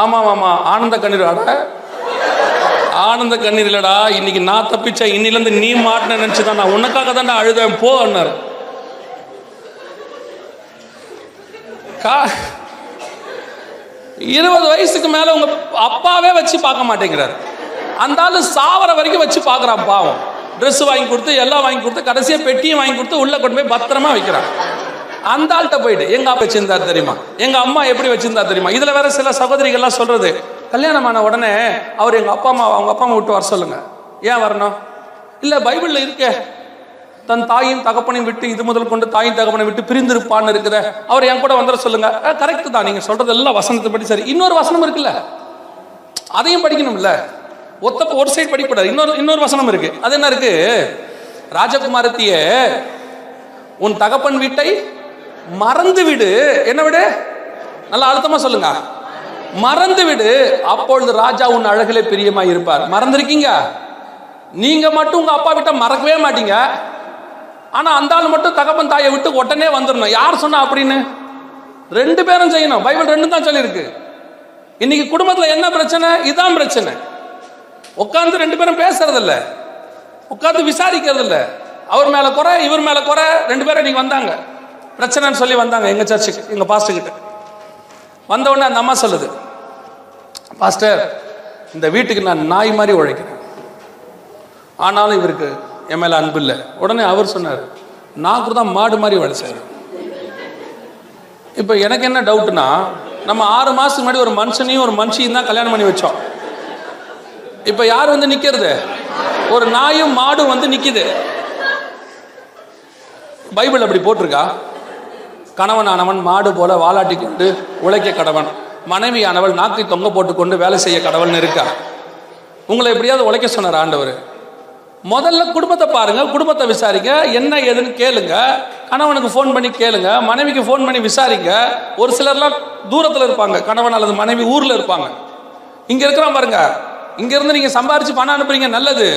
ஆமா ஆமா ஆனந்த கண்ணீர் அட ஆனந்த கண்ணீர் இல்லடா இன்னைக்கு நான் தப்பிச்சேன் இன்னிலேருந்து நீ மாட்டின நினைச்சுதான் நான் உனக்காக தான் அழுதேன் போ அண்ணார் கா இருபது வயசுக்கு மேல உங்க அப்பாவே வச்சு பார்க்க மாட்டேங்கிறார். அந்த ஆளு சாவர வரைக்கும் வச்சு பார்க்குறான் பாவம். ட்ரெஸ் வாங்கி கொடுத்து எல்லாம் வாங்கி கொடுத்து கடைசியாக பெட்டியும் வாங்கி கொடுத்து உள்ள கொண்டு போய் பத்திரமா வைக்கிறான். அந்த ஆள்கிட்ட போயிட்டு எங்க அப்பா வச்சிருந்தார் தெரியுமா? எங்க அம்மா எப்படி வச்சிருந்தா தெரியுமா? இதுல வேற சில சகோதரிகள்லாம் சொல்றது. கல்யாணம் ஆன உடனே அவர் எங்க அப்பா அம்மா அவங்க அப்பா அம்மா விட்டு வர சொல்லுங்க. ஏன் வரணும்? இல்ல பைபிள்ல இருக்கே. தன் தாயும் தகப்பனையும் விட்டு இது முதல் கொண்டு தாயும் தகப்பனை விட்டு பிரிந்திருப்பான்னு இருக்குதே. அவர் என் கூட வந்துட சொல்லுங்க. கரெக்ட் தான். நீங்க சொல்றது எல்லாம் வசனத்தை படி சரி. இன்னொரு வசனம் இருக்குல்ல? அதையும் படிக்கணும்ல? ஒத்த ஒரு சைடு படிக்கூடாது. இன்னொரு இன்னொரு வசனம் இருக்கு. அது என்ன இருக்கு? ராஜகுமாரத்திய உன் தகப்பன் வீட்டை மறந்து விடு என்ன விடு? நல்லா அழுத்தமா சொல்லுங்க. மறந்து விடு அப்பொழுது ராஜா உன் அழகிலே பிரியமா இருப்பார். மறந்துருக்கீங்க? நீங்க மட்டும் உங்க அப்பா விட்ட மறக்கவே மாட்டீங்க. ஆனா அந்த ஆள் மட்டும் தகப்பன் தாயை விட்டு உடனே வந்துடணும் யார் சொன்னா அப்படின்னு? ரெண்டு பேரும் செய்யணும். பைபிள் ரெண்டும் தான் சொல்லியிருக்கு. இன்னைக்கு குடும்பத்துல என்ன பிரச்சனை? இதான் பிரச்சனை. உட்காந்து ரெண்டு பேரும் பேசுறது இல்ல உட்காந்து விசாரிக்கிறது இல்ல அவர் மேல குறை இவர் மேல குறை ரெண்டு பேரும் இன்னைக்கு வந்தாங்க. பிரச்சனைன்னு சொல்லி வந்தாங்க எங்கள் சர்ச்சுக்கு எங்கள் பாஸ்டர் கிட்ட. வந்த அந்த அம்மா சொல்லுது பாஸ்டர் இந்த வீட்டுக்கு நான் நாய் மாதிரி உழைக்கிறேன். ஆனாலும் இவருக்கு என் மேலே அன்பு இல்லை. உடனே அவர் சொன்னார் நான் கூட தான் மாடு மாதிரி வேலை செய்கிறேன் இப்போ எனக்கு என்ன டவுட்னா நம்ம ஆறு மாதத்துக்கு முன்னாடி ஒரு மனுஷனையும் ஒரு மனுஷியும் தான் கல்யாணம் பண்ணி வச்சோம். இப்போ யார் வந்து நிற்கிறது ஒரு நாயும் மாடும் வந்து நிற்கிது பைபிள் அப்படி போட்டிருக்கா? கணவனானவன் மாடு போல வாலாட்டி கொண்டு உழைக்க கடவன். மனைவியானவள் நாக்கை தொங்க போட்டுக்கொண்டு வேலை செய்ய கடவுள்னு இருக்கா? உங்களை எப்படியாவது உழைக்க சொன்னார் ஆண்டவர். முதல்ல குடும்பத்தை பாருங்க குடும்பத்தை விசாரிங்க. என்ன ஏதுன்னு கேளுங்க. கணவனுக்கு ஃபோன் பண்ணி கேளுங்க. மனைவிக்கு ஃபோன் பண்ணி விசாரிங்க. ஒரு சிலர்லாம் தூரத்தில் இருப்பாங்க. கணவன் அல்லது மனைவி ஊரில் இருப்பாங்க. இங்கே இருக்கிறோம் பாருங்க இங்கேருந்து நீங்கள் சம்பாரிச்சு பணம் அனுப்புறீங்க நல்லது.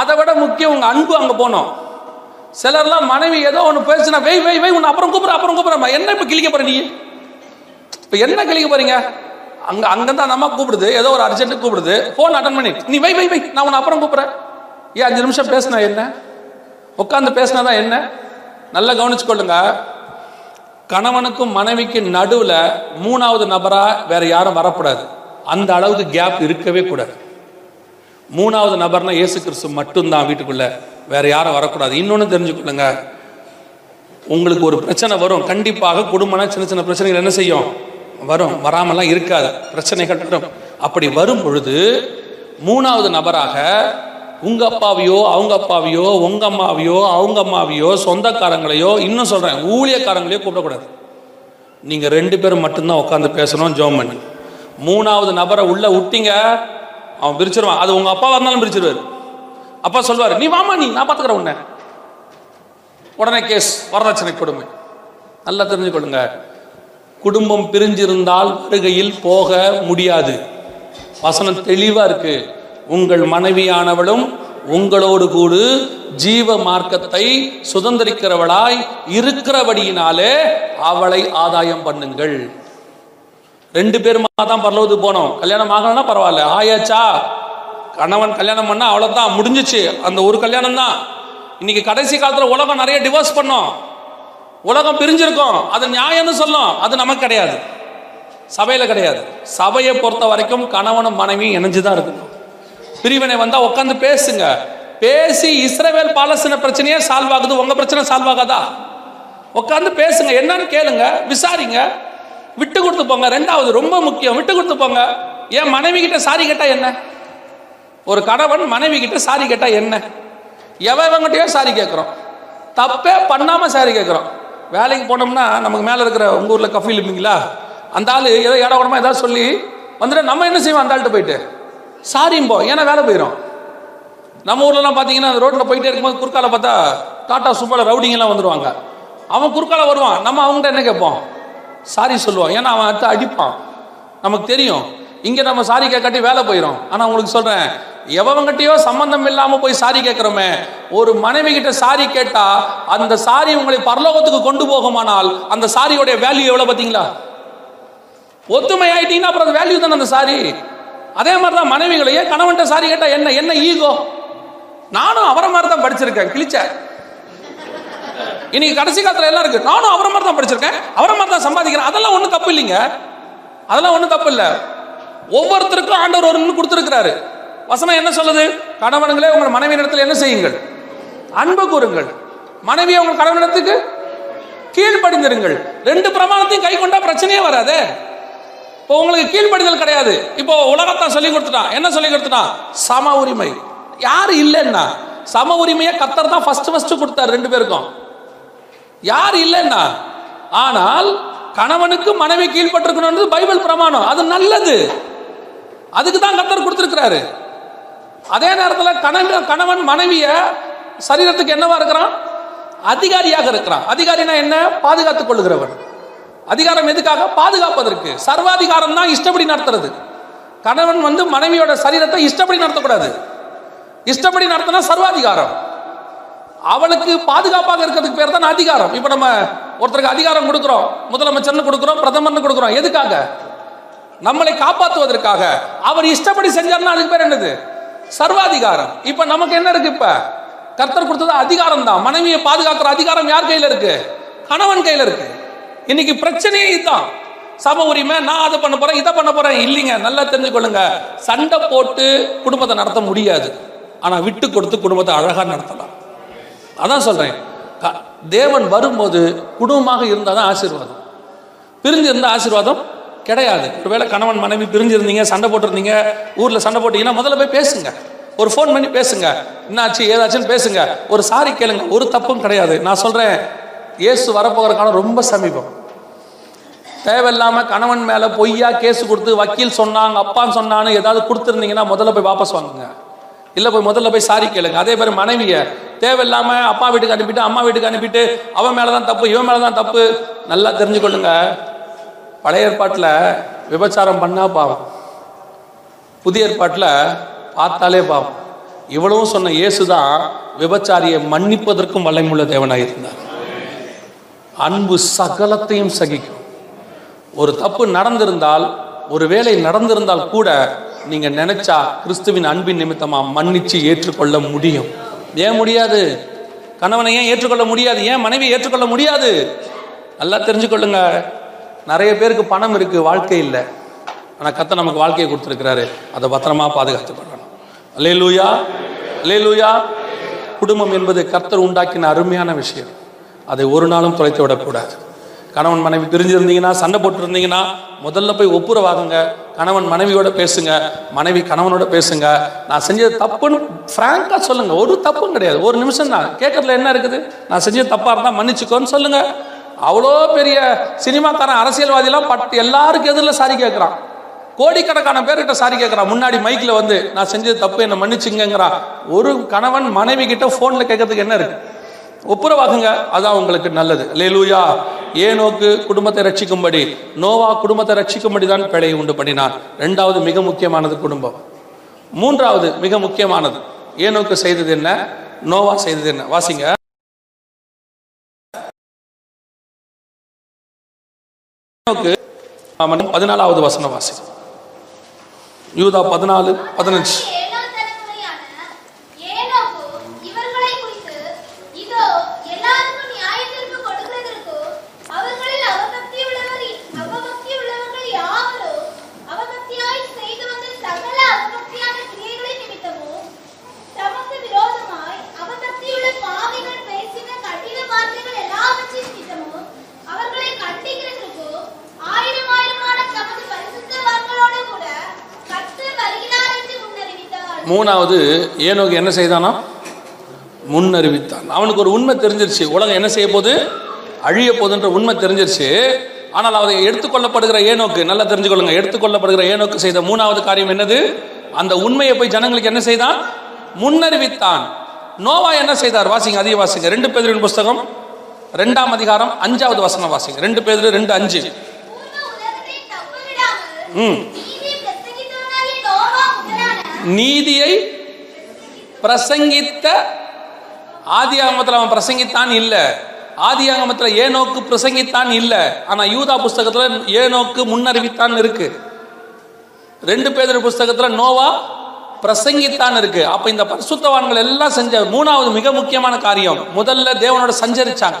அதை விட முக்கியம் உங்கள் அன்பு அங்கே போனோம் சிலர்லாம் மனைவி ஏதோ ஒன்று பேசுனா வெய் வெய் வெய் உன்னை அப்புறம் கூப்பிட அப்புறம் கூப்பிடுறா. என்ன இப்போ கிளிக்க போற நீ? இப்போ என்ன கிழிக்க போறீங்க? அங்க அங்கே தான் அம்மா கூப்பிடுது. ஏதோ ஒரு அர்ஜென்ட் கூப்பிடுது. ஃபோன் அட்டன் பண்ணி. நீ வை வை வை நான் உன்னை அப்புறம் கூப்பிடுறேன். ஏன் அஞ்சு நிமிஷம் பேசினா என்ன? உட்காந்து பேசினாதான் என்ன? நல்லா கவனிச்சுக்கொள்ளுங்க. கணவனுக்கும் மனைவிக்கும் நடுவில் மூணாவது நபராக வேற யாரும் வரக்கூடாது. அந்த அளவுக்கு கேப் இருக்கவே கூடாது. மூணாவது நபர்னா இயேசு கிறிஸ்து மட்டும்தான் வீட்டுக்குள்ள வேற யாரும் வரக்கூடாது. இன்னொன்று தெரிஞ்சுக்கொள்ளுங்க. உங்களுக்கு ஒரு பிரச்சனை வரும் கண்டிப்பாக குடும்பம்னா சின்ன சின்ன பிரச்சனைகள் என்ன செய்யும்? வரும். வராமலாம் இருக்காது. பிரச்சனைகள் வரும் அப்படி வரும் பொழுது மூணாவது நபராக உங்க அப்பாவையோ அவங்க அப்பாவையோ உங்க அம்மாவையோ அவங்க அம்மாவையோ சொந்தக்காரங்களையோ இன்னும் சொல்றேன் ஊழியக்காரங்களையோ கூப்பிடக்கூடாது. நீங்க ரெண்டு பேரும் மட்டும்தான் உட்காந்து பேசணும் ஜோம் பண்ணி. மூணாவது நபரை உள்ள விட்டீங்க அவன் பிரிச்சிருவான். அது உங்க அப்பா இருந்தாலும் பிரிச்சிருவாரு. அப்பா சொல்வார் நீ வாமா நீ நான் பார்த்துக்கிறேன் உன்னை. உடனே கேஸ் வரதட்சணை கொடுமை. நல்லா தெரிஞ்சுக்கொள்ளுங்க. குடும்பம் பிரிஞ்சிருந்தால் வருகையில் போக முடியாது. வசனம் தெளிவாக இருக்கு. உங்கள் மனைவியானவளும் உங்களோடு கூடு ஜீவ மார்க்கத்தை சுதந்திரிக்கிறவளாய் இருக்கிறபடியினாலே அவளை ஆதாயம் பண்ணுங்கள். ரெண்டு பேருமா தான் பரலோகத்துக்கு போனோம். கல்யாணம் ஆகலன்னா பரவாயில்ல. ஆயாச்சா? கணவன் கல்யாணம் பண்ணால் அவ்வளோதான் முடிஞ்சிச்சு. அந்த ஒரு கல்யாணம் தான் இன்னைக்கு கடைசி காலத்தில் உலகம் நிறைய டிவோர்ஸ் பண்ணோம். உலகம் பிரிஞ்சிருக்கோம். அது நியாயம்னு சொல்லும். அது நமக்கு கிடையாது. சபையில் கிடையாது. சபையை பொறுத்த வரைக்கும் கணவனும் மனைவியும் இணைஞ்சுதான் இருக்கணும். பிரிவினை வந்தால் உட்காந்து பேசுங்க. பேசி இஸ்ரவேல் பாலஸ்தீன பிரச்சனையே சால்வ் ஆகுது. உங்கள் பிரச்சனை சால்வ் ஆகாதா? உட்காந்து பேசுங்க. என்னன்னு கேளுங்க. விசாரிங்க. விட்டு கொடுத்து போங்க. ரெண்டாவது ரொம்ப முக்கியம். விட்டு கொடுத்து போங்க. என் மனைவி கிட்ட சாரி கேட்டால் என்ன? ஒரு கணவன் மனைவி கிட்ட சாரி கேட்டா என்ன? எவங்கிட்டயோ சாரி கேட்குறோம் தப்பே பண்ணாம சாரி கேட்குறோம் வேலைக்கு போனோம்னா நமக்கு மேலே இருக்கிற உங்க ஊர்ல கஃபீல் இல்லைங்களா? அந்த ஆளு ஏதோ இட உடம்பா ஏதாவது சொல்லி வந்துட்டு நம்ம என்ன செய்வோம்? அந்த ஆள்கிட்ட போயிட்டு. சாரிம்போ ஏன்னா வேலை போயிடும் நம்ம ஊர்லலாம் பார்த்தீங்கன்னா ரோட்டில் போயிட்டே இருக்கும்போது குறுக்கால பார்த்தா டாட்டா சூப்பர் ரவுடிங்கெல்லாம் வந்துடுவாங்க அவன் குறுக்கால வருவான். நம்ம அவங்ககிட்ட என்ன கேட்போம்? சாரி சொல்லுவான் ஏன்னா அவன் அடுத்து அடிப்பான். நமக்கு தெரியும். இங்கே நம்ம சாரி கேட்காட்டி வேலை போயிடும் ஆனால் உங்களுக்கு சொல்கிறேன் எவங்கிட்டயோ சம்பந்தம் இல்லாமல் போய் சாரி கேட்குறோமே. ஒரு மனைவி கிட்ட சாரி கேட்டா அந்த சாரி உங்களை பரலோகத்துக்கு கொண்டு போகுமானால் அந்த சாரியோடைய வேல்யூ எவ்வளோ பார்த்தீங்களா? ஒத்துமை ஆயிட்டீங்கன்னா அப்புறம் அந்த வேல்யூ தானே அந்த சாரி? அதே மாதிரி தான் மனைவிகளையே கணவன்கிட்ட சாரி கேட்டா என்ன என்ன ஈகோ நானும் அவரை மாதிரி தான் படிச்சிருக்கேன் கிழிச்ச. இன்னைக்கு கடைசி காலத்துல எல்லாம் இருக்கு. நானும் அவரை மாதிரி தான் படிச்சிருக்கேன் அவரை மாதிரி தான் சம்பாதிக்கிறேன். அதெல்லாம் ஒன்றும் தப்பு இல்லைங்க. அதெல்லாம் ஒன்றும் தப்பு இல்லை. ஒவ்வொருத்தருக்கும் ஆண்டவர் ஒரு கொடுத்துருக்கிறாரு. வசனம் என்ன சொல்லுது? கணவனுங்களே உங்கள் மனைவி இடத்துல என்ன செய்யுங்கள்? அன்பு கூறுங்கள். மனைவியை உங்கள் கணவனிடத்துக்கு கீழ்ப்படிந்திருங்கள். ரெண்டு பிரமாணத்தையும் கை கொண்டா பிரச்சனையே வராதே. இப்போ உங்களுக்கு கீழ்ப்படிதல் கிடையாது. இப்போ உலகத்தான் சொல்லி கொடுத்துட்டான். என்ன சொல்லி கொடுத்துட்டான்? சம உரிமை. யாரு இல்லைன்னா சம உரிமையை கத்தர் தான் ஃபர்ஸ்ட் ஃபர்ஸ்ட் கொடுத்தாரு ரெண்டு பேருக்கும். யார் இல்லைன்னா ஆனால் கணவனுக்கு மனைவி கீழ்ப்பட்டிருக்கணும்ன்றது பைபிள் பிரமாணம். அது நல்லது. அதுக்கு தான் கத்தர் கொடுத்துருக்கிறாரு. அதே நேரத்தில் கணவன் கணவன் மனைவிய சரீரத்துக்கு என்னவா இருக்கிறான்? அதிகாரியாக இருக்கிறான். அதிகாரினா என்ன? பாதுகாத்துக் கொள்ளுகிறவன். அதிகாரம் எதுக்காக? பாதுகாப்பதற்கு. சர்வாதிகாரம் தான் இஷ்டப்படி நடத்துறது. கணவன் வந்து மனைவியோட சரீரத்தை இஷ்டப்படி நடத்தக்கூடாது. இஷ்டப்படி நடத்தினா சர்வாதிகாரம். அவளுக்கு பாதுகாப்பாக இருக்கிறதுக்கு பேர் தான் அதிகாரம். இப்போ நம்ம ஒருத்தருக்கு அதிகாரம் கொடுக்குறோம் முதலமைச்சர்னு கொடுக்குறோம் பிரதமர்னு கொடுக்குறோம். எதுக்காக? நம்மளை காப்பாற்றுவதற்காக அவர் இஷ்டப்படி செஞ்சார்னா அதுக்கு பேர் என்னது? சர்வாதிகாரம். இப்ப நமக்கு என்ன இருக்கு இப்ப? கர்த்தர் கொடுத்தது அதிகாரம் தான். மனைவியை பாதுகாக்கிற அதிகாரம் யார் கையில இருக்கு? கணவன் கையில இருக்கு. இன்னைக்கு பிரச்சனையே இதுதான். சம உரிமை நான் அதை பண்ண போறேன் இதை பண்ண போறேன். இல்லைங்க நல்லா தெரிஞ்சுக்கொள்ளுங்க. சண்டை போட்டு குடும்பத்தை நடத்த முடியாது. ஆனா விட்டு கொடுத்து குடும்பத்தை அழகா நடத்தலாம். அதான் சொல்றேன். தேவன் வரும்போது குடும்பமாக இருந்தால் தான் ஆசீர்வாதம். பிரிஞ்சு இருந்தால் ஆசீர்வாதம் கிடையாது. ஒருவேளை கணவன் மனைவி பிரிஞ்சிருந்தீங்க சண்டை போட்டிருந்தீங்க ஊரில் சண்டை போட்டீங்கன்னா முதல்ல போய் பேசுங்க. ஒரு ஃபோன் பண்ணி பேசுங்க. என்னாச்சு ஏதாச்சுன்னு பேசுங்க. ஒரு சாரி கேளுங்க. ஒரு தப்பும் கிடையாது. நான் சொல்கிறேன் ஏசு வரப்போகிற காலம் ரொம்ப சமீபம். தேவையில்லாம கணவன் மேல பொய்யா கேஸ் கொடுத்து வக்கீல் சொன்னாங்க அப்பான்னு சொன்னான்னு ஏதாவது கொடுத்துருந்தீங்கன்னா முதல்ல போய் வாபஸ் வாங்குங்க. இல்லை போய் முதல்ல போய் சாரி கேளுங்க. அதே மாதிரி மனைவியை தேவையில்லாம அப்பா வீட்டுக்கு அனுப்பிட்டு அம்மா வீட்டுக்கு அனுப்பிட்டு அவன் மேலே தான் தப்பு இவன் மேலே தான் தப்பு. நல்லா தெரிஞ்சுக்கொள்ளுங்க. பழைய ஏற்பாட்டில் விபச்சாரம் பண்ணால் பாவம். புதிய ஏற்பாட்டில் பார்த்தாலே பாவம். இவ்வளவும் சொன்ன இயேசு தான் விபச்சாரியை மன்னிப்பதற்கும் வல்லமுள்ள தேவனாக இருந்தார் அன்பு சகலத்தையும் சகிக்கும். ஒரு தப்பு நடந்திருந்தால் ஒரு வேலை நடந்திருந்தால் கூட நீங்கள் நினைச்சா கிறிஸ்துவின் அன்பின் நிமித்தமாக மன்னிச்சு ஏற்றுக்கொள்ள முடியும். ஏன் முடியாது? கணவனை ஏன் ஏற்றுக்கொள்ள முடியாது? ஏன் மனைவி ஏற்றுக்கொள்ள முடியாது? நல்லா தெரிஞ்சுக்கொள்ளுங்க. நிறைய பேருக்கு பணம் இருக்குது வாழ்க்கை இல்லை. ஆனால் கத்தை நமக்கு வாழ்க்கையை கொடுத்துருக்கிறாரு. அதை பத்திரமா பாதுகாத்து பண்ணணும் அல்லே லூயா அல்லே லூயா குடும்பம் என்பது கர்த்தர் உண்டாக்கின அருமையான விஷயம். அதை ஒரு நாளும் தொலைத்து விடக்கூடாது. கணவன் மனைவி பிரிஞ்சிருந்தீங்கன்னா சண்டை போட்டுருந்தீங்கன்னா முதல்ல போய் ஒப்புரவாகுங்க. கணவன் மனைவியோட பேசுங்க. மனைவி கணவனோட பேசுங்க. நான் செஞ்சது தப்புன்னு ஃப்ராங்காக சொல்லுங்க. ஒரு தப்பும் கிடையாது. ஒரு நிமிஷம் தான் கேட்கறதுல என்ன இருக்குது? நான் செஞ்சது தப்பாக இருந்தால் மன்னிச்சுக்கோன்னு சொல்லுங்க. அவ்வளோ பெரிய சினிமாக்காரன் அரசியல்வாதிலாம் பட் எல்லாருக்கும் எதிரில் சாரி கேட்குறான். கோடிக்கணக்கான பேர்கிட்ட சாரி கேட்குறான் முன்னாடி மைக்கில் வந்து நான் செஞ்சது தப்பு என்னை மன்னிச்சுங்கிறான் ஒரு கணவன் மனைவி கிட்ட ஃபோனில் கேட்கறதுக்கு என்ன இருக்கு? ஒப்புரவாகுங்க அதான் உங்களுக்கு நல்லது. லேலூயா ஏனோக்கு குடும்பத்தை ரட்சிக்கும்படி நோவா குடும்பத்தை ரட்சிக்கும்படி தான் பிழையை உண்டு பண்ணினான் ரெண்டாவது மிக முக்கியமானது குடும்பம். மூன்றாவது மிக முக்கியமானது ஏனோக்கு செய்தது என்ன? நோவா செய்தது என்ன? வாசிங்க. பதினாலாவது வசன வாசி யூதா பதினாலு பதினஞ்சு ஏழாம் தலைமுறையான ஏனோக்கு இவர்களை குறித்து, இதோ, எல்லாருக்கும் நியாயத்தீர்ப்பு கொடுக்கிறதற்கு, அவர்களில் அவபக்தியுள்ளவர் அவபக்தியுள்ளவர்கள் யாவரோ, அவபக்தியாய் செய்து வந்த சகல அவபக்தியான கிரியைகளின் நிமித்தமும், தமக்கு விரோதமாய் அவபக்தியுள்ள பாவிகள் பேசின கடின வார்த்தைகள் எல்லாவற்றின் நிமித்தமும், அவர்களை கண்டிக்கிறதற்கு, ஆயிரம் ஆயிரமான தமது பரிசுத்தவான்களோடு கூட கர்த்தர் வருகிறார் என்று முன்னறிவித்தார் மூணாவது ஏனோக்கு என்ன செய்தானா முன்னறிவித்தான் அவனுக்கு ஒரு உண்மை தெரிஞ்சிருச்சு உலகம் என்ன செய்ய போகுது அழிய போதுன்ற உண்மை தெரிஞ்சிருச்சு ஆனால் அதை எடுத்துக்கொள்ளப்படுகிற ஏனோக்கு நல்லா தெரிஞ்சுக்கொள்ளுங்க எடுத்துக்கொள்ளப்படுகிற ஏனோக்கு செய்த மூணாவது காரியம் என்னது அந்த உண்மையை போய் ஜனங்களுக்கு என்ன செய்தான் முன்னறிவித்தான் நோவா என்ன செய்தார் வாசிங்க அதிக வாசிங்க ரெண்டு பேரின் புஸ்தகம் ரெண்டாம் அதிகாரம் அஞ்சாவது வசனம் வாசிங்க ரெண்டு பேர் ரெண்டு அஞ்சு ம் நீதியை பிரசங்கித்த ஆதியாகமத்தில் அவன் பிரசங்கித்தான் இல்லை. ஆதியாகமத்தில் ஏனோக்கு பிரசங்கித்தான் இல்லை. ஆனால் யூதா புஸ்தகத்தில் ஏனோக்கு முன்னறிவித்தான் இருக்கு. ரெண்டு பேர் புஸ்தகத்தில் நோவா பிரசங்கித்தான் இருக்கு. அப்போ இந்த பரிசுத்தவான்கள் எல்லாம் செஞ்ச மூணாவது மிக முக்கியமான காரியம். முதல்ல தேவனோட சஞ்சரிச்சாங்க.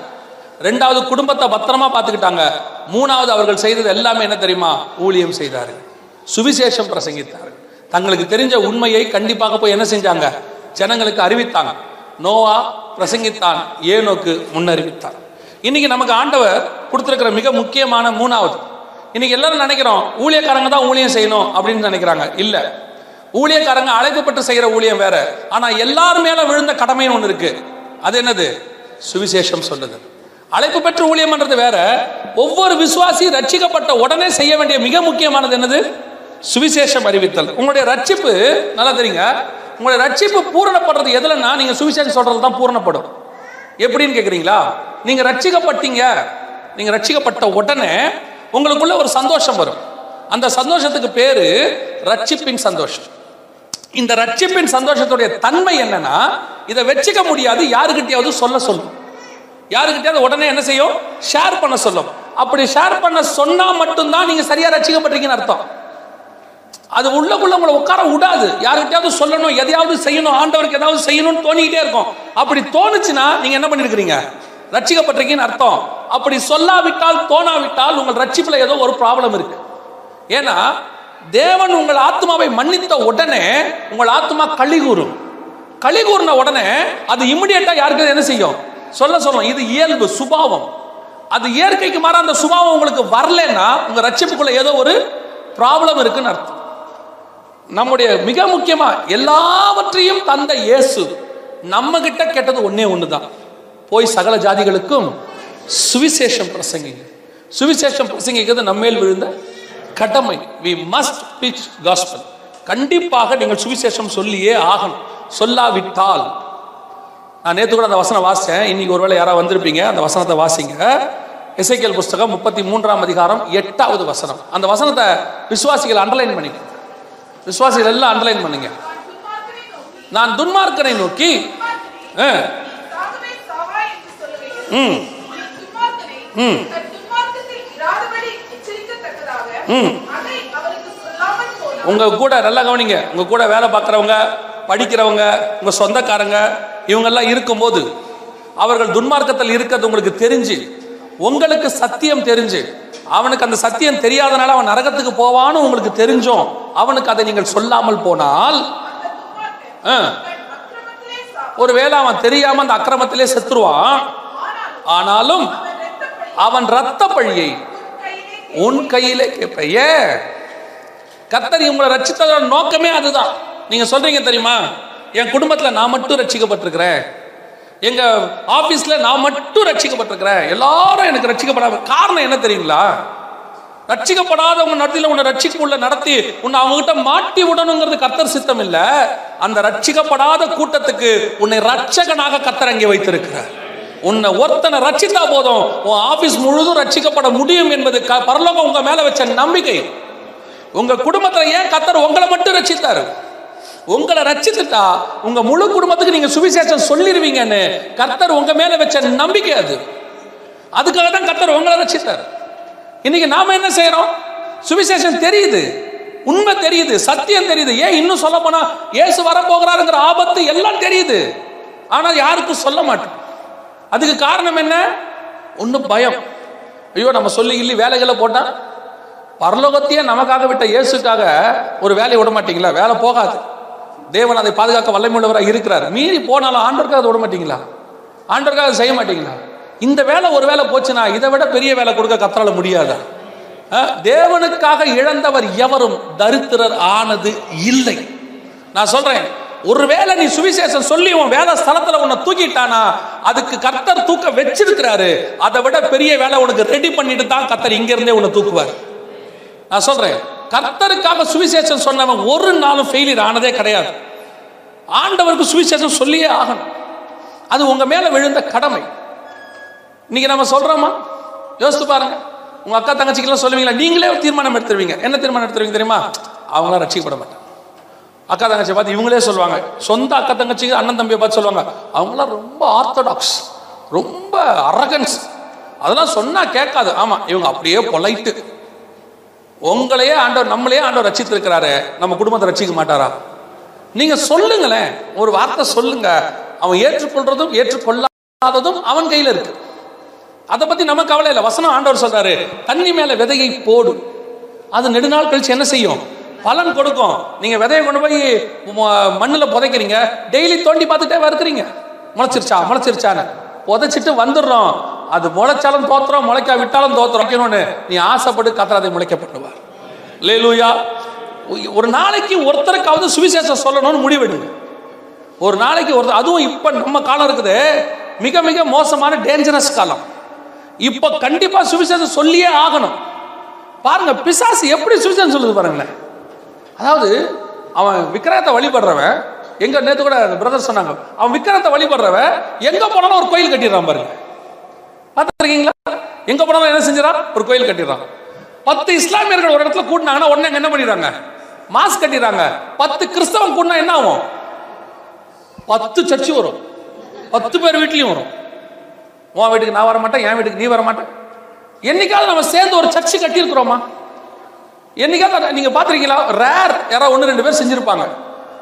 ரெண்டாவது குடும்பத்தை பத்திரமா பார்த்துக்கிட்டாங்க. மூணாவது அவர்கள் செய்தது எல்லாமே என்ன தெரியுமா? ஊழியம் செய்தார்கள். சுவிசேஷம் பிரசங்கித்தார்கள். தங்களுக்கு தெரிஞ்ச உண்மையை கண்டிப்பாக போய் என்ன செஞ்சாங்க? ஜனங்களுக்கு அறிவித்தாங்க. நோவா பிரசங்கித்தான் ஏனோக்கு முன்னறிவித்தான் இன்னைக்கு நமக்கு ஆண்டவர் கொடுத்திருக்கிற மிக முக்கியமான மூணாவது இன்னைக்கு எல்லாரும் நினைக்கிறோம் ஊழியக்காரங்க தான் ஊழியம் செய்யணும் அப்படின்னு நினைக்கிறாங்க. இல்ல. ஊழியக்காரங்க அழைக்கப்பட்டு செய்யற ஊழியம் வேற. ஆனா எல்லார் மேல விழுந்த கடமைன்னு ஒண்ணு இருக்கு. அது என்னது? சுவிசேஷம் சொல்லுது. அழைப்பு பெற்ற ஊழியம் பண்றது வேற. ஒவ்வொரு விசுவாசி ரட்சிக்கப்பட்ட உடனே செய்ய வேண்டிய மிக முக்கியமானது என்னது? சுவிசேஷம் அறிவித்தல். உங்களுடைய ரட்சிப்பு நல்லா தெரியுங்க. உங்களுடைய ரட்சிப்பு பூரணப்படுறது எதுலன்னா நீங்க சுவிசேஷம் சொல்றது தான் பூரணப்படும். எப்படின்னு கேக்குறீங்களா? நீங்க ரட்சிக்கப்பட்டீங்க. நீங்க ரட்சிக்கப்பட்ட உடனே உங்களுக்குள்ள ஒரு சந்தோஷம் வரும். அந்த சந்தோஷத்துக்கு பேரு ரட்சிப்பின் சந்தோஷம். இந்த ரட்சிப்பின் சந்தோஷத்துடைய தன்மை என்னன்னா இதை வச்சுக்க முடியாது யாருக்கிட்டையாவது சொல்ல சொல்லும். யாருக்கிட்டையாவது உடனே என்ன செய்யும்? ஷேர் பண்ண சொல்லும். அப்படி ஷேர் பண்ண சொன்னா மட்டும்தான் நீங்க சரியா ரட்சிக்கப்பட்டிருக்கீங்கன்னு அர்த்தம். அது உள்ளக்குள்ள உங்களை உட்கார விடாது. யாருக்கிட்டையாவது சொல்லணும் எதையாவது செய்யணும் ஆண்டவருக்கு ஏதாவது செய்யணும்னு தோணிக்கிட்டே இருக்கும். அப்படி தோணுச்சுன்னா நீங்க என்ன பண்ணிருக்கிறீங்க? ரட்சிக்கப்பட்டிருக்கீங்கன்னு அர்த்தம். அப்படி சொல்லாவிட்டால் தோணாவிட்டால் உங்கள் ரட்சிப்புல ஏதோ ஒரு ப்ராப்ளம் இருக்கு. ஏன்னா தேவன் உங்கள் ஆத்மாவை மன்னித்த உடனே உங்கள் ஆத்மா களி கூறும் களி கூறின உடனே அது இமிடியேட்டா யாருக்கு என்ன செய்யும்? சொல்ல சொல்லும் இது இயல்பு சுபாவம். அது இயற்கைக்கு மாற அந்த சுபாவம் உங்களுக்கு வரலன்னா உங்க ரட்சிப்புக்குள்ள ஏதோ ஒரு ப்ராப்ளம் இருக்குன்னு அர்த்தம். நம்முடைய மிக முக்கியமா எல்லாவற்றையும் தந்த இயேசு நம்ம கிட்ட கெட்டது ஒன்னே ஒண்ணுதான். போய் சகல ஜாதிகளுக்கும் சுவிசேஷம் பிரசங்கிங்க. சுவிசேஷம் பிரசங்கிக்கிறது நம்மேல் விழுந்த கடமை. வி மஸ்ட் பிச் காஸ்பல் கண்டிப்பாக நீங்கள் சுவிசேஷம் சொல்லியே ஆகணும். சொல்லாவிட்டால். நான் நேற்று கூட அந்த வசனம் வாசித்தேன் இன்னைக்கு ஒருவேளை யாராவது வந்திருப்பீங்க அந்த வசனத்தை வாசிங்க. இசைக்கல் புஸ்தகம் முப்பத்தி மூன்றாம் அதிகாரம் எட்டாவது வசனம். அந்த வசனத்தை விசுவாசிகள் அண்டர்லைன் பண்ணிக்க விசுவாசிகள் எல்லாம் அண்டர்லைன் பண்ணுங்க நான் துன்மார்க்கனை நோக்கி ஆ, ம் ம். ம். உங்க கூட நல்லா கவனிங்க உங்க கூட வேலை பார்க்குறவங்க படிக்கிறவங்க உங்க சொந்தக்காரங்க இவங்கெல்லாம் இருக்கும்போது அவர்கள் துன்மார்க்கத்தில் இருக்கிறது உங்களுக்கு தெரிஞ்சு உங்களுக்கு சத்தியம் தெரிஞ்சு. அவனுக்கு அந்த சத்தியம் தெரியாதனால அவன் நரகத்துக்கு போவான்னு உங்களுக்கு தெரிஞ்சும். அவனுக்கு அதை நீங்கள் சொல்லாமல் போனால் ஆ, ஒருவேளை அவன் தெரியாம அந்த அக்கிரமத்திலே செத்துருவான். ஆனாலும் அவன் ரத்த பழியை உன் கையிலே கேட்ப கத்தர் இவங்களை உங்களை நோக்கமே அதுதான். நீங்க சொல்றீங்க தெரியுமா? என் குடும்பத்துல நான் மட்டும் ரட்சிக்கப்பட்டிருக்கிறேன். எங்க ஆபீஸ்ல நான் மட்டும் ரட்சிக்கப்பட்டிருக்கிறேன். எல்லாரும் எனக்கு ரட்சிக்கப்படாம காரணம் என்ன தெரியுங்களா? ரட்சிக்கப்படாதவங்க நடத்தில உன்னை ரட்சிக்குள்ள நடத்தி உன்னை அவங்க கிட்ட மாட்டி விடணுங்கிறது கத்தர் சித்தம் இல்ல. அந்த ரட்சிக்கப்படாத கூட்டத்துக்கு உன்னை ரட்சகனாக கர்த்தர் அங்கே வைத்திருக்கிறார். உன்னை ஒருத்தனை ரட்சித்தா போதும். உன் ஆபீஸ் முழுதும் ரட்சிக்கப்பட முடியும் என்பது க- பரலோகம் உங்க மேல வச்ச நம்பிக்கை. உங்க குடும்பத்துல ஏன் கத்தர் உங்களை மட்டும் ரட்சித்தாரு? உங்களை ரச்சித்துட்டா உங்க முழு குடும்பத்துக்கு நீங்க சுவிசேஷம் சொல்லிடுவீங்கன்னு கர்த்தர் உங்க மேல வச்ச நம்பிக்கை அது. அதுக்காக தான் கர்த்தர் உங்களை ரச்சித்தார். இன்னைக்கு நாம என்ன செய்யறோம் சுவிசேஷம் தெரியுது. உண்மை தெரியுது. சத்தியம் தெரியுது. ஏன் இன்னும் சொல்ல போனா இயேசு வரப்போகிறாருங்கிற ஆபத்து எல்லாம் தெரியுது. ஆனால் யாருக்கும் சொல்ல மாட்டோம். அதுக்கு காரணம் என்ன? ஒன்று பயம். ஐயோ நம்ம சொல்லி இல்லி வேலைகளை போட்டா பரலோகத்தையே நமக்காக விட்ட இயேசுக்காக ஒரு வேலையை விட மாட்டீங்களா? வேலை போகாது. தேவன் அதை பாதுகாக்க வல்லமையுள்ளவராக இருக்கிறார். மீறி போனாலும் ஆண்டவருக்காக அதை விட மாட்டீங்களா? ஆண்டவருக்காக அதை செய்ய மாட்டீங்களா? இந்த வேலை ஒரு வேலை போச்சுன்னா இதை விட பெரிய வேலை கொடுக்க கத்தரால முடியாதா? தேவனுக்காக இழந்தவர் எவரும் தரித்திரர் ஆனது இல்லை. நான் சொல்றேன் ஒருவேளை நீ சுவிசேஷம் சொல்லி உன் வேலை ஸ்தலத்துல உன்னை தூக்கிட்டானா அதுக்கு கர்த்தர் தூக்க வச்சிருக்கிறாரு அதை விட பெரிய வேலை உனக்கு ரெடி பண்ணிட்டு தான் கர்த்தர் இங்க இருந்தே உன்னை தூக்குவார். நான் சொல்றேன் கர்த்தருக்காக சுவிசேஷம் சொன்னவன் ஒரு நாளும் ஃபெயிலியர் ஆனதே கிடையாது. ஆண்டவருக்கு சுவிசேஷம் சொல்லியே ஆகணும். அது உங்க மேல விழுந்த கடமை. இன்னைக்கு நம்ம சொல்றோமா? யோசித்து பாருங்க. உங்க அக்கா தங்கச்சிக்கெல்லாம் சொல்லுவீங்களா? நீங்களே ஒரு தீர்மானம் எடுத்துருவீங்க. என்ன தீர்மானம் எடுத்துருவீங்க தெரியுமா? அவங்களாம் ரட்சிக்கப்பட மாட்டாங்க. அக்கா தங்கச்சி பார்த்து இவங்களே சொல்லுவாங்க. சொந்த அக்கா தங்கச்சி அண்ணன் தம்பியை பார்த்து சொல்லுவாங்க. அவங்களாம் ரொம்ப ஆர்த்தடாக்ஸ் ரொம்ப அரகன்ஸ் அதெல்லாம் சொன்னா கேட்காது. ஆமா இவங்க அப்படியே பொலைட்டு. உங்களையே ஆண்டவர் நம்மளையே ஆண்டவர் ரச்சித்திருக்கிறாரு நம்ம குடும்பத்தை ரசிக்க மாட்டாரா? நீங்க சொல்லுங்களேன். ஒரு வார்த்தை சொல்லுங்க. அவன் ஏற்றுக்கொள்றதும் ஏற்றுக்கொள்ளாததும் அவன் கையில இருக்கு. அதை பத்தி நம்ம கவலை இல்லை. வசனம் ஆண்டவர் சொல்றாரு. தண்ணி மேல விதையை போடு. அது நெடுநாள் கழிச்சு என்ன செய்யும்? பலன் கொடுக்கும். நீங்க விதையை கொண்டு போய் ம- புதைக்கிறீங்க. டெய்லி தோண்டி பார்த்துட்டே வருக்கிறீங்க முளைச்சிருச்சா? முளைச்சிருச்சான்னு. புதைச்சிட்டு வந்துடுறோம். அது முளைச்சாலும் தோத்துறோம் முளைக்கா விட்டாலும் தோத்துறோம் நீ ஆசைப்பட்டு கத்திர அதை முளைக்க பண்ணுவார் லேலூயா ஒரு நாளைக்கு ஒருத்தருக்காவது சுவிசேஷம் சொல்லணும்னு முடிவெடுங்க ஒரு நாளைக்கு ஒரு அதுவும் இப்போ நம்ம காலம் இருக்குது. மிக மிக மோசமான டேஞ்சரஸ் காலம். இப்போ கண்டிப்பாக சுவிசேஷம் சொல்லியே ஆகணும். பாருங்க பிசாசு எப்படி சுவிசேஷம் சொல்லுது பாருங்களேன். அதாவது அவன் விக்கிரகத்தை வழிபடுறவன் எங்க நேற்று கூட பிரதர் சொன்னாங்க அவன் விக்கிரகத்தை வழிபடுறவன் எங்க போனாலும் ஒரு கோயில் கட்டிடுறான் பாருங்க. பார்த்துருக்கீங்களா? எங்க போனாலும் என்ன செஞ்சிடறான் ஒரு கோயில் கட்டிடுறான். பத்து இஸ்லாமியர்கள் ஒரு இடத்துல கூட்டினாங்கன்னா உடனே என்ன பண்ணிடுறாங்க? மாஸ்க் கட்டிடுறாங்க. பத்து கிறிஸ்தவன் கூட்டினா என்ன ஆகும்? பத்து சர்ச்சு வரும். பத்து பேர் வீட்லையும் வரும். உன் வீட்டுக்கு நான் வர மாட்டேன் என் வீட்டுக்கு நீ வர மாட்டேன். என்னைக்காவது நம்ம சேர்ந்து ஒரு சர்ச்சு கட்டியிருக்கிறோமா? என்னைக்காவது நீங்க பாத்திருக்கீங்களா ரேர் யாராவது ஒன்று ரெண்டு பேர் செஞ்சிருப்பாங்க.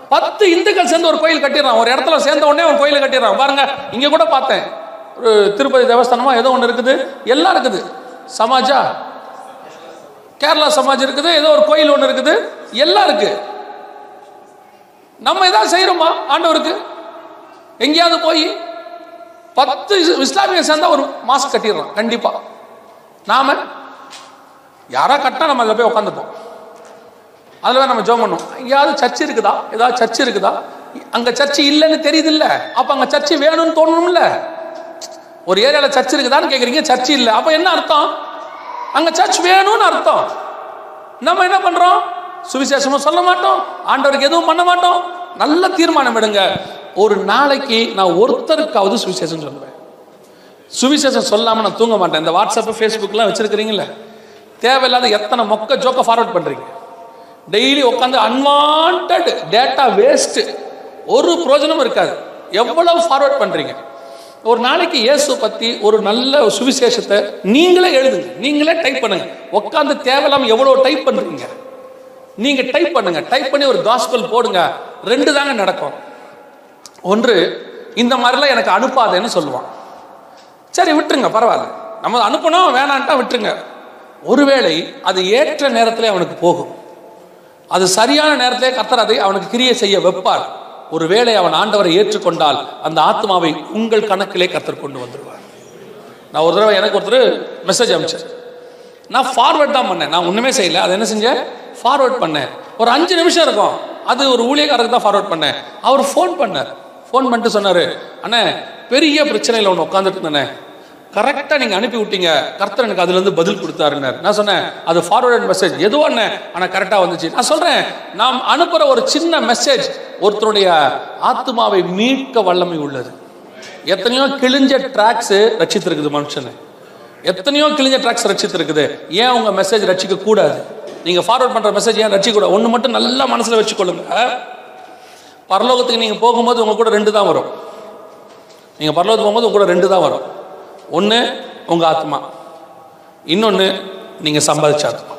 பத்து இந்துக்கள் சேர்ந்து ஒரு கோயில் கட்டிடுறான். ஒரு இடத்துல சேர்ந்த உடனே ஒரு கோயில் கட்டிடுறான். பாருங்க இங்க கூட பார்த்தேன். ஒரு திருப்பதி தேவஸ்தானமா ஏதோ ஒன்று இருக்குது? எல்லாம் இருக்குது. சமாஜா. கேரளா சமாஜ் இருக்குது ஏதோ ஒரு கோயில் ஒன்று இருக்குது எல்லாம் இருக்கு. நம்ம ஏதாவது செய்யறோமா ஆண்டவருக்கு? எங்கேயாவது போய் பத்து இஸ்லாமிய சேர்ந்தா ஒரு மாஸ்க் கட்டிடுறோம் கண்டிப்பா. நாம யாரா கட்டினா நம்ம அதில் போய் உட்காந்துப்போம் அதில் நம்ம ஜோம் பண்ணுவோம். எங்கேயாவது சர்ச் இருக்குதா? ஏதாவது சர்ச் இருக்குதா? அங்க சர்ச் இல்லைன்னு தெரியுது இல்ல அப்ப அங்க சர்ச் வேணும்னு தோணணும்ல. ஒரு ஏரியாவில் சர்ச் இருக்குதான்னு கேட்குறீங்க சர்ச் இல்லை. அப்போ என்ன அர்த்தம்? அங்கே சர்ச் வேணும்னு அர்த்தம். நம்ம என்ன பண்ணுறோம் சுவிசேஷமும் சொல்ல மாட்டோம். ஆண்டவருக்கு எதுவும் பண்ண மாட்டோம். நல்ல தீர்மானம் எடுங்க. ஒரு நாளைக்கு நான் ஒருத்தருக்காவது சுவிசேஷம் சொல்லுவேன். சுவிசேஷம் சொல்லாமல் நான் தூங்க மாட்டேன். இந்த வாட்ஸ்அப்பு ஃபேஸ்புக்கெலாம் வச்சுருக்கிறீங்களே தேவையில்லாத எத்தனை மொக்க ஜோக்கை ஃபார்வர்ட் பண்ணுறீங்க டெய்லி உட்காந்து அன்வான்ட் டேட்டா வேஸ்ட்டு ஒரு பிரயோஜனமும் இருக்காது. எவ்வளவு ஃபார்வர்ட் பண்ணுறீங்க ஒரு நாளைக்கு இயேசு பத்தி ஒரு நல்ல சுவிசேஷத்தை நீங்களே எழுதுங்க. நீங்களே டைப் பண்ணுங்க. உட்காந்து தேவையில்லாம எவ்வளவு டைப் பண்றீங்க? நீங்க டைப் பண்ணுங்க. டைப் பண்ணி ஒரு காஸ்பல் போடுங்க. ரெண்டு தாங்க நடக்கும். ஒன்று இந்த மாதிரிலாம் எனக்கு அனுப்பாதேன்னு சொல்லுவான். சரி விட்டுருங்க பரவாயில்ல. நம்ம அனுப்பணும் வேணான்ட்டா விட்டுருங்க. ஒருவேளை அது ஏற்ற நேரத்திலே அவனுக்கு போகும். அது சரியான நேரத்திலே கத்தர் அதை அவனுக்கு கிரியை செய்ய வைப்பார். ஒருவேளை அவன் ஆண்டவரை ஏற்றுக்கொண்டால் அந்த ஆத்மாவை உங்கள் கணக்கிலே கத்தர் கொண்டு வந்துடுவார் நான் ஒரு தடவை எனக்கு ஒருத்தர் மெசேஜ் அனுப்பிச்சேன் நான் ஃபார்வர்ட் தான் பண்ணேன். நான் ஒன்றுமே செய்யல. அதை என்ன செஞ்சேன்? ஃபார்வர்ட் பண்ணேன். ஒரு அஞ்சு நிமிஷம் இருக்கும். அது ஒரு ஊழியக்காரருக்கு தான் ஃபார்வர்ட் பண்ணேன். அவர் ஃபோன் பண்ணார். ஃபோன் பண்ணிட்டு சொன்னார் அண்ணே பெரிய பிரச்சனையில் ஒன்று உட்காந்துட்டு இருந்தேன். கரெக்டாக நீங்கள் அனுப்பி விட்டீங்க. கர்த்தர் எனக்கு அதுல இருந்து பதில் கொடுத்தாருன்னார். நான் சொன்னேன் அது ஃபார்வர்ட் மெசேஜ் எதுவும் ஒன்று ஆனால் கரெக்டாக வந்துச்சு. நான் சொல்கிறேன் நாம் அனுப்புகிற ஒரு சின்ன மெசேஜ் ஒருத்தருடைய ஆத்மாவை மீட்க வல்லமை உள்ளது. எத்தனையோ கிழிஞ்ச ட்ராக்ஸு ரச்சித்திருக்குது மனுஷனை. எத்தனையோ கிழிஞ்ச ட்ராக்ஸ் ரச்சித்திருக்குது ஏன் உங்க மெசேஜ் ரச்சிக்க கூடாது? நீங்க ஃபார்வர்ட் பண்ற மெசேஜ் ஏன் ரச்சிக்க ஒன்று மட்டும் நல்லா மனசுல வச்சுக்கொள்ளுங்க. பரலோகத்துக்கு நீங்க போகும்போது உங்க கூட ரெண்டு தான் வரும். நீங்க பரலோகத்துக்கு போகும்போது உங்க கூட ரெண்டு தான் வரும். ஒன்று உங்கள் ஆத்மா. இன்னொன்று நீங்கள் சம்பாதிச்ச ஆத்மா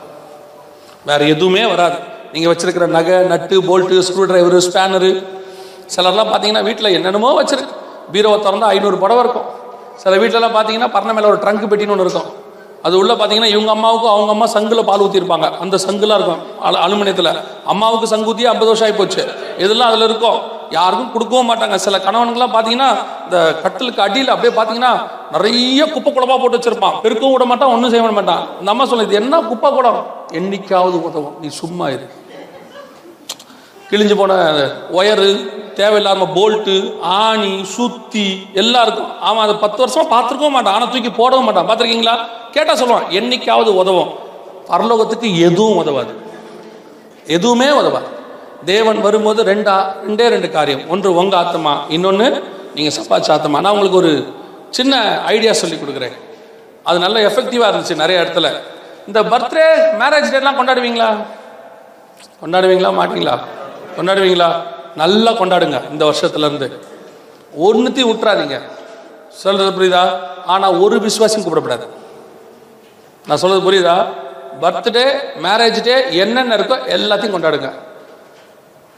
வேறு எதுவுமே வராது. நீங்கள் வச்சுருக்கிற நகை நட்டு போல்ட்டு ஸ்க்ரூ டிரைவரு ஸ்பேனரு சிலர்லாம் பார்த்தீங்கன்னா வீட்டில் என்னென்னமோ வச்சுருக்கு. பீரோவை திறந்தால் ஐநூறு புடவை இருக்கும். சில வீட்டிலலாம் பார்த்தீங்கன்னா பரண மேலே ஒரு ட்ரங்க் பெட்டின்னு ஒன்று இருக்கும். அது உள்ள பார்த்தீங்கன்னா இவங்க அம்மாவுக்கும் அவங்க அம்மா சங்கில் பால் ஊற்றிருப்பாங்க அந்த சங்குலாம் இருக்கும் அலுமினியத்தில். அம்மாவுக்கு சங்கு ஊற்றி ஐம்பது வருஷம் ஆகி போச்சு இதெல்லாம் அதில் இருக்கும் யாருக்கும் கொடுக்கவும் மாட்டாங்க. சில கணவனுங்கெல்லாம் பார்த்தீங்கன்னா இந்த கட்டிலுக்கு அடியில் அப்படியே பார்த்தீங்கன்னா நிறைய குப்பை குழப்பா போட்டு வச்சிருப்பான். பெருக்கவும் விட மாட்டான் ஒன்றும் செய்ய மாட்டான். இந்த அம்மா சொல்லுது "இது என்ன குப்பை குடம்? என்னைக்காவது உதவும். நீ சும்மா இரு. கிழிஞ்சு போன ஒயரு தேவையில்லாம போல்ட்டு ஆணி சுத்தி எல்லாருக்கும். அவன் அதை பத்து வருஷமா பார்த்துருக்கவும் மாட்டான். ஆனால் தூக்கி போடவும் மாட்டான். பார்த்துருக்கீங்களா? கேட்டால் சொல்லுவான் என்னைக்காவது உதவும். பரலோகத்துக்கு எதுவும் உதவாது. எதுவுமே உதவாது. தேவன் வரும்போது ரெண்டா ரெண்டே ரெண்டு காரியம். ஒன்று உங்க ஆத்மா இன்னொன்று நீங்க சம்பாதிச்ச ஆத்மா நான் உங்களுக்கு ஒரு சின்ன ஐடியா சொல்லி கொடுக்குறேன். அது நல்ல எஃபெக்டிவா இருந்துச்சு நிறைய இடத்துல. இந்த பர்த்டே மேரேஜ் டேலாம் கொண்டாடுவீங்களா? கொண்டாடுவீங்களா மாட்டீங்களா? கொண்டாடுவீங்களா? நல்லா கொண்டாடுங்க இந்த வருஷத்துலேருந்து. ஒன்றுத்தையும் விட்டுறாதீங்க. சொல்கிறது புரியுதா? ஆனால் ஒரு விசுவாசம் கூப்பிடப்படாது. நான் சொல்கிறது புரியுதா? பர்த்டே மேரேஜ் டே என்னென்ன இருக்கோ எல்லாத்தையும் கொண்டாடுங்க.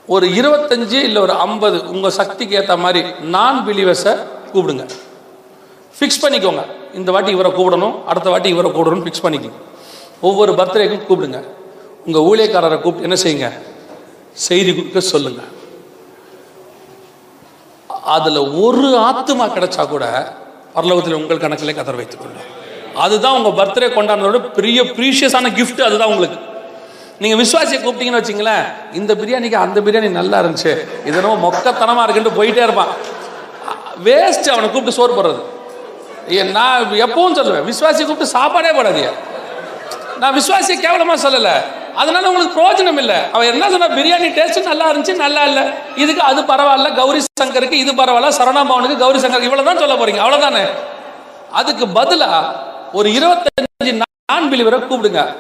ஒரு இருபத்தஞ்சு இல்லை ஒரு ஐம்பது உங்கள் சக்திக்கு ஏற்ற மாதிரி நான் பிலீவர்ஸை கூப்பிடுங்க. ஃபிக்ஸ் பண்ணிக்கோங்க. இந்த வாட்டி இவரை கூப்பிடணும் அடுத்த வாட்டி இவரை கூப்பிடணும் ஃபிக்ஸ் பண்ணிக்கோங்க. ஒவ்வொரு பர்த்டேக்கும் கூப்பிடுங்க. உங்கள் ஊழியக்காரரை கூப்பிட்டு என்ன செய்யுங்க? செய்தி கொடுக்க சொல்லுங்க. அதில் ஒரு ஆத்துமா கிடைச்சா கூட பரலோகத்தில் உங்கள் கணக்கிலே கதர் வைத்துக்கொள்ளும் அதுதான் உங்கள் பர்த்டே கொண்டாடுறதோட பெரிய ப்ரீஷியஸான கிஃப்ட் அதுதான் உங்களுக்கு. நீங்க விசுவாசியை கூப்பிட்டீங்கன்னு வச்சுங்களேன் இந்த பிரியாணிக்கு அந்த பிரியாணி நல்லா இருந்துச்சு. இது ரொம்ப மொக்கத்தனமா இருக்குன்ட்டு போயிட்டே இருப்பான். வேஸ்ட் அவனை கூப்பிட்டு சோறு போடுறது. ஏ, நான் எப்பவும் சொல்லுவேன் விசுவாசியை கூப்பிட்டு சாப்பாடே போடாதீங்க. நான் விஸ்வாசியை கேவலமா சொல்லல. அதனால உங்களுக்கு பிரயோஜனம் இல்லை. அவன் என்ன சொன்னா பிரியாணி டேஸ்ட் நல்லா இருந்துச்சு நல்லா இல்லை. இதுக்கு அது பரவாயில்ல. கௌரி சங்கருக்கு இது பரவாயில்ல. சரணாபவனுக்கு கௌரி சங்கருக்கு இவ்வளவுதான் சொல்ல போறீங்க. அவ்வளவுதானே? அதுக்கு பதிலா ஒரு இருபத்தஞ்சு நான் பிலிவரை கூப்பிடுங்க.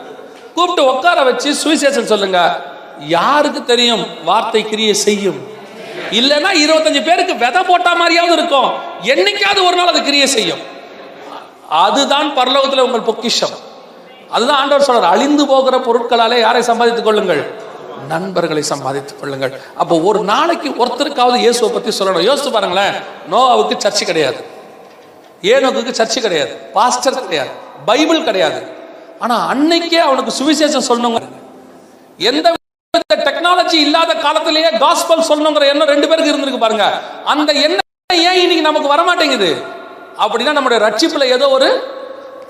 கூப்பிட்டு உட்கார வச்சு சுவிசேஷம் சொல்லுங்க. யாருக்கு தெரியும் வார்த்தை கிரியை செய்யும்? இல்லைன்னா இருபத்தஞ்சு பேருக்கு விதை போட்ட மாதிரியாவது இருக்கும். என்னைக்காவது ஒரு நாள் அது கிரியை செய்யும். அதுதான் பரலோகத்தில் உங்கள் பொக்கிஷம். அதுதான் ஆண்டவர் சொல்றார் அழிந்து போகிற பொருட்களாலே யாரை சம்பாதித்துக் கொள்ளுங்கள்? நண்பர்களை சம்பாதித்துக் கொள்ளுங்கள். அப்போ ஒரு நாளைக்கு ஒருத்தருக்காவது இயேசுவை பத்தி சொல்லணும். யோசித்து பாருங்களேன் நோவாவுக்கு சர்ச்சு கிடையாது. ஏனோக்கு சர்ச்சு கிடையாது. பாஸ்டர் கிடையாது. பைபிள் கிடையாது. ஆனா அன்னைக்கே அவனுக்கு சுவிசேஷம் சொல்லணுங்க எந்த டெக்னாலஜி இல்லாத காலத்திலேயே காஸ்பல் சொல்லணுங்கிற எண்ணம் ரெண்டு பேருக்கு இருந்திருக்கு பாருங்க. அந்த எண்ணம் ஏன் இன்னைக்கு நமக்கு வரமாட்டேங்குது? அப்படின்னா நம்முடைய ரட்சிப்புல ஏதோ ஒரு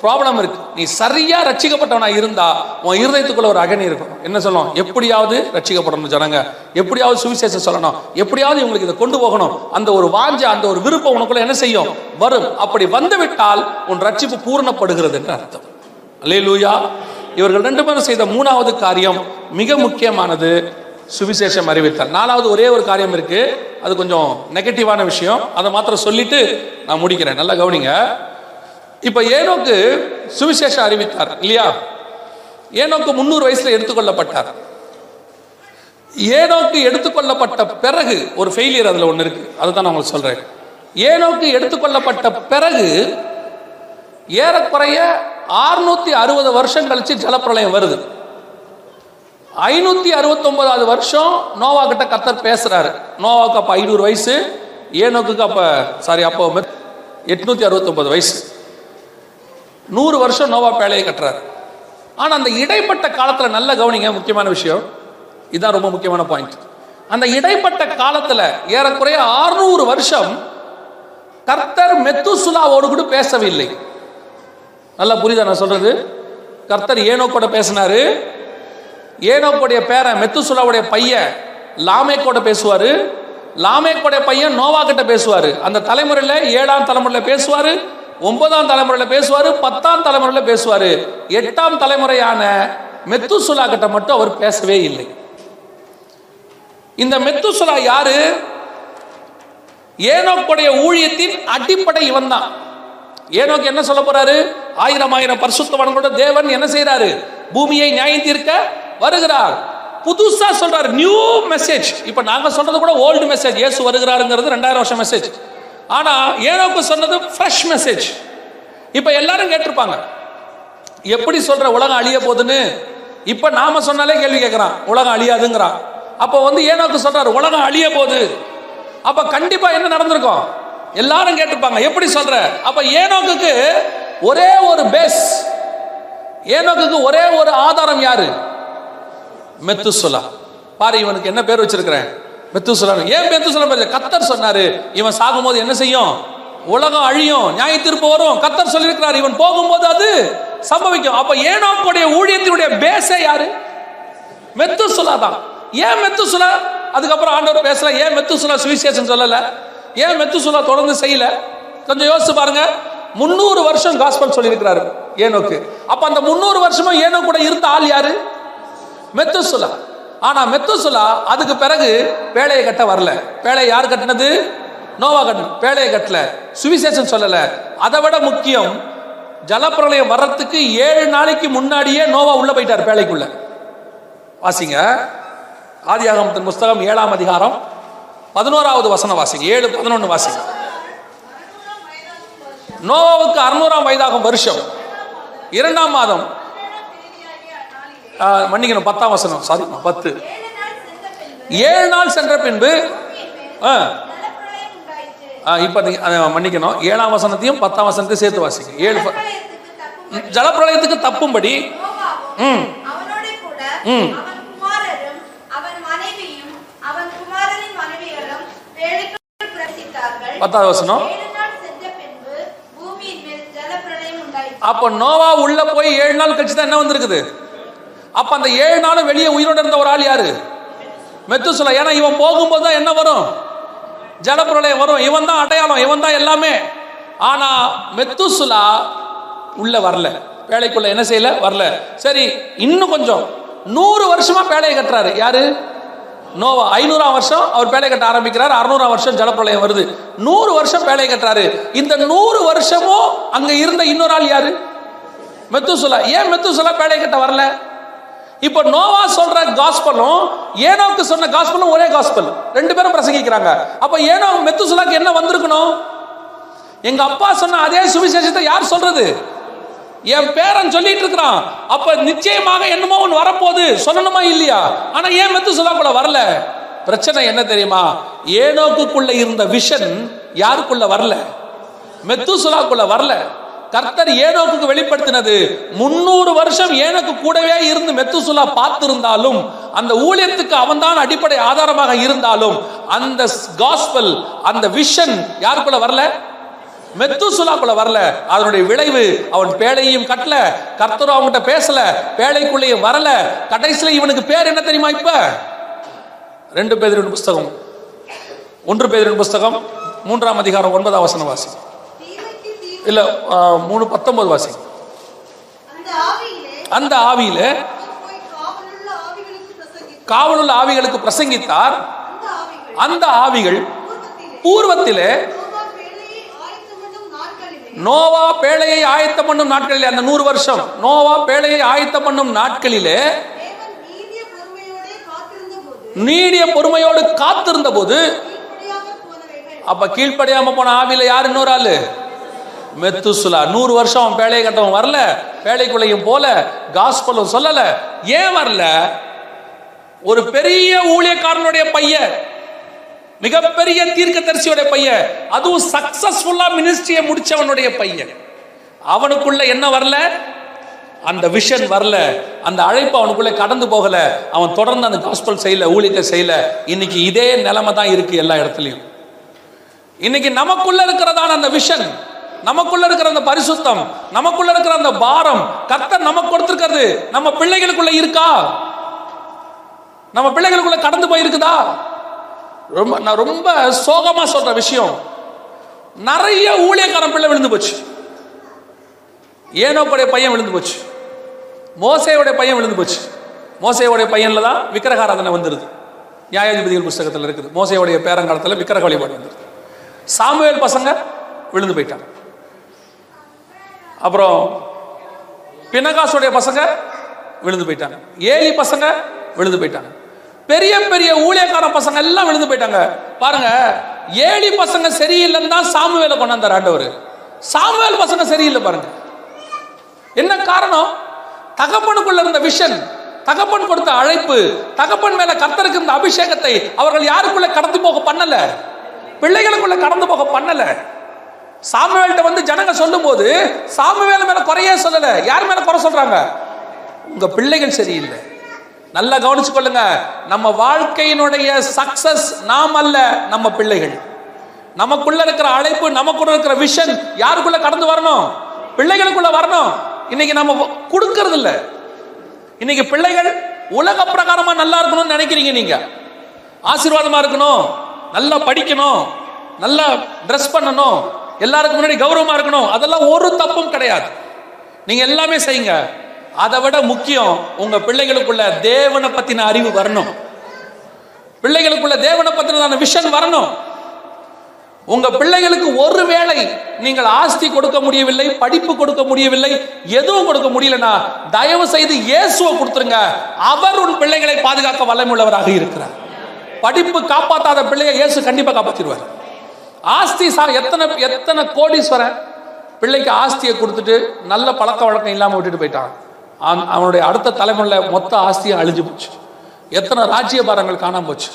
ப்ராப்ளம் இருக்கு. நீ சரியா ரட்சிக்கப்பட்டவனா இருந்தா உன் இருதயத்துக்குள்ள ஒரு அகனி இருக்கும். என்ன சொல்லணும் எப்படியாவது ரட்சிக்கப்படணும் ஜனங்க. எப்படியாவது சுவிசேஷம் சொல்லணும். எப்படியாவது இவங்களுக்கு இதை கொண்டு போகணும். அந்த ஒரு வாஞ்ச அந்த ஒரு விருப்பம் உனக்குள்ள என்ன செய்யும்? வரும். அப்படி வந்து விட்டால் உன் ரட்சிப்பு பூரணப்படுகிறது என்று அர்த்தம். அல்லேலூயா. இவர்கள் ரெண்டு பேரும் செய்த மூணாவது காரியம் மிக முக்கியமானது. சுவிசேஷம் அறிவித்தார் நாலாவது ஒரே ஒரு காரியம் இருக்கு. அது கொஞ்சம் நெகட்டிவான விஷயம். அதை மாத்திரம் சொல்லிட்டு நான் முடிக்கிறேன். நல்லா கவனிங்க. இப்ப ஏனோக்கு சுவிசேஷம் அறிவித்தார் இல்லையா? ஏனோக்கு முந்நூறு வயசுல எடுத்துக்கொள்ளப்பட்டார். ஏனோக்கு எடுத்துக்கொள்ளப்பட்ட பிறகு ஒரு ஃபெயிலியர் அதுல ஒன்று இருக்கு. அதுதான் நான் உங்களுக்கு சொல்றேன். ஏனோக்கு எடுத்துக்கொள்ளப்பட்ட பிறகு ஏறக்குறைய 660 அறுபது வருஷம் கழிச்சு ஜலப்பிரளயம் வருது. ஐநூத்தி அறுபத்தொன்பதாவது வருஷம் நோவா கிட்ட கத்தர் பேசுறாரு. நோவாவுக்கு அப்ப ஐநூறு வயசு ஏனோக்கு அப்ப சாரி அப்போ எட்நூத்தி அறுபத்தொன்பது வயசு. நூறு வருஷம் நோவா பேழையை கட்டுறாரு. ஆனா அந்த இடைப்பட்ட காலத்துல நல்ல கவனிங்க முக்கியமான விஷயம். இதுதான் ரொம்ப முக்கியமான பாயிண்ட் அந்த இடைப்பட்ட காலத்துல ஏறக்குறைய 600 வருஷம் கர்த்தர் மெத்துசுலாவோடு கூட பேசவில்லை. நல்லா புரியுதா நான் சொல்றது? கர்த்தர் ஏனோக்கோட பேசினாரு. ஏனோக்குடைய பேரன் மெத்துசுலாவுடைய பையன் லாமேக்கோட பேசுவாரு. லாமேக்கோடைய பையன் நோவா கிட்ட பேசுவாரு. அந்த தலைமுறையில் ஏழாம் தலைமுறையில் பேசுவாரு ஒன்பதாம் தலைமுறையில் பேசுவாரு பத்தாம் தலைமுறையில் பேசுவாரு. எட்டாம் தலைமுறையான மெத்துசுலா கிட்ட மட்டும் அவர் பேசவே இல்லை. இந்த மெத்துசுலா யாரு? ஏனோக்குடைய ஊழியத்தின் அடிப்படை இவன் தான் ஏனோக்கு என்ன சொல்ல போறாரு? ஆயிரம் ஆயிரம் பரிசுத்தவான்களோட தேவன் என்ன செய்யறாரு பூமியை நியாயம் தீர்க்க வருகிறார். புதுசா சொல்றாரு நியூ மெசேஜ் இப்ப நாங்க சொல்றது கூட ஓல்டு மெசேஜ் இயேசு வருகிறாருங்கிறது ரெண்டாயிரம் வருஷம் மெசேஜ் ஆனா ஏனோக்கு சொன்னது ஃப்ரெஷ் மெசேஜ் இப்ப எல்லாரும் கேட்டிருப்பாங்க எப்படி சொல்ற உலகம் அழிய போகுதுன்னு? இப்ப நாம சொன்னாலே கேள்வி கேட்கிறான் உலகம் அழியாதுங்கிறான். அப்ப வந்து ஏனோக்கு சொல்றாரு உலகம் அழிய போகுது. அப்ப கண்டிப்பா என்ன நடந்திருக்கும்? எல்லாரும் கேட்டிருப்பாங்க எப்படி சொல்ற? அப்ப ஏனோக்கு ஒரே ஒரு பேஸ் ஏனோக்கு ஒரே ஒரு ஆதாரம் யாரு? மெத்துசுலா. பாரு இவனுக்கு என்ன பேர் வச்சிருக்கிறேன்? மெத்துசுலா. ஏன் மெத்துசுலா பேர் கத்தர் சொன்னாரு இவன் சாகும்போது என்ன செய்யும்? உலகம் அழியும் நியாய தீர்ப்பு வரும். கத்தர் சொல்லியிருக்கிறார் இவன் போகும்போது அது சம்பவிக்கும். அப்ப ஏனோக்குடைய ஊழியத்தினுடைய பேஸே யாரு? மெத்துசுலா தான். ஏன் மெத்துசுலா? அதுக்கப்புறம் ஆண்டவர் பேசல ஏன் மெத்துசுலா சுவிசேஷன் சொல்லல? ஏன் மெத்துசுலா தொடர்ந்து செய்யல? கொஞ்சம் யோசிச்சு பாருங்க. முந்நூறு வருஷம் காஸ்பல் சொல்லியிருக்கிறாரு ஏனோக்கு. அப்ப அந்த முந்நூறு வருஷமும் ஏனோ கூட இருந்த ஆள் யாரு? மெத்துசுலா. ஆனா மெத்துசுலா அதுக்கு பிறகு பேழையை கட்ட வரல. பேழையை யார் கட்டினது? நோவா கட்டணும் பேழையை கட்டல. சுவிசேஷம் சொல்லல. அதை விட முக்கியம் ஜலப்பிரளயம் வர்றதுக்கு ஏழு நாளைக்கு முன்னாடியே நோவா உள்ள போயிட்டார் பேழைக்குள்ள. வாசிங்க. ஆதியாகமத்தின் புஸ்தகம் ஏழாம் அதிகாரம் பதினோராவது வசனம் வாசிங்க. ஏழு பதினொன்று வாசிங்க. நோவாவுக்கு அறுநூறாம் வயதாகும் வருஷம். இரண்டாம் மாதம். மன்னிக்கணும் பத்தாம் வசனம். சாரி பத்து. ஏழு நாள் சென்ற பின்பு ஆ, இப்ப மன்னிக்கணும். ஏழாம் வசனத்தையும் பத்தாம் வசனத்தையும் சேர்த்து வாசிங்க. ஏழு ஜலப்பிரளயத்துக்கு தப்பும்படி ம். ம். பத்தாவது வசனம் அவன் மனைவியும் அவன் குமாரரின் மனைவிகளும் வேலைக்குள் பிரவேசித்தார்கள் பத்தாவது வசனம் ஏழு நாள் சென்ற பின்பு பூமியின் மேல் ஜலப்பிரளயம் உண்டாயிற்று அப்போ நோவா உள்ள போய் ஏழு நாள் கழிச்சு தான் என்ன வந்திருக்குது? அப்ப அந்த ஏழு நாளும் வெளியே உயிரோடு இருந்த ஒரு ஆள் யாரு? மெத்துசுலா. ஏன்னா இவன் போகும்போது தான் என்ன வரும்? ஜலப்பிரளயம் வரும். இவன் தான் அடையாளம். இவன் தான் எல்லாமே. ஆனா மெத்துசுலா உள்ள வரல. வேலைக்குள்ள என்ன செய்யல? வரல. சரி இன்னும் கொஞ்சம். நூறு வருஷமா பேழையை கட்டுறாரு. யாரு? நோவா ஐநூறாம் வருஷம் அவர் பேழை கட்ட ஆரம்பிக்கிறார் அறுநூறாம் வருஷம் ஜலப்பிரளயம் வருது. நூறு வருஷம் பேழை கட்டுறாரு. இந்த நூறு வருஷமும் அங்க இருந்த இன்னொரு ஆள் யாரு? மெத்துசுலா. ஏன் மெத்துசுலா பேழை கட்ட வரல? இப்போ நோவா சொல்ற காஸ்பலும் ஏனோக்கு சொன்ன காஸ்பலும் ஒரே காஸ்பல். ரெண்டு பேரும் பிரசங்கிக்கிறாங்க. அப்ப ஏனோ மெத்துசுலாக்கு என்ன வந்திருக்கணும்? எங்க அப்பா சொன்ன அதே சுவிசேஷத்தை யார் சொல்றது? என் பேரன் சொல்லிட்டு இருக்கிறான். அப்ப நிச்சயமாக என்னமோ ஒன்று வரப்போகுது. சொல்லணுமா இல்லையா? ஆனா ஏன் மெத்துசுலாக்குள்ள வரல? பிரச்சனை என்ன தெரியுமா? ஏனோக்குள்ள இருந்த விஷன் யாருக்குள்ள வரல? மெத்துசுலாக்குள்ள வரல. கர்த்தர் ஏனோக்கு வெளிப்படுத்தினது. முன்னூறு வருஷம் ஏனோக்கு கூடவே இருந்து மெத்துசுலா பார்த்திருந்தாலும் அந்த ஊழியத்துக்கு அவன்தான் அடிப்படை ஆதாரமாக இருந்தாலும் அந்த காஸ்பல் அந்த விஷன் யாருக்குள்ள வரல? மெத்துசுலாக்குள்ள வரல. அதனுடைய விளைவு அவன் பேழையும் கட்டல. கர்த்தரும் அவங்ககிட்ட பேசல. பேழைக்குள்ளேயும் வரல. கடைசியில இவனுக்கு பேர் என்ன தெரியுமா இப்ப? ரெண்டு பேரின் புஸ்தகம். ஒன்று பேரின் புஸ்தகம். மூன்றாம் அதிகாரம் ஒன்பதாம் வசன வாசி. இல்ல மூணு பத்தொன்பது வாசி. அந்த ஆவியில காவலுள்ள ஆவிகளுக்கு பிரசங்கித்தார். அந்த ஆவிகள் பூர்வத்திலே நோவா பேழையை ஆயத்தம் பண்ணும் நாட்களிலே அந்த நூறு வருஷம். நோவா பேழையை ஆயத்தம் பண்ணும் நாட்களிலே நீடிய பொறுமையோடே காத்திருந்த போது அப்ப கீழ்ப்படியாம போன ஆவியில யார் இன்னொரு ஆளு? மெத்துசுலா. நூறு வருஷம் அவன் பேழையை கட்டவன் வரல பேழைக்குள்ளையும் போல காஸ்பலும் சொல்லல. ஏன் வரல? ஒரு பெரிய ஊழியக்காரனுடைய பையன் மிகப்பெரிய தீர்க்கதரிசியோட பையன். அதுவும் சக்சஸ்ஃபுல்லா மினிஸ்ட்ரியை முடிச்சவனுடைய பையன். அவனுக்குள்ள என்ன வரல? அந்த விஷன் வரல. அந்த அழைப்பு அவனுக்குள்ள கடந்து போகல. அவன் தொடர்ந்து அந்த காஸ்பல் செய்யல ஊழியத்தை செய்யல. இன்னைக்கு இதே நிலைமை தான் இருக்கு எல்லா இடத்துலையும். இன்னைக்கு நமக்குள்ள இருக்கிறதான அந்த விஷன் நமக்குள்ள இருக்கிற அந்த பரிசுத்தம் நமக்குள்ள இருக்கிற அந்த பாரம் கத்த நமக்கு கொடுத்திருக்கிறது நம்ம பிள்ளைகளுக்குள்ள இருக்கா? நம்ம பிள்ளைகளுக்குள்ள கடந்து போயிருக்குதா? ரொம்ப நான் ரொம்ப சோகமா சொல்ற விஷயம். நிறைய ஊழியக்காரன் பிள்ளை விழுந்து போச்சு. ஏனோக்குடைய பையன் விழுந்து போச்சு. மோசையோடைய பையன் விழுந்து போச்சு. மோசையோடைய பையன்ல தான் விக்கிரகாராதனை வந்துருது. நியாயாதிபதிகள் புஸ்தகத்தில் இருக்குது. மோசையோடைய பேரங்காலத்தில் விக்கிரக வழிபாடு வந்துருது. சாமுவேல் பசங்க விழுந்து போயிட்டாங்க. அப்புறம் பினகாசுடைய பசங்க விழுந்து போயிட்டாங்க. ஏலி பசங்க விழுந்து போயிட்டாங்க. பெரிய பெரிய ஊழியக்கார பசங்க எல்லாம் விழுந்து போயிட்டாங்க. பாருங்க ஏழி பசங்க சரியில்லைன்னு தான் சாமுவேல கொண்டாந்தார் ஆண்டவர். சாமுவேல் பசங்க சரியில்லை பாருங்க. என்ன காரணம்? தகப்பனுக்குள்ள இருந்த விஷன் தகப்பன் கொடுத்த அழைப்பு தகப்பன் மேல கத்தருக்கு இருந்த அபிஷேகத்தை அவர்கள் யாருக்குள்ள கடந்து போக பண்ணல? பிள்ளைகளுக்குள்ள கடந்து போக பண்ணல. சாமுவேல்கிட்ட வந்து ஜனங்க சொல்லும்போது சாமுவேல் மேல குறையே சொல்லல. யார் மேல குறை சொல்றாங்க? உங்க பிள்ளைகள் சரியில்லை. நல்லா கவனிச்சு கொள்ளுங்க. நம்ம வாழ்க்கையினுடைய சக்சஸ் நாம் அல்ல நம்ம பிள்ளைகள். நமக்குள்ள இருக்கிற அழைப்பு நமக்குள்ள இருக்கிற விஷன் யாருக்குள்ள கடந்து வரணும்? பிள்ளைகளுக்குள்ள வரணும். இன்னைக்கு நம்ம கொடுக்கறது இல்ல இன்னைக்கு பிள்ளைகள் உலக பிரகாரமா நல்லா இருக்கணும்னு நினைக்கிறீங்க நீங்க. ஆசீர்வாதமா இருக்கணும். நல்லா படிக்கணும். நல்லா ட்ரெஸ் பண்ணணும். எல்லாருக்கும் முன்னாடி கௌரவமா இருக்கணும். அதெல்லாம் ஒரு தப்பும் கிடையாது. நீங்க எல்லாமே செய்யுங்க. அதை விட முக்கியம் உங்க பிள்ளைகளுக்குள்ள தேவனை பத்தின அறிவு வரணும். பிள்ளைகளுக்குள்ள தேவனை பத்தினதான விஷன் வரணும். உங்க பிள்ளைகளுக்கு ஒருவேளை நீங்கள் ஆஸ்தி கொடுக்க முடியவில்லை படிப்பு கொடுக்க முடியவில்லை எதுவும் கொடுக்க முடியலனா தயவு செய்து இயேசுவை கொடுத்துருங்க. அவர் உன் பிள்ளைகளை பாதுகாக்க வல்லமுள்ளவராக இருக்கிறார். படிப்பு காப்பாத்தாத பிள்ளையை இயேசு கண்டிப்பா காப்பாத்திடுவார். ஆஸ்தி சார் எத்தனை எத்தனை கோடீஸ்வரன் பிள்ளைக்கு ஆஸ்தியை கொடுத்துட்டு நல்ல பழக்க வழக்கம் இல்லாமல் விட்டுட்டு போயிட்டான். அவனுடைய அடுத்த தலைமுறையில் மொத்த ஆஸ்தியும் அழிஞ்சு போச்சு. எத்தனை ராஜ்யபாரங்கள் காணாம போச்சு.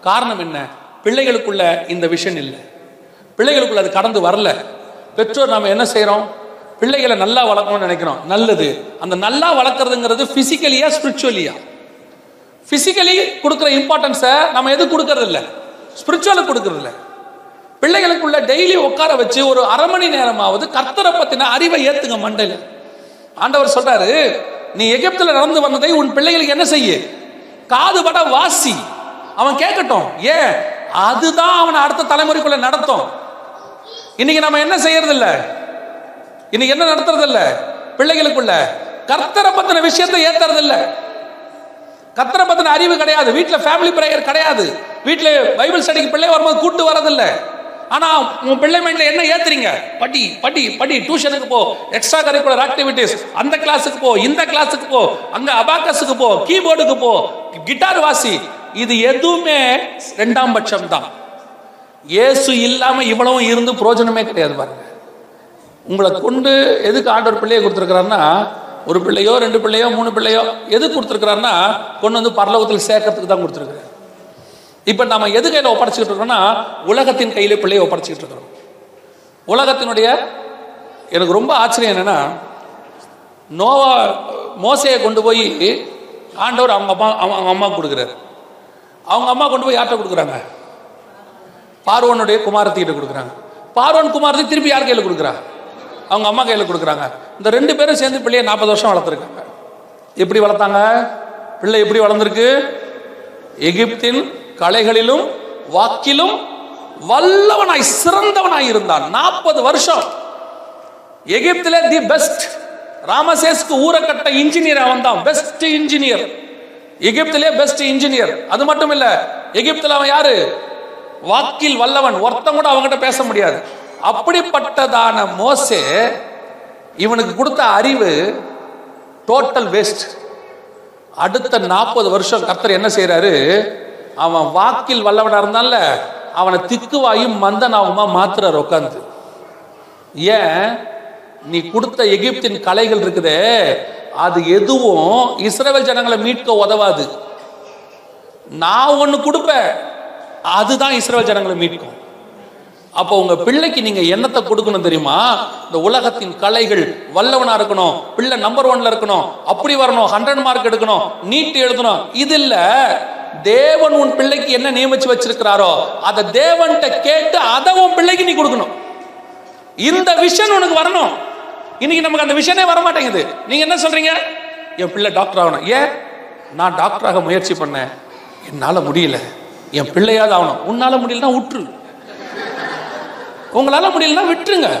காரணம் என்ன? பிள்ளைகளுக்குள்ள இந்த விஷன் இல்லை. பிள்ளைகளுக்குள்ள அது கடந்து வரல. பெற்றோர் நாம் என்ன செய்கிறோம் பிள்ளைகளை நல்லா வளர்க்கணும்னு நினைக்கிறோம். நல்லது. அந்த நல்லா வளர்க்குறதுங்கிறது ஃபிசிக்கலியா ஸ்பிரிச்சுவலியா ஃபிசிக்கலி கொடுக்குற இம்பார்ட்டன்ஸை நம்ம எது கொடுக்கறது இல்ல ஸ்பிரிச்சுவலுக்கு கொடுக்கறது பிள்ளைகளுக்குள்ள டெய்லி உட்கார வச்சு ஒரு அரை மணி நேரமாவது கர்த்தரை பற்றின அறிவை ஏற்றுங்க மண்டையில். ஆண்டவர் சொல்றாரு நீ எகிப்துல நடந்து வந்ததை உன் பிள்ளைகளுக்கு என்ன செய்ய? காதுபட வாசி. அவன் கேட்கட்டும். ஏன்? அதுதான் அவனை அடுத்த தலைமுறைக்குள்ள நடத்தும். இன்னைக்கு நம்ம என்ன செய்யறது இல்ல இன்னைக்கு என்ன நடத்துறது இல்ல பிள்ளைகளுக்குள்ள. கர்த்தரை பத்தின விஷயத்தை ஏத்துறது இல்ல கர்த்தரை பத்தின அறிவு கிடையாது. வீட்டில் ஃபேமிலி பிரேயர் கிடையாது. வீட்டில் பைபிள் ஸ்டடிக்கு பிள்ளை வரும்போது கூட்டு வரதில்ல. ஆனா உன் பிள்ளை மைண்ட்ல என்ன ஏத்துறீங்க? படி படி படி டியூஷனுக்கு போ எக்ஸ்ட்ரா கரிக்குலர் ஆக்டிவிட்டிஸ் அந்த கிளாஸுக்கு போ இந்த கிளாஸுக்கு போ அங்க அபாக்கஸுக்கு போ கீபோர்டுக்கு போ கிட்டார் வாசி. இது எதுவுமே ரெண்டாம் பட்சம் தான் இயேசு இல்லாம இவ்வளவும் இருந்து பிரயோஜனமே கிடையாது பாருங்க. உங்களை கொண்டு எதுக்கு ஆண்டவர் பிள்ளையை கொடுத்துருக்கிறாருன்னா ஒரு பிள்ளையோ ரெண்டு பிள்ளையோ மூணு பிள்ளையோ எதுக்கு கொடுத்துருக்கிறாருன்னா கொண்டு வந்து பரலோகத்தில் சேர்க்கறதுக்கு தான் கொடுத்துருக்காரு இப்போ நம்ம எது கையில் ஒப்படைச்சிக்கிட்டு இருக்கிறோம்னா உலகத்தின் கையில் பிள்ளையை ஒப்படைச்சிக்கிட்டு இருக்கிறோம். உலகத்தினுடைய எனக்கு ரொம்ப ஆச்சரியம் என்னன்னா நோவா மோசையை கொண்டு போய் ஆண்டவர் அவங்க அம்மா அவங்க அம்மா கொடுக்குறாரு. அவங்க அம்மா கொண்டு போய் யார்கிட்ட கொடுக்குறாங்க? பார்வனுடைய குமாரத்திகிட்ட கொடுக்குறாங்க. பார்வன் குமாரத்தை திருப்பி யார் கையில் கொடுக்குறா? அவங்க அம்மா கையில் கொடுக்குறாங்க. இந்த ரெண்டு பேரும் சேர்ந்து பிள்ளையை நாற்பது வருஷம் வளர்த்துருக்காங்க. எப்படி வளர்த்தாங்க? பிள்ளை எப்படி வளர்ந்துருக்கு? எகிப்தின் கலைகளிலும் வாக்கிலும் வல்லவனாய் சிறந்தவனாய் இருந்தான். நாற்பது வருஷம். எகிப்திலே தி பெஸ்ட். ராமசேஸ்க்கு ஊரை கட்ட இன்ஜினியர் அவன் தான் பெஸ்ட் இன்ஜினியர். எகிப்திலே பெஸ்ட் இன்ஜினியர். அது மட்டும் இல்ல எகிப்தில் அவன் யாரு? வாக்கில் வல்லவன். ஒருத்தன் கூட அவங்ககிட்ட பேச முடியாது. அப்படிப்பட்டதான மோசே இவனுக்கு கொடுத்த அறிவு டோட்டல் வேஸ்ட் அடுத்த நாற்பது வருஷம் கர்த்தர் என்ன செய்யறாரு அவன் வாக்கில் வல்லவனா இருந்தான்ல அவனை திக்குவாயும் மந்தனாவுமா மாத்துறார் உட்காந்து ஏன்? நீ கொடுத்த எகிப்தின் கலைகள் இருக்குதே அது எதுவும் இஸ்ரேல் ஜனங்களை மீட்க உதவாது. நான் ஒன்று கொடுப்பேன் அதுதான் இஸ்ரேல் ஜனங்களை மீட்கும். அப்போ உங்க பிள்ளைக்கு நீங்க என்னத்தை கொடுக்கணும் தெரியுமா? இந்த உலகத்தின் கலைகள் வல்லவனா இருக்கணும் பிள்ளை நம்பர் ஒன்ல இருக்கணும் அப்படி வரணும் ஹண்ட்ரட் மார்க் எடுக்கணும் நீட் எழுதணும் இது இல்லை. தேவன் உன் பிள்ளைக்கு என்ன நியமிச்சு வச்சிருக்கிறாரோ அதை தேவன்கிட்ட கேட்டு அதை உன் பிள்ளைக்கு நீ கொடுக்கணும். இந்த விஷன் உனக்கு வரணும். இன்னைக்கு நமக்கு அந்த விஷனே வர மாட்டேங்குது நீங்க என்ன சொல்றீங்க? என் பிள்ளை டாக்டர் ஆகணும். ஏன்? நான் டாக்டராக முயற்சி பண்ணேன். என்னால முடியல. என் பிள்ளையாவது ஆகணும். உன்னால முடியலன்னா விட்டுரு உங்களால முடியலன்னா விட்டுருங்க.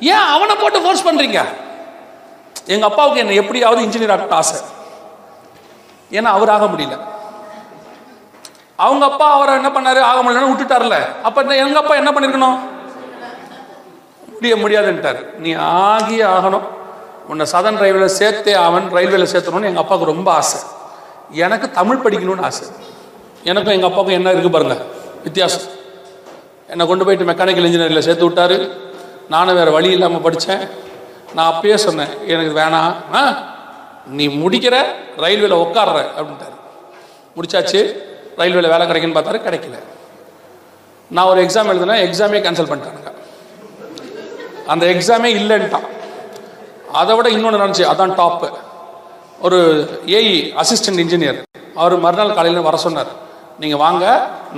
ஏன் அவனை போட்டு ஃபோர்ஸ் பண்றீங்க? எங்க அப்பாவுக்கு என்ன எப்படியாவது இன்ஜினியர் ஆகட்டும் ஆசை. ஏன்னா அவர் ஆக முடியல. அவங்க அப்பா அவரை என்ன பண்ணாரு? ஆக முடியலன்னு விட்டுட்டார்ல. அப்ப எங்க அப்பா என்ன பண்ணிருக்கணும்? முடிய முடியாதுன்ட்டார். நீ ஆகியே ஆகணும். உன்னை சதன் ரயில்வேல சேர்த்தே அவன் ரயில்வேல சேர்த்தணும்னு எங்கள் அப்பாவுக்கு ரொம்ப ஆசை. எனக்கு தமிழ் படிக்கணும்னு ஆசை. எனக்கும் எங்கள் அப்பாவுக்கும் என்ன இருக்கு பாருங்க? வித்தியாசம். என்னை கொண்டு போயிட்டு மெக்கானிக்கல் இன்ஜினியரில் சேர்த்து விட்டாரு. நானும் வேறு வழி இல்லாமல் படித்தேன் நான் அப்பயே சொன்னேன் எனக்கு வேணாம். ஆ? நீ முடிக்கிற ரயில்வேல உட்கார்ற அப்படின்ட்டாரு. முடிச்சாச்சு. ரயில்வேல வேலை கிடைக்குன்னு பார்த்தாரு கிடைக்கல. நான் ஒரு எக்ஸாம் எழுதினேன் எக்ஸாமே கேன்சல் பண்ணிட்டானுங்க. அந்த எக்ஸாமே இல்லைன்ட்டான். அதை விட இன்னொன்று நினச்சி அதான் டாப்பு ஒரு ஏஇ அசிஸ்டன்ட் இன்ஜினியர் அவர் மறுநாள் காலையில் வர சொன்னார் நீங்கள் வாங்க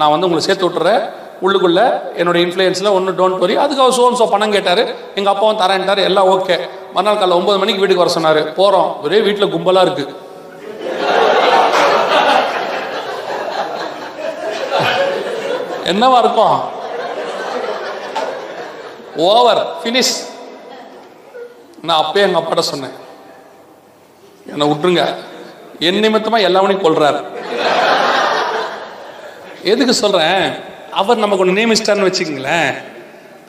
நான் வந்து உங்களை சேர்த்து விட்டுறேன். உள்ளுக்குள்ள என்னோட இன்ஃப்ளூயன்ஸில் ஒன்று டோன்ட் வரி அதுக்கு அவர் சோன் சோ பணம் கேட்டார். எங்கள் அப்பாவும் தரேன்ட்டார் எல்லாம் ஓகே மறுநாள் காலையில் ஒம்பது மணிக்கு வீட்டுக்கு வர சொன்னார். போகிறோம் ஒரே வீட்டில் கும்பலாக இருக்குது என்னவா இருக்கும்? ஓவர் ஃபினிஷ் நான் அப்பயே எங்க அப்பாட்ட சொன்னேன். என்னை விட்டுருங்க. என் நிமித்தமா எல்லாவனையும் கொள்றாரு எதுக்கு சொல்றேன்? அவர் நமக்கு ஒன்று நியமிச்சிட்டார்னு வச்சுக்கங்களேன்.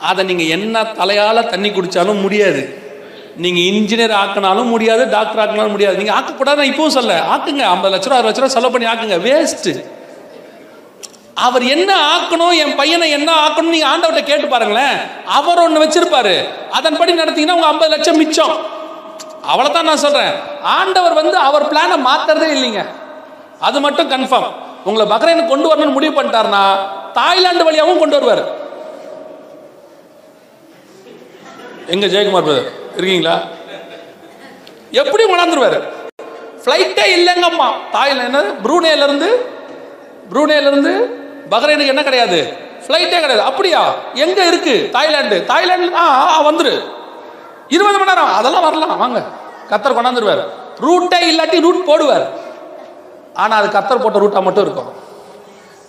அதை நீங்கள் என்ன தலையால் தண்ணி குடித்தாலும் முடியாது. நீங்கள் இன்ஜினியர் ஆக்கினாலும் முடியாது டாக்டர் ஆக்கினாலும் முடியாது. நீங்கள் ஆக்கக்கூடாது நான் இப்பவும் சொல்ல ஆக்குங்க. ஐம்பது லட்ச ரூபா அறுபது லட்ச ரூபா செலவு பண்ணி ஆக்குங்க. வேஸ்ட்டு அவர் என்ன ஆக்கணும் என் பையனை என்ன ஆக்கணும் நீங்க ஆண்டவர்கிட்ட கேட்டு பாருங்களேன். அவர் ஒண்ணு வச்சிருப்பாரு. அதன்படி நடத்தீங்கன்னா உங்க ஐம்பது லட்சம் மிச்சம். அவ்வளவுதான் நான் சொல்றேன். ஆண்டவர் வந்து அவர் பிளானை மாத்துறதே இல்லைங்க. அது மட்டும் கன்ஃபார்ம் உங்களை பக்ரைனை கொண்டு வரணும்னு முடிவு பண்ணிட்டாருன்னா தாய்லாந்து வழியாகவும் கொண்டு வருவார். எங்க ஜெயக்குமார் இருக்கீங்களா? எப்படி கொண்டாந்துருவாரு ஃப்ளைட்டே இல்லைங்கம்மா. தாய்லாந்து என்ன ப்ரூனேல இருந்து ப்ரூனேல இருந்து பஹ்ரைனுக்கு என்ன கிடையாது? ஃப்ளைட்டே கிடையாது. அப்படியா? எங்க இருக்கு? தாய்லாந்து தாய்லாந்து ஆ ஆ, வந்துரு. இருபது மணி நேரம். அதெல்லாம் வரலாம். வாங்க. கத்தர் கொண்டாந்துருவார். ரூட்டே இல்லாட்டி ரூட் போடுவார். ஆனால் அது கத்தர் போட்ட ரூட்டாக மட்டும் இருக்கும்.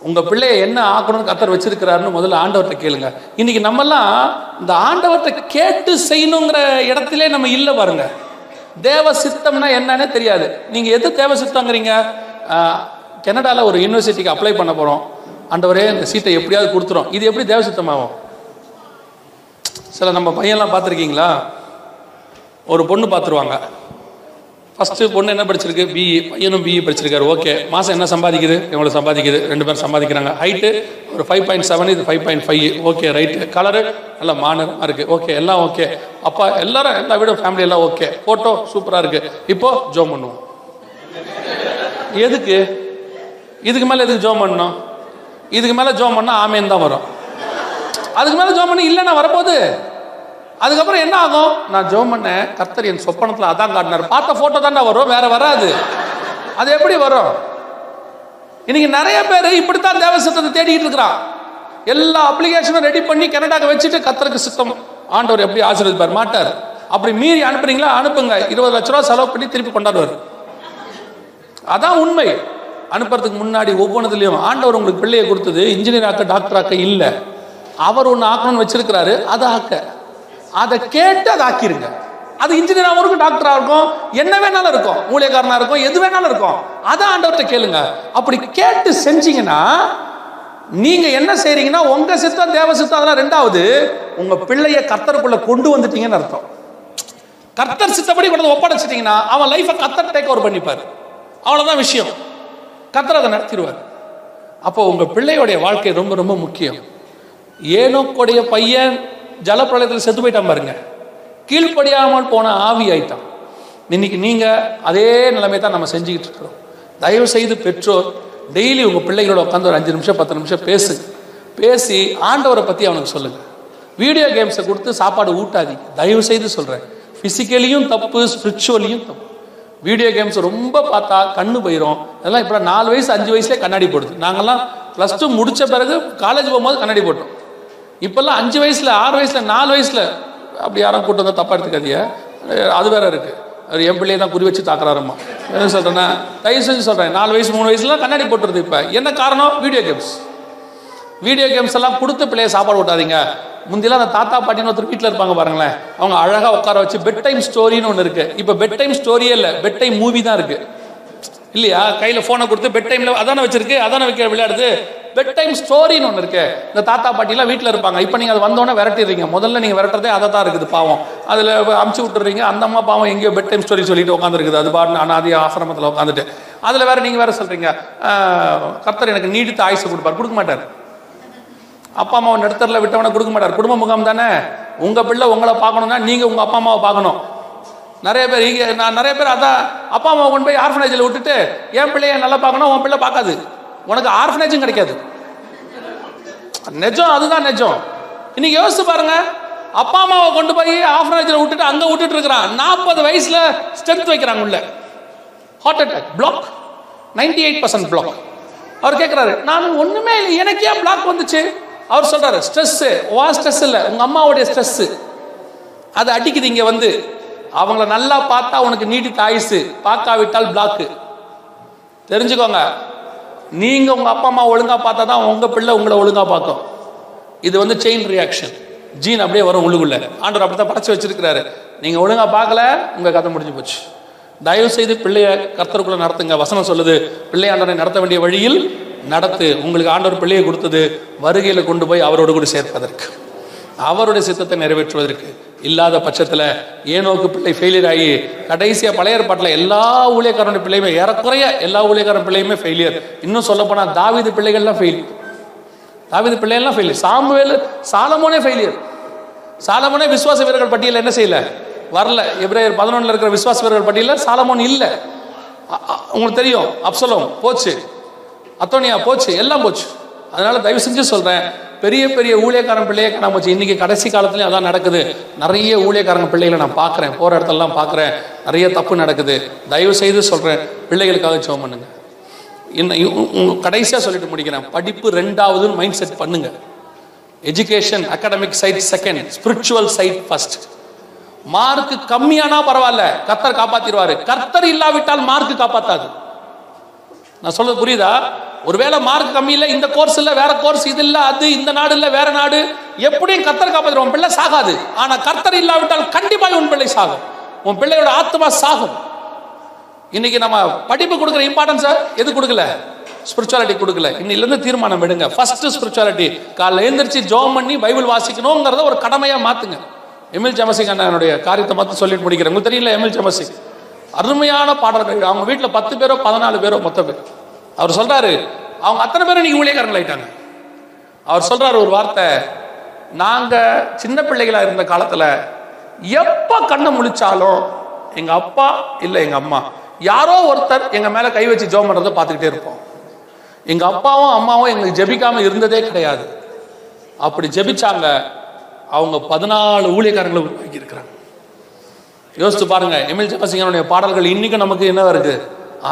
உங்க பிள்ளைய என்ன ஆக்கணும்னு கத்தர் வச்சிருக்கிறாருன்னு முதல்ல ஆண்டவர்கிட்ட கேளுங்க. இன்னைக்கு நம்மெல்லாம் இந்த ஆண்டவர்கிட்ட கேட்டு செய்யணுங்கிற இடத்திலே நம்ம இல்லை பாருங்க. தேவ சித்தம்னா என்னன்னே தெரியாது. நீங்க எது தேவ சித்தங்கிறீங்க? கனடாவில் ஒரு யூனிவர்சிட்டிக்கு அப்ளை பண்ண போகிறோம் ஆண்டவரே இந்த சீட்டை எப்படியாவது கொடுத்துரும் இது எப்படி தேவசித்தமாகும்? சில நம்ம பையன்லாம் பார்த்துருக்கீங்களா? ஒரு பொண்ணு பார்த்துருவாங்க. ஃபஸ்ட்டு பொண்ணு என்ன படிச்சிருக்கு? பிஇ பையனும் பிஇ படிச்சிருக்காரு. ஓகே மாதம் என்ன சம்பாதிக்குது? எவ்வளோ சம்பாதிக்குது? ரெண்டு பேரும் சம்பாதிக்கிறாங்க. ஹைட்டு ஒரு ஃபைவ் பாயிண்ட் செவன் இது five point five okay right colour நல்லா மாநிலமாக இருக்குது ஓகே எல்லாம் ஓகே அப்பா எல்லாரும் எல்லா வீடும் ஃபேமிலி எல்லாம் ஓகே ஃபோட்டோ சூப்பராக இருக்குது இப்போது ஜோம் பண்ணுவோம். எதுக்கு? இதுக்கு மேலே எதுக்கு ஜோம் பண்ணணும்? இதுக்கு மேலே ஜோம் பண்ணால் ஆமேன் தான் வரும். அதுக்கு மேலே ஜோம் பண்ணி இல்லைன்னா வரப்போகுது. அதுக்கப்புறம் என்ன ஆகும்? நான் ஜோம் பண்ணேன். கர்த்தர் என் சொப்பனத்தில் அதான் காட்டினார். பார்த்த ஃபோட்டோ தான்டா வரும். வேற வராது. அது எப்படி வரும்? இன்னைக்கு நிறைய பேர் இப்படித்தான் தேவ சித்தத்தை தேடிட்டு இருக்கிறான். எல்லா அப்ளிகேஷனும் ரெடி பண்ணி கனடாக்கு வச்சுட்டு கத்தருக்கு சித்தம். ஆண்டவர் எப்படி ஆசீர்வதிப்பார்? மாட்டார். அப்படி மீறி அனுப்புறீங்களா? அனுப்புங்க. இருபது லட்ச ரூபா செலவு பண்ணி திருப்பி கொண்டாடுவார். அதான் உண்மை. அனுப்புறதுக்கு முன்னாடி ஒவ்வொன்றதுலையும் ஆண்டவர் உங்களுக்கு பிள்ளையை கொடுத்தது இன்ஜினியர் ஆக்க டாக்டர் ஆக்க இல்லை. அவர் ஒன்று ஆக்கணும்னு வச்சிருக்கிறாரு அதை ஆக்க. அதை கேட்டு அதை ஆக்கிருங்க. அது இன்ஜினியராகவும் இருக்கும் டாக்டராக இருக்கும் என்ன வேணாலும் இருக்கும் மூலியக்காரனாக இருக்கும் எது வேணாலும் இருக்கும். அதை ஆண்டவர்கிட்ட கேளுங்க. அப்படி கேட்டு செஞ்சீங்கன்னா நீங்க என்ன செய்றீங்கன்னா உங்க சித்தம் தேவ சித்தம் அதெல்லாம் ரெண்டாவது உங்க பிள்ளைய கர்த்தருக்குள்ள கொண்டு வந்துட்டீங்கன்னு அர்த்தம். கர்த்தர் சித்தப்படி கொண்டு ஒப்படைச்சிட்டிங்கன்னா ஒப்படைச்சிட்டீங்கன்னா அவன் லைஃபை கர்த்தர் டேக் ஓவர் பண்ணிப்பாரு. அவ்வளவுதான் விஷயம். கர்த்தர் அதை நடத்திடுவார். அப்போ உங்க பிள்ளையோடைய வாழ்க்கை ரொம்ப ரொம்ப முக்கியம். ஏனோக்குடைய பையன் ஜலப்பிரளயத்தில் செத்து போயிட்டான் பாருங்க. கீழ்ப்படியாமல் போன ஆவி ஆயிட்டான் இன்னைக்கு நீங்க அதே நிலைமை தான் நம்ம செஞ்சுக்கிட்டு இருக்கிறோம். தயவு செய்து பெற்றோர் டெய்லி உங்க பிள்ளைகளோட உட்காந்து ஒரு அஞ்சு நிமிஷம் பத்து நிமிஷம் பேசு. பேசி ஆண்டவரை பத்தி அவனுக்கு சொல்லுங்க. வீடியோ கேம்ஸை கொடுத்து சாப்பாடு ஊட்டாதீங்க. தயவு செய்து சொல்றேன். பிசிக்கலியும் தப்பு ஸ்பிரிச்சுவலியும் தப்பு. வீடியோ கேம்ஸ் ரொம்ப பார்த்தா கண்ணு போயிடும் அதெல்லாம் இப்போ நாலு வயசு அஞ்சு வயசுலேயே கண்ணாடி போடுது. நாங்கள்லாம் ப்ளஸ் டூ முடித்த பிறகு காலேஜ் போகும்போது கண்ணாடி போட்டோம். இப்போல்லாம் அஞ்சு வயசில் ஆறு வயசில் நாலு வயசில் அப்படி யாரும் கூட்டம் வந்தால் தப்பாக எடுத்துக்காதீங்க. அது வேற இருக்குது அவர் என் பிள்ளையை தான் குறி வச்சு தாக்குறாருமா என்ன சொல்கிறேன்னா தயவு செஞ்சு சொல்கிறேன் நாலு வயசு மூணு வயசுலாம் கண்ணாடி போட்டுருது இப்போ. என்ன காரணம்? வீடியோ கேம்ஸ் வீடியோ கேம்ஸ் எல்லாம் கொடுத்து பிள்ளைய சாப்பாடு ஓட்டாதீங்க முந்திலாம் அந்த தாத்தா பாட்டின்னு ஒருத்தர் வீட்டில் இருப்பாங்க பாருங்களேன். அவங்க அழகாக உட்கார வச்சு பெட் டைம் ஸ்டோரின்னு ஒன்று இருக்கு. இப்போ பெட் டைம் ஸ்டோரியே இல்லை பெட் டைம் மூவி தான் இருக்கு. இல்லையா? கையில் ஃபோனை கொடுத்து பெட் டைமில் அதானே வச்சிருக்கு அதானே வைக்கிற விளையாடுது. பெட் டைம் ஸ்டோரின்னு ஒன்று இருக்கு. இந்த தாத்தா பாட்டிலாம் வீட்டில் இருப்பாங்க. இப்போ நீங்கள் அது வந்தோடனே விரட்டிடுறீங்க. முதல்ல நீங்கள் விரட்டுறதே அதை தான் இருக்குது பாவம். அதில் அமுச்சு விட்டுறீங்க. அந்த அம்மா பாவம் எங்கேயோ பெட் டைம் ஸ்டோரி சொல்லிட்டு உட்காந்துருக்குது அது பாட்டு அனாதி ஆசிரமத்தில் உட்காந்துட்டு அதில் வேற நீங்கள் வேற சொல்கிறீங்க கர்த்தர் எனக்கு நீடித்த ஆயுசு கொடுப்பார். கொடுக்க மாட்டார். அப்பா அம்மாவை நடுத்தரில் விட்டவனை கொடுக்க மாட்டார். குடும்ப முகாம் தானே? உங்க பிள்ளை உங்களை பார்க்கணும்னா நீங்க உங்க அப்பா அம்மாவை பார்க்கணும். நிறைய பேர் இங்கே நான் நிறைய பேர் அதான் அப்பா அம்மாவை கொண்டு போய் ஆர்ஃபனேஜில் விட்டுட்டு என் பிள்ளைய நல்லா பார்க்கணும் உன் பிள்ளை பார்க்காது. உனக்கு ஆர்ஃபனேஜும் கிடைக்காது. நிஜம் அதுதான் நிஜம். இன்னைக்கு யோசிச்சு பாருங்க. அப்பா அம்மாவை கொண்டு போய் ஆர்ஃபனேஜில் விட்டுட்டு அங்கே விட்டுட்டு இருக்கிறான். நாற்பது வயசுல ஸ்ட்ரென்த் வைக்கிறாங்க உள்ள. Heart attack block ninety eight percent block அவர் கேட்குறாரு நான் ஒன்றுமே இல்லை எனக்கு ஏன் பிளாக் வந்துச்சு? அவர் சொல்றாரு ஸ்ட்ரெஸ் வா ஸ்ட்ரெஸ் இல்லை உங்க அம்மாவுடைய ஸ்ட்ரெஸ் அது அடிக்குது இங்க வந்து. அவங்கள நல்லா பார்த்தா உனக்கு நீடித்த ஆயுசு பார்க்காவிட்டால் பிளாக்கு தெரிஞ்சுக்கோங்க நீங்க உங்க அப்பா அம்மா ஒழுங்கா பார்த்தா தான் உங்க பிள்ளை உங்களை ஒழுங்கா பார்க்கும். இது வந்து செயின் ரியாக்ஷன் ஜீன் அப்படியே வரும் உள்ளுக்குள்ள. ஆண்டவர் அப்படித்தான் படைச்சு வச்சிருக்கிறாரு. நீங்க ஒழுங்கா பார்க்கல உங்க கதை முடிஞ்சு போச்சு. தயவு செய்து பிள்ளைய கர்த்தருக்குள்ள நடத்துங்க. வசனம் சொல்லுது பிள்ளையாண்டனை நடத்த வேண்டிய வழியில் நடத்து உங்களுக்கு ஆண்டவர் பிள்ளையை கொடுத்தது வருகையில் கொண்டு போய் அவரோடு கூட சேர்ப்பதற்கு. அவருடைய சித்தத்தை நிறைவேற்றுவதற்கு. இல்லாத பட்சத்தில் ஏனோக்கு பிள்ளை ஃபெயிலியர் ஆகி கடைசியாக பழைய ஏற்பாட்டில் எல்லா ஊழியக்காரனுடைய பிள்ளையுமே ஏறக்குறைய எல்லா ஊழியக்காரன் பிள்ளையுமே ஃபெயிலியர் இன்னும் சொல்லப்போனால் தாவிது தாவீது பிள்ளைகள்லாம் ஃபெயில் தாவிது பிள்ளைகள்லாம் ஃபெயிலியர் சாமுவேல் சாலமோனே ஃபெயிலியர் சாலமோனே விசுவாச வீரர்கள் பட்டியலில் என்ன செய்யல? வரல. எப்ரேயர் பதினொன்றில் இருக்கிற விசுவாச வீரர்கள் பட்டியலில் சாலமோன் இல்லை. உங்களுக்கு தெரியும் அப்சலோம் போச்சு. அத்தோனியா போச்சு எல்லாம் போச்சு. அதனால தயவு செஞ்சு சொல்றேன் பெரிய பெரிய ஊழியக்காரன் பிள்ளையே காணாம போச்சு. இன்னைக்கு கடைசி காலத்துலயும் அதான் நடக்குது. நிறைய ஊழியக்காரங்க பிள்ளைகளை நான் பார்க்குறேன். போற இடத்தெல்லாம் பார்க்குறேன். நிறைய தப்பு நடக்குது. தயவு செய்து சொல்றேன் பிள்ளைகளுக்காக சோம் பண்ணுங்க. இன்னும் உ- கடைசியா சொல்லிட்டு முடிக்கிறேன். படிப்பு ரெண்டாவதுன்னு மைண்ட் செட் பண்ணுங்க. Education academic side second spiritual side first mark கம்மியானா பரவாயில்ல. கர்த்தர் காப்பாத்திடுவாரு. கர்த்தர் இல்லாவிட்டால் மார்க் காப்பாத்தாது. நான் சொல்றது புரியுதா? ஒருவேளை மார்க் கம்மி இல்லை இந்த கோர்ஸ் இல்லை வேற கோர்ஸ் இது இல்லை அது இந்த நாடு இல்லை வேற நாடு எப்படியும் கர்த்தர் காப்பாத்திடுவோம். உன் பிள்ளை சாகாது. ஆனா கர்த்தர் இல்லாவிட்டால் கண்டிப்பாக உன் பிள்ளை சாகும். உன் பிள்ளையோட ஆத்மா சாகும். இன்னைக்கு நம்ம படிப்பு கொடுக்குற இம்பார்ட்டன்ஸை எது கொடுக்கல? ஸ்பிரிச்சுவாலிட்டி கொடுக்கல. இன்னிலிருந்து தீர்மானம் எடுங்க. ஃபர்ஸ்ட் ஸ்பிரிச்சுவாலிட்டி காலைல எழுந்திரிச்சு ஜோம் பண்ணி பைபிள் வாசிக்கணுங்கிறத ஒரு கடமையா மாத்துங்க. எமில் ஜமசிங் அண்ணனுடைய காரியத்தை மட்டும் சொல்லிட்டு முடிக்கிறேன். உங்களுக்கு தெரியல எமில் ஜமசிங்? அருமையான பாடல்கள். அவங்க வீட்டில் பத்து பேரோ பதினாலு பேரோ மொத்த பேர். அவர் சொல்றாரு அவங்க அத்தனை பேரும் இன்னைக்கு ஊழியக்காரங்களாயிட்டாங்க அவர் சொல்றாரு ஒரு வார்த்தை நாங்க சின்ன பிள்ளைகளா இருந்த காலத்துல எப்ப கண்ணை முழிச்சாலும் எங்க அப்பா இல்ல எங்க அம்மா யாரோ ஒருத்தர் எங்க மேல கை வச்சு ஜெபம் பண்றதை பார்த்துக்கிட்டே இருப்போம். எங்க அப்பாவும் அம்மாவும் எங்களுக்கு ஜெபிக்காம இருந்ததே கிடையாது. அப்படி ஜெபிச்சாங்க அவங்க பதினாலு ஊழியக்காரங்களை உருவாக்கி இருக்கிறாங்க யோசிச்சு பாருங்க எம்எல் ஜெயசிங்கனுடைய பாடல்கள் இன்னைக்கு நமக்கு என்ன இருக்கு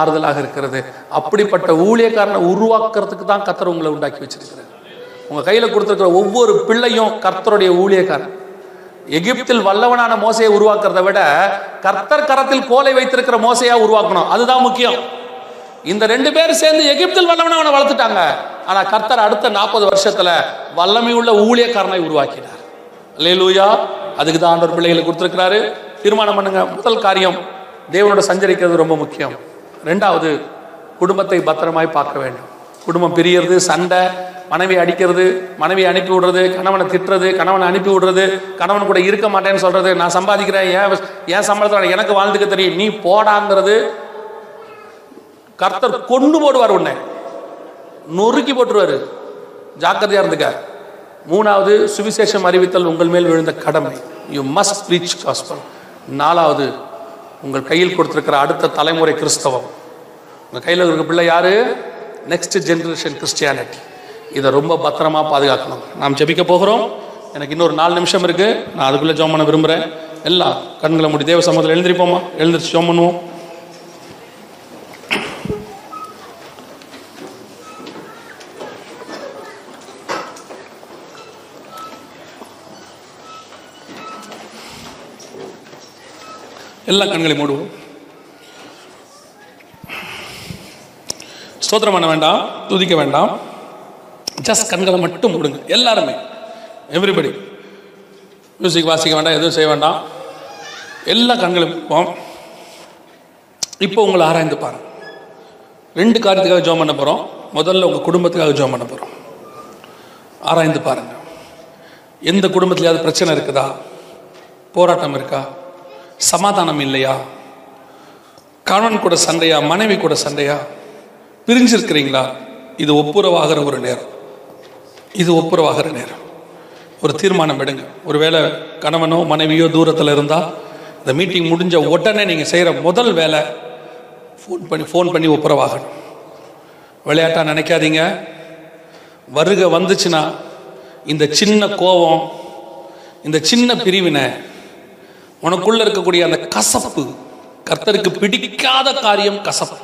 ஆறுதலாக இருக்கிறது. அப்படிப்பட்ட ஊழியக்காரனை உருவாக்குறதுக்கு தான் கர்த்தர் உங்களை உண்டாக்கி வச்சிருக்கிறார். உங்க கையில கொடுத்துருக்கிற ஒவ்வொரு பிள்ளையும் கர்த்தருடைய ஊழியக்காரன். எகிப்தில் வல்லவனான மோசையை உருவாக்குறதை விட கர்த்தர் கரத்தில் கோலை வைத்திருக்கிற மோசையா உருவாக்கணும். அதுதான் முக்கியம். இந்த ரெண்டு பேரும் சேர்ந்து எகிப்தில் வல்லவனவனை அவனை வளர்த்துட்டாங்க. ஆனா கர்த்தர் அடுத்த நாற்பது வருஷத்துல வல்லமை உள்ள ஊழியக்காரனை உருவாக்கினார். அல்லேலூயா. அதுக்கு தான் ஆண்டவர் பிள்ளைகளை கொடுத்திருக்கிறாரு. தீர்மானம் பண்ணுங்க. முதல் காரியம் தேவனோட சஞ்சரிக்கிறது ரொம்ப முக்கியம். ரெண்டாவது குடும்பத்தை பத்திரமாய் பார்க்க வேண்டும். குடும்பம் பிரியறது சண்டை மனைவி அடிக்கிறது மனைவி அனுப்பி விடுறது கணவனை திட்டுறது கணவனை அனுப்பி விடுறது கணவன் கூட இருக்க மாட்டேன்னு சொல்றது நான் சம்பாதிக்கிறேன் ஏன் ஏன் சம்பளத்தோட எனக்கு வாழ்ந்துக்க தெரியும். நீ போடாங்கிறது கர்த்தர் கொண்டு போடுவார் உன்னை. நொறுக்கி போட்டுருவாரு. ஜாக்கிரதையா இருந்துக்க. மூணாவது சுவிசேஷம் அறிவித்தல் உங்கள் மேல் விழுந்த கடமை. யூ மஸ்ட் ரீச் காஸ்பல் நாலாவது உங்கள் கையில் கொடுத்திருக்கிற அடுத்த தலைமுறை கிறிஸ்தவம். உங்கள் கையில் இருக்கிற பிள்ளை யாரு? நெக்ஸ்ட் ஜென்ரேஷன் கிறிஸ்டியானிட்டி இதை ரொம்ப பத்திரமா பாதுகாக்கணும். நாம் ஜெபிக்க போகிறோம். எனக்கு இன்னொரு நாலு நிமிஷம் இருக்குது நான் அதுக்குள்ளே ஜோம் பண்ண விரும்புகிறேன் எல்லாம் கண்களை மூடி தேவ சமூகத்தில் எழுந்திருப்போமா? எழுந்திரிச்சு ஜோம் பண்ணுவோம். எல்லா கண்களை மூடுவோம். ஸ்தோத்திரம் பண்ண வேண்டாம் துதிக்க வேண்டாம். ஜஸ்ட் கண்களை மட்டும் மூடுங்க. எல்லாருமே. எவ்ரிபடி மியூசிக் வாசிக்க வேண்டாம் எதுவும் செய்ய வேண்டாம். எல்லா கண்களும் இப்போ உங்களை ஆராய்ந்து பாருங்க. ரெண்டு காரியத்துக்காக ஜோம் பண்ண போகிறோம் முதல்ல உங்கள் குடும்பத்துக்காக ஜோம் பண்ண போகிறோம் ஆராய்ந்து பாருங்க. எந்த குடும்பத்துலையாவது பிரச்சனை இருக்குதா? போராட்டம் இருக்கா? சமாதானம் இல்லையா கணவன் கூட சண்டையா மனைவி கூட சண்டையா? பிரிஞ்சிருக்கிறீங்களா? இது ஒப்புரவாகிற ஒரு நேரம். இது ஒப்புரவாகிற நேரம். ஒரு தீர்மானம் எடுங்க. ஒருவேளை கணவனோ மனைவியோ தூரத்தில் இருந்தால் இந்த மீட்டிங் முடிஞ்ச உடனே நீங்கள் செய்கிற முதல் வேலை ஃபோன் பண்ணி ஃபோன் பண்ணி ஒப்புரவாகணும். விளையாட்டாக நினைக்காதீங்க. வருகை வந்துச்சுன்னா இந்த சின்ன கோபம் இந்த சின்ன பிரிவினை உனக்குள்ள இருக்கக்கூடிய அந்த கசப்பு கர்த்தருக்கு பிடிக்காத காரியம் கசப்பு.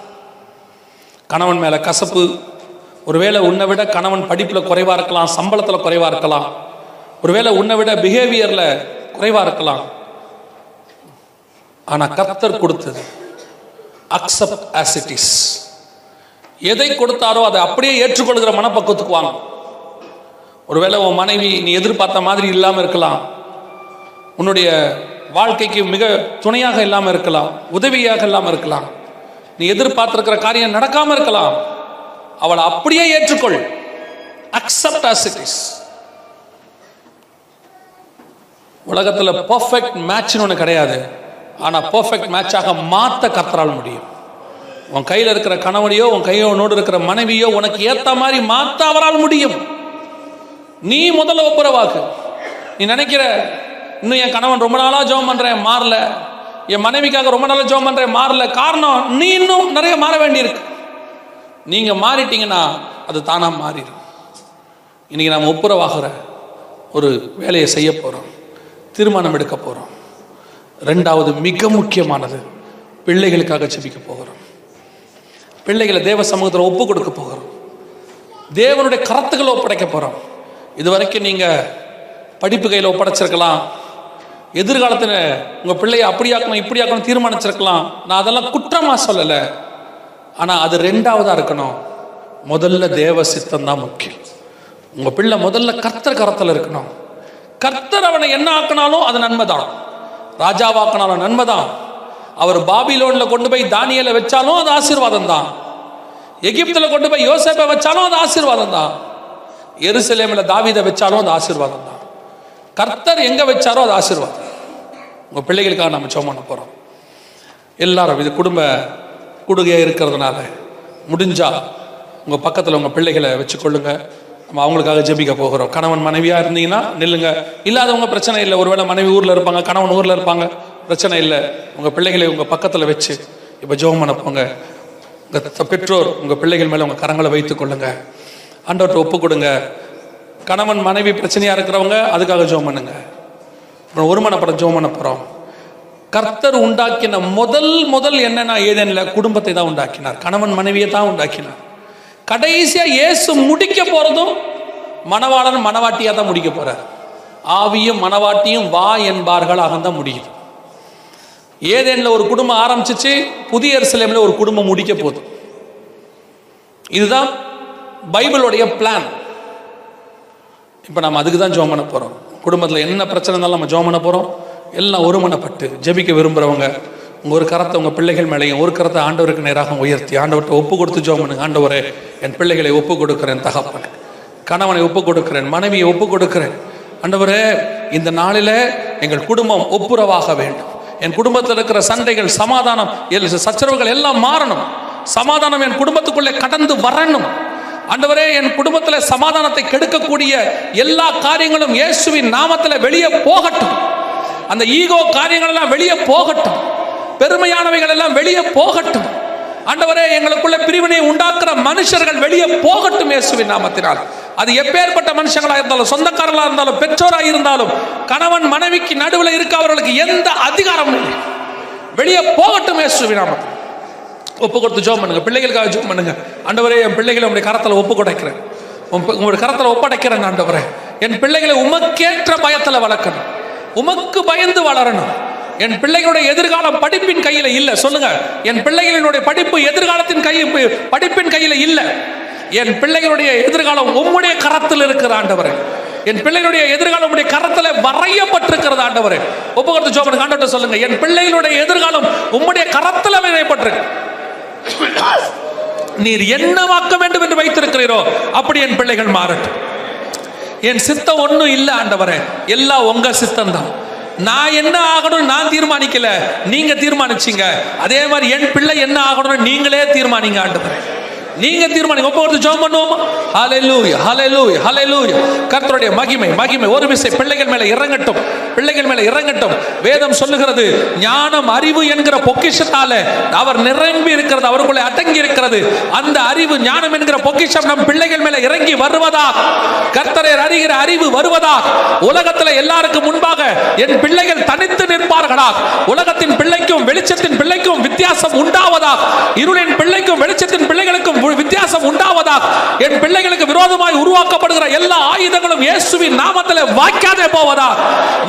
கணவன் மேல கசப்பு. ஒருவேளை உன்னை விட கணவன் படிப்புல குறைவா இருக்கலாம் சம்பளத்துல குறைவா இருக்கலாம். ஒருவேளை உன்னை விட பிஹேவியர்ல குறைவா இருக்கலாம். ஆனா கர்த்தர் கொடுத்தது அக்செப்ட் ஆஸ் இட் இஸ் எதை கொடுத்தாரோ அதை அப்படியே ஏற்றுக்கொள்கிற மனப்பக்குவத்துக்கு வாங்க. ஒருவேளை உன் மனைவி நீ எதிர்பார்த்த மாதிரி இல்லாம இருக்கலாம். உன்னுடைய வாழ்க்கைக்கு மிக துணையாக இல்லாமல் இருக்கலாம் உதவியாக இல்லாமல் இருக்கலாம். நீ எதிர்பார்த்திருக்கிற காரியம் நடக்காமல் இருக்கலாம். அவளை அப்படியே ஏற்றுக்கொள். அக்செப்ட் ஆஸ் இட் இஸ் உலகத்தில் பர்ஃபெக்ட் மேட்ச்னு ஒன்று கிடையாது. ஆனால் பர்ஃபெக்ட் மேட்சாக மாற்ற கத்தரால் முடியும். உன் கையில் இருக்கிற கணவனையோ உன் கையோனோடு இருக்கிற மனைவியோ உனக்கு ஏற்ற மாதிரி மாற்ற அவரால் முடியும். நீ முதல்ல ஒப்புரவாக்கு. நீ நினைக்கிற இன்னும் என் கணவன் ரொம்ப நாளாக ஜோம் பண்ணுறேன் மாறல. என் மனைவிக்காக ரொம்ப நாளாக ஜோம் பண்ணுறேன் மாறல. காரணம் நீ இன்னும் நிறைய மாற வேண்டியிருக்கு. நீங்கள் மாறிட்டீங்கன்னா அது தானாக மாறிடும். இன்னைக்கு நாம் ஒப்புரவாகிற ஒரு வேலையை செய்ய போகிறோம் தீர்மானம் எடுக்க போகிறோம் ரெண்டாவது மிக முக்கியமானது பிள்ளைகளுக்காக செபிக்க போகிறோம். பிள்ளைகளை தேவ சமூகத்தில் ஒப்பு கொடுக்க போகிறோம். தேவனுடைய கரத்துக்களை ஒப்படைக்க போகிறோம் இது வரைக்கும் நீங்கள் படிப்பு கையில் ஒப்படைச்சிருக்கலாம். எதிர்காலத்தில் உங்கள் பிள்ளையை அப்படியாக்கணும் இப்படியாக்கணும் தீர்மானிச்சிருக்கலாம். நான் அதெல்லாம் குற்றமாக சொல்லலை. ஆனால் அது ரெண்டாவதாக இருக்கணும். முதல்ல தேவ சித்தம் தான் முக்கியம். உங்கள் பிள்ளை முதல்ல கர்த்தர் கரத்தில் இருக்கணும். கர்த்தர் அவனை என்ன ஆக்கினாலும் அது நன்மை தான் ராஜாவாக்கினாலும் நன்மை தான் அவர் பாபிலோனில் கொண்டு போய் தானியலை வச்சாலும் அது ஆசீர்வாதம் தான் எகிப்தில் கொண்டு போய் யோசேப்பை வச்சாலும் அது ஆசீர்வாதம் தான் எருசலேமில் தாவிதை வச்சாலும் அது ஆசீர்வாதம் தான் கர்த்தர் எங்கே வச்சாரோ அது ஆசீர்வாதம். உங்கள் பிள்ளைகளுக்காக நம்ம ஜெபம் பண்ண போகிறோம் எல்லாரும் இது குடும்ப கூடுகையாக இருக்கிறதுனால முடிஞ்சா உங்கள் பக்கத்தில் உங்கள் பிள்ளைகளை வச்சுக்கொள்ளுங்க. நம்ம அவங்களுக்காக ஜெபிக்க போகிறோம். கணவன் மனைவியாக இருந்தீங்கன்னா நில்லுங்க. இல்லாதவங்க பிரச்சனை இல்லை. ஒருவேளை மனைவி ஊரில் இருப்பாங்க கணவன் ஊரில் இருப்பாங்க பிரச்சனை இல்லை. உங்கள் பிள்ளைகளை உங்கள் பக்கத்தில் வச்சு இப்போ ஜோம் பண்ண போங்க. உங்கள் பெற்றோர் உங்கள் பிள்ளைகள் மேலே உங்கள் கரங்களை வைத்துக் கொள்ளுங்க. ஆண்டவர்கிட்ட ஒப்பு கொடுங்க. கணவன் மனைவி பிரச்சனையாக இருக்கிறவங்க அதுக்காக ஜோம் பண்ணுங்க. அப்புறம் ஒருமனப்படம் ஜோம் பண்ண போகிறோம் கர்த்தர் உண்டாக்கின முதல் முதல் என்னன்னா ஏதேனில் குடும்பத்தை தான் உண்டாக்கினார். கணவன் மனைவியை தான் உண்டாக்கினார். கடைசியாக இயேசு முடிக்க போகிறதும் மணவாளன் மணவாட்டியாக தான் முடிக்க போகிறார் ஆவியும் மணவாட்டியும் வா என்பார்களாக தான் முடியுது. ஏதேனில் ஒரு குடும்பம் ஆரம்பிச்சிச்சு புதிய எருசலேம்ல ஒரு குடும்பம் முடிக்க போதும் இதுதான் பைபிளுடைய பிளான் இப்போ நம்ம அதுக்கு தான் ஜோம் பண்ண போகிறோம் குடும்பத்தில் என்ன பிரச்சனை இருந்தாலும் நம்ம ஜோம் பண்ண போகிறோம் எல்லாம் ஒருமனப்பட்டு ஜெபிக்க விரும்புகிறவங்க உங்கள் ஒரு கரத்தை உங்கள் பிள்ளைகள் மேலேயும் ஒரு கரத்தை ஆண்டவருக்கு நேராக உயர்த்தி ஆண்டவர்கிட்ட ஒப்பு கொடுத்து ஜோம் பண்ணுங்க. ஆண்டவரே என் பிள்ளைகளை ஒப்பு கொடுக்குறேன் தகப்பன். கணவனை ஒப்பு கொடுக்குறேன் மனைவியை ஒப்பு கொடுக்குறேன். ஆண்டவரே இந்த நாளில் எங்கள் குடும்பம் ஒப்புரவாக வேண்டும். என் குடும்பத்தில் இருக்கிற சண்டைகள் சமாதானம் சச்சரவுகள் எல்லாம் மாறணும். சமாதானம் என் குடும்பத்துக்குள்ளே கடந்து வரணும். ஆண்டவரே என் குடும்பத்தில் சமாதானத்தை கெடுக்கக்கூடிய எல்லா காரியங்களும் இயேசுவின் நாமத்தில் வெளியே போகட்டும். அந்த ஈகோ காரியங்கள் எல்லாம் வெளியே போகட்டும். பெருமையானவைகள் எல்லாம் வெளியே போகட்டும். ஆண்டவரே எங்களுக்குள்ள பிரிவினை உண்டாக்குற மனுஷர்கள் வெளியே போகட்டும் இயேசுவின் நாமத்தினால். அது எப்பேற்பட்ட மனுஷங்களா இருந்தாலும் சொந்தக்காரங்களா இருந்தாலும் பெற்றோரா இருந்தாலும் கணவன் மனைவிக்கு நடுவில் இருக்க அவர்களுக்கு எந்த அதிகாரமும் இல்லை. வெளியே போகட்டும் இயேசுவின் நாமத்தில் ஒப்பு கொடுத்து ஜோம் பண்ணுங்க. பிள்ளைகளுக்காக ஜோம் பண்ணுங்க. ஆண்டவரே என் பிள்ளைகளை உங்களுடைய கரத்தில் ஒப்பு கொடைக்கிறேன் உங்களுடைய கரத்தில் ஒப்படைக்கிறேன் ஆண்டவரே. என் பிள்ளைகளை உமக்கேற்ற பயத்தில் வளர்க்கணும். உமக்கு பயந்து வளரணும். என் பிள்ளைகளுடைய எதிர்காலம் படிப்பின் கையில் இல்லை. சொல்லுங்க. என் பிள்ளைகளினுடைய படிப்பு எதிர்காலத்தின் கை படிப்பின் கையில் இல்லை. என் பிள்ளைகளுடைய எதிர்காலம் உம்முடைய கரத்தில் இருக்கிற ஆண்டவரே. என் பிள்ளைகளுடைய எதிர்காலம் உடைய கரத்தில் வரையப்பட்டிருக்கிறது ஆண்டவரே. ஒப்பு கொடுத்து ஜோம் பண்ணுங்க. ஆண்டவர்கிட்ட சொல்லுங்க. என் பிள்ளைகளுடைய எதிர்காலம் உம்முடைய கரத்தில் வரையப்பட்டிருக்கு. நீர் என்னவாக்க வேண்டும் என்று வைத்திருக்கிறீரோ அப்படி என் பிள்ளைகள் மாறட்டும். என் சித்தம் ஒன்றும் இல்லை ஆண்டவரே. எல்லாம் உங்க சித்தம் தான் நான் என்ன ஆகணும்னு நான் தீர்மானிக்கல நீங்க தீர்மானிச்சீங்க. அதே மாதிரி என் பிள்ளை என்ன ஆகணும்னு நீங்களே தீர்மானிங்க ஆண்டவரே. நீங்க தீர்மானிங்க. ஒப்பு கொடுத்து ஜெபம் பண்ணுவோமா? ஹalleluya ஹalleluya ஹalleluya கர்த்தருடைய மகிமை மகிமை. ஒரு விசை பிள்ளைகள் மேல இறங்கட்டும். பிள்ளைகள் மேல இறங்கட்டும். வேதம் சொல்லுகிறது ஞானம் அறிவு என்கிற பொக்கிஷத்தால அவர் நிரம்பி இருக்கிறது அவருக்குள்ளே அடங்கி இருக்கிறது. அந்த அறிவு ஞானம் என்கிற பொக்கிஷம் நம் பிள்ளைகள் மேல இறங்கி வருவதா? கர்த்தரை அறிகிற அறிவு வருவதா? உலகத்துல எல்லாருக்கும் முன்பாக என் பிள்ளைகள் தனித்து நிற்பார்களா? உலகத்தின் பிள்ளைக்கும் வெளிச்சத்தின் பிள்ளைக்கும் வித்தியாசம் உண்டாவதா? இருளின் பிள்ளைக்கும் வெளிச்சத்தின் பிள்ளைகளுக்கும் வித்தியாசம் உண்டாவதாக என் பிள்ளைகளுக்கு விரோதமாய் உருவாக்கப்படுகிற எல்லா ஆயுதங்களும் இயேசுவின் நாமத்தில் வாய்க்காதே போவதா?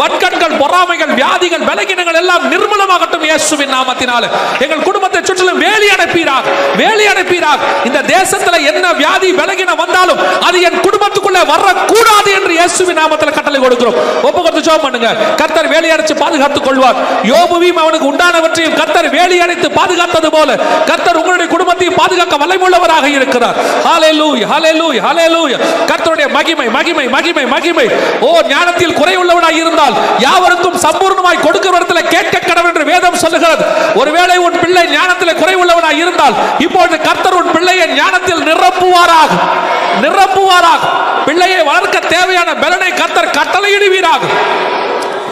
வட்கண்கள் பொறாமைகள் வியாதிகள் விலகினங்கள் எல்லாம் நிர்மூலமாகட்டும் இயேசுவின் நாமத்தினால. எங்கள் குடும்பத்தை சுற்றிலும் வேலி அடைப்பீராக வேலி அடைப்பீராக இந்த தேசத்துல என்ன வியாதி விலகின வந்தாலும் அது என் குடும்பத்துக்குள்ளே வரக்கூடாது என்று இயேசுவின் நாமத்தில் கட்டளை கொடுக்கிறோம். ஒப்புக்கொடுத்து ஜோம் பண்ணுங்க. கர்த்தர் வேலி அடைச்சு பாதுகாத்துக் கொள்வார். யோபுவையும் அவனுக்கு உண்டானவற்றையும் கர்த்தர் வேலி அடைத்து பாதுகாத்தது போல. கர்த்தர் உங்களுடைய குடும்பத்தையும் பாதுகாக்க வல்லமுள்ள வல்லமுள்ளவராக இருக்கிறார். ஹalleluya ஹalleluya ஹalleluya கர்த்தருடைய மகிமை மகிமை மகிமை மகிமை. ஓ ஞானத்தில் குறைவுள்ளவனாய் இருந்தால் யாவருக்கும் சம்பூர்ணமாய் கொடுக்கிற இடத்துல கேட்க கடவுள் என்று வேதம் சொல்லுகிறது. ஒருவேளை உன் பிள்ளை ஞானத்தில் குறைவுள்ளவனாய் இருந்தால் இப்பொழுது கர்த்தர் உன் பிள்ளையை ஞானத்தில் நிரப்புவாராக. நிரப்புவாராக. பிள்ளையை வளர்க்க தேவையான பலனை கர்த்தர் கட்டளையிடுவீராக.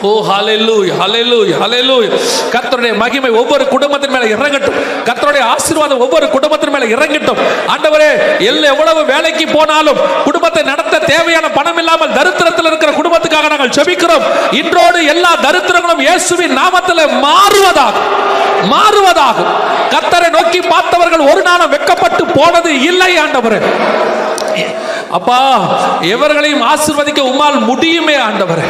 ஓ ஹalleluya ஹalleluya ஹalleluya. கத்தருடைய மகிமை ஒவ்வொரு குடும்பத்தின் மேல இறங்கட்டும். கத்தருடைய ஆசீர்வாதம் ஒவ்வொரு குடும்பத்தின் மேல இறங்கட்டும். ஆண்டவரே எல்ல எவ்வளவு வேலைக்கு போனாலும் குடும்பத்தை நடத்த தேவையான பணம் இல்லாமல் தரித்திரத்தில் இருக்கிற குடும்பத்துக்காக நாங்கள் செபிக்கிறோம் இன்றோடு எல்லா தரித்திரங்களும் இயேசுவின் நாமத்தில் மாறுவதாக மாறுவதாக. கத்தரை நோக்கி பார்த்தவர்கள் ஒரு நாளும் வெக்கப்பட்டு போனது இல்லை ஆண்டவரே. அப்பா எவர்களையும் ஆசிர்வதிக்க உம்மால் முடியுமே ஆண்டவரே.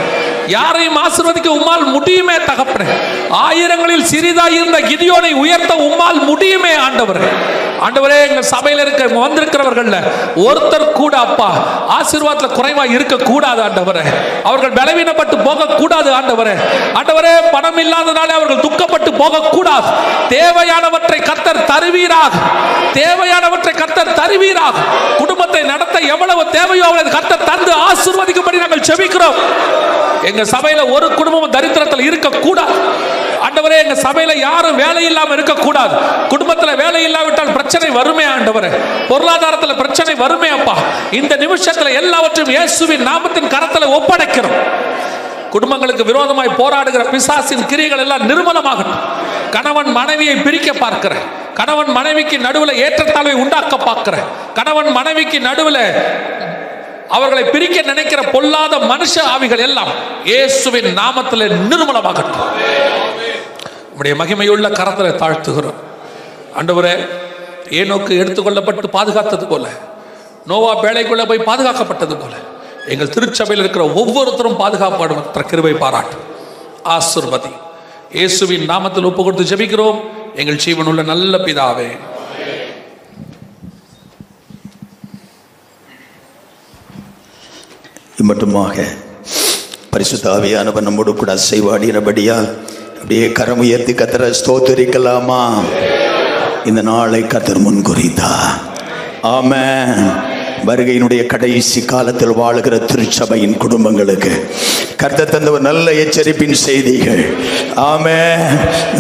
யாரையும் ஆசிர்வதிக்க உம்மால் முடியுமே தகப்பனே. ஆயிரங்களில் சிறிதாய் இருந்த கிதியோனை உயர்த்த உம்மால் முடியுமே ஆண்டவர்கள் ஆண்டவரே எங்க சபையில இருக்க வந்திருக்கிறவர்கள்ல ஒருத்தர் கூட அப்பா ஆசீர்வாதத்துல குறைவா இருக்க கூடாது ஆண்டவரே. அவர்கள் பலவீனப்பட்டு போக கூடாது ஆண்டவரே. ஆண்டவரே பணம் இல்லாதனாலே அவர்கள் துக்கப்பட்டு போக கூடாது தேவையானவற்றை கத்தர் தருவீராக. தேவையானவற்றை கத்தர் தருவீராக. குடும்பத்தை நடத்த எவ்வளவு தேவையோ அவளது கத்தர் தந்து ஆசீர்வதிக்கும்படி நாங்கள் செபிக்கிறோம். எங்க சபையில ஒரு குடும்பமும் தரித்திரத்தில் இருக்க கூடாது ஆண்டவரே எங்க சபையில யாரும் வேலை இல்லாம இருக்க கூடாது குடும்பத்துல வேலை இல்லாவிட்டால் பிரச்சனை வருமே ஆண்டவரே. பொருளாதாரத்துல பிரச்சனை வருமே அப்பா. இந்த நிமிஷத்துல எல்லாவற்றையும் இயேசுவின் நாமத்தின் கரத்துல ஒப்படைக்கிறோம். குடும்பங்களுக்கு விரோதமாய் போராடுகிற பிசாசின் கிரிகள் எல்லாம் நிர்மலமாகட்டும். கணவன் மனைவியை பிரிக்க பார்க்கிறேன். கணவன் மனைவிக்கு நடுவில் ஏற்றத்தாழ்வை உண்டாக்க பார்க்கிறேன். கணவன் மனைவிக்கு நடுவில் அவர்களை பிரிக்க நினைக்கிற பொல்லாத மனுஷ ஆவிகள் எல்லாம் இயேசுவின் நாமத்தில் நிர்மலமாகட்டும். உடைய மகிமையுள்ள கரத்தில் தாழ்த்துகிறோம். அண்டவரே ஏனோக்கு எடுத்துக்கொள்ளப்பட்டு பாதுகாத்தது போல. நோவா பேழைக்குள்ள போய் பாதுகாக்கப்பட்டது போல. எங்கள் திருச்சபையில் இருக்கிற ஒவ்வொருத்தரும் பாதுகாப்பாடும் கிருபை பாராட்டு. ஆசிர்வதி. இயேசுவின் நாமத்தில் ஒப்பு கொடுத்து ஜெபிக்கிறோம். எங்கள் ஜீவனுள்ள நல்ல பிதாவே. இம்மட்டுமாக பரிசுத்த ஆவியானவர் நம்மோடு கூட அசைவாடினபடியால் அப்படியே கரம் உயர்த்தி கத்திர ஸ்தோத்தரிக்கலாமா? இந்த நாளை கத்தர் முன் குறித்தா ஆம வருகையினுடைய கடைசி காலத்தில் வாழுகிற திருச்சபையின் குடும்பங்களுக்கு கர்த்த தந்த ஒரு நல்ல எச்சரிப்பின் செய்திகள். ஆமே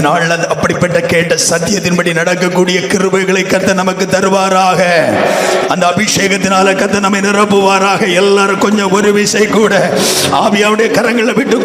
நாள் அப்படிப்பட்ட கேட்ட சத்தியத்தின்படி நடக்கக்கூடிய கிருபைகளை கர்த்த நமக்கு தருவாராக. அந்த அபிஷேகத்தினால கர்த்தர் நம்மை நிரப்புவாராக. எல்லாரும் கொஞ்சம் ஒரு விசை கூட. ஆவியாவுடைய கரங்களை விட்டு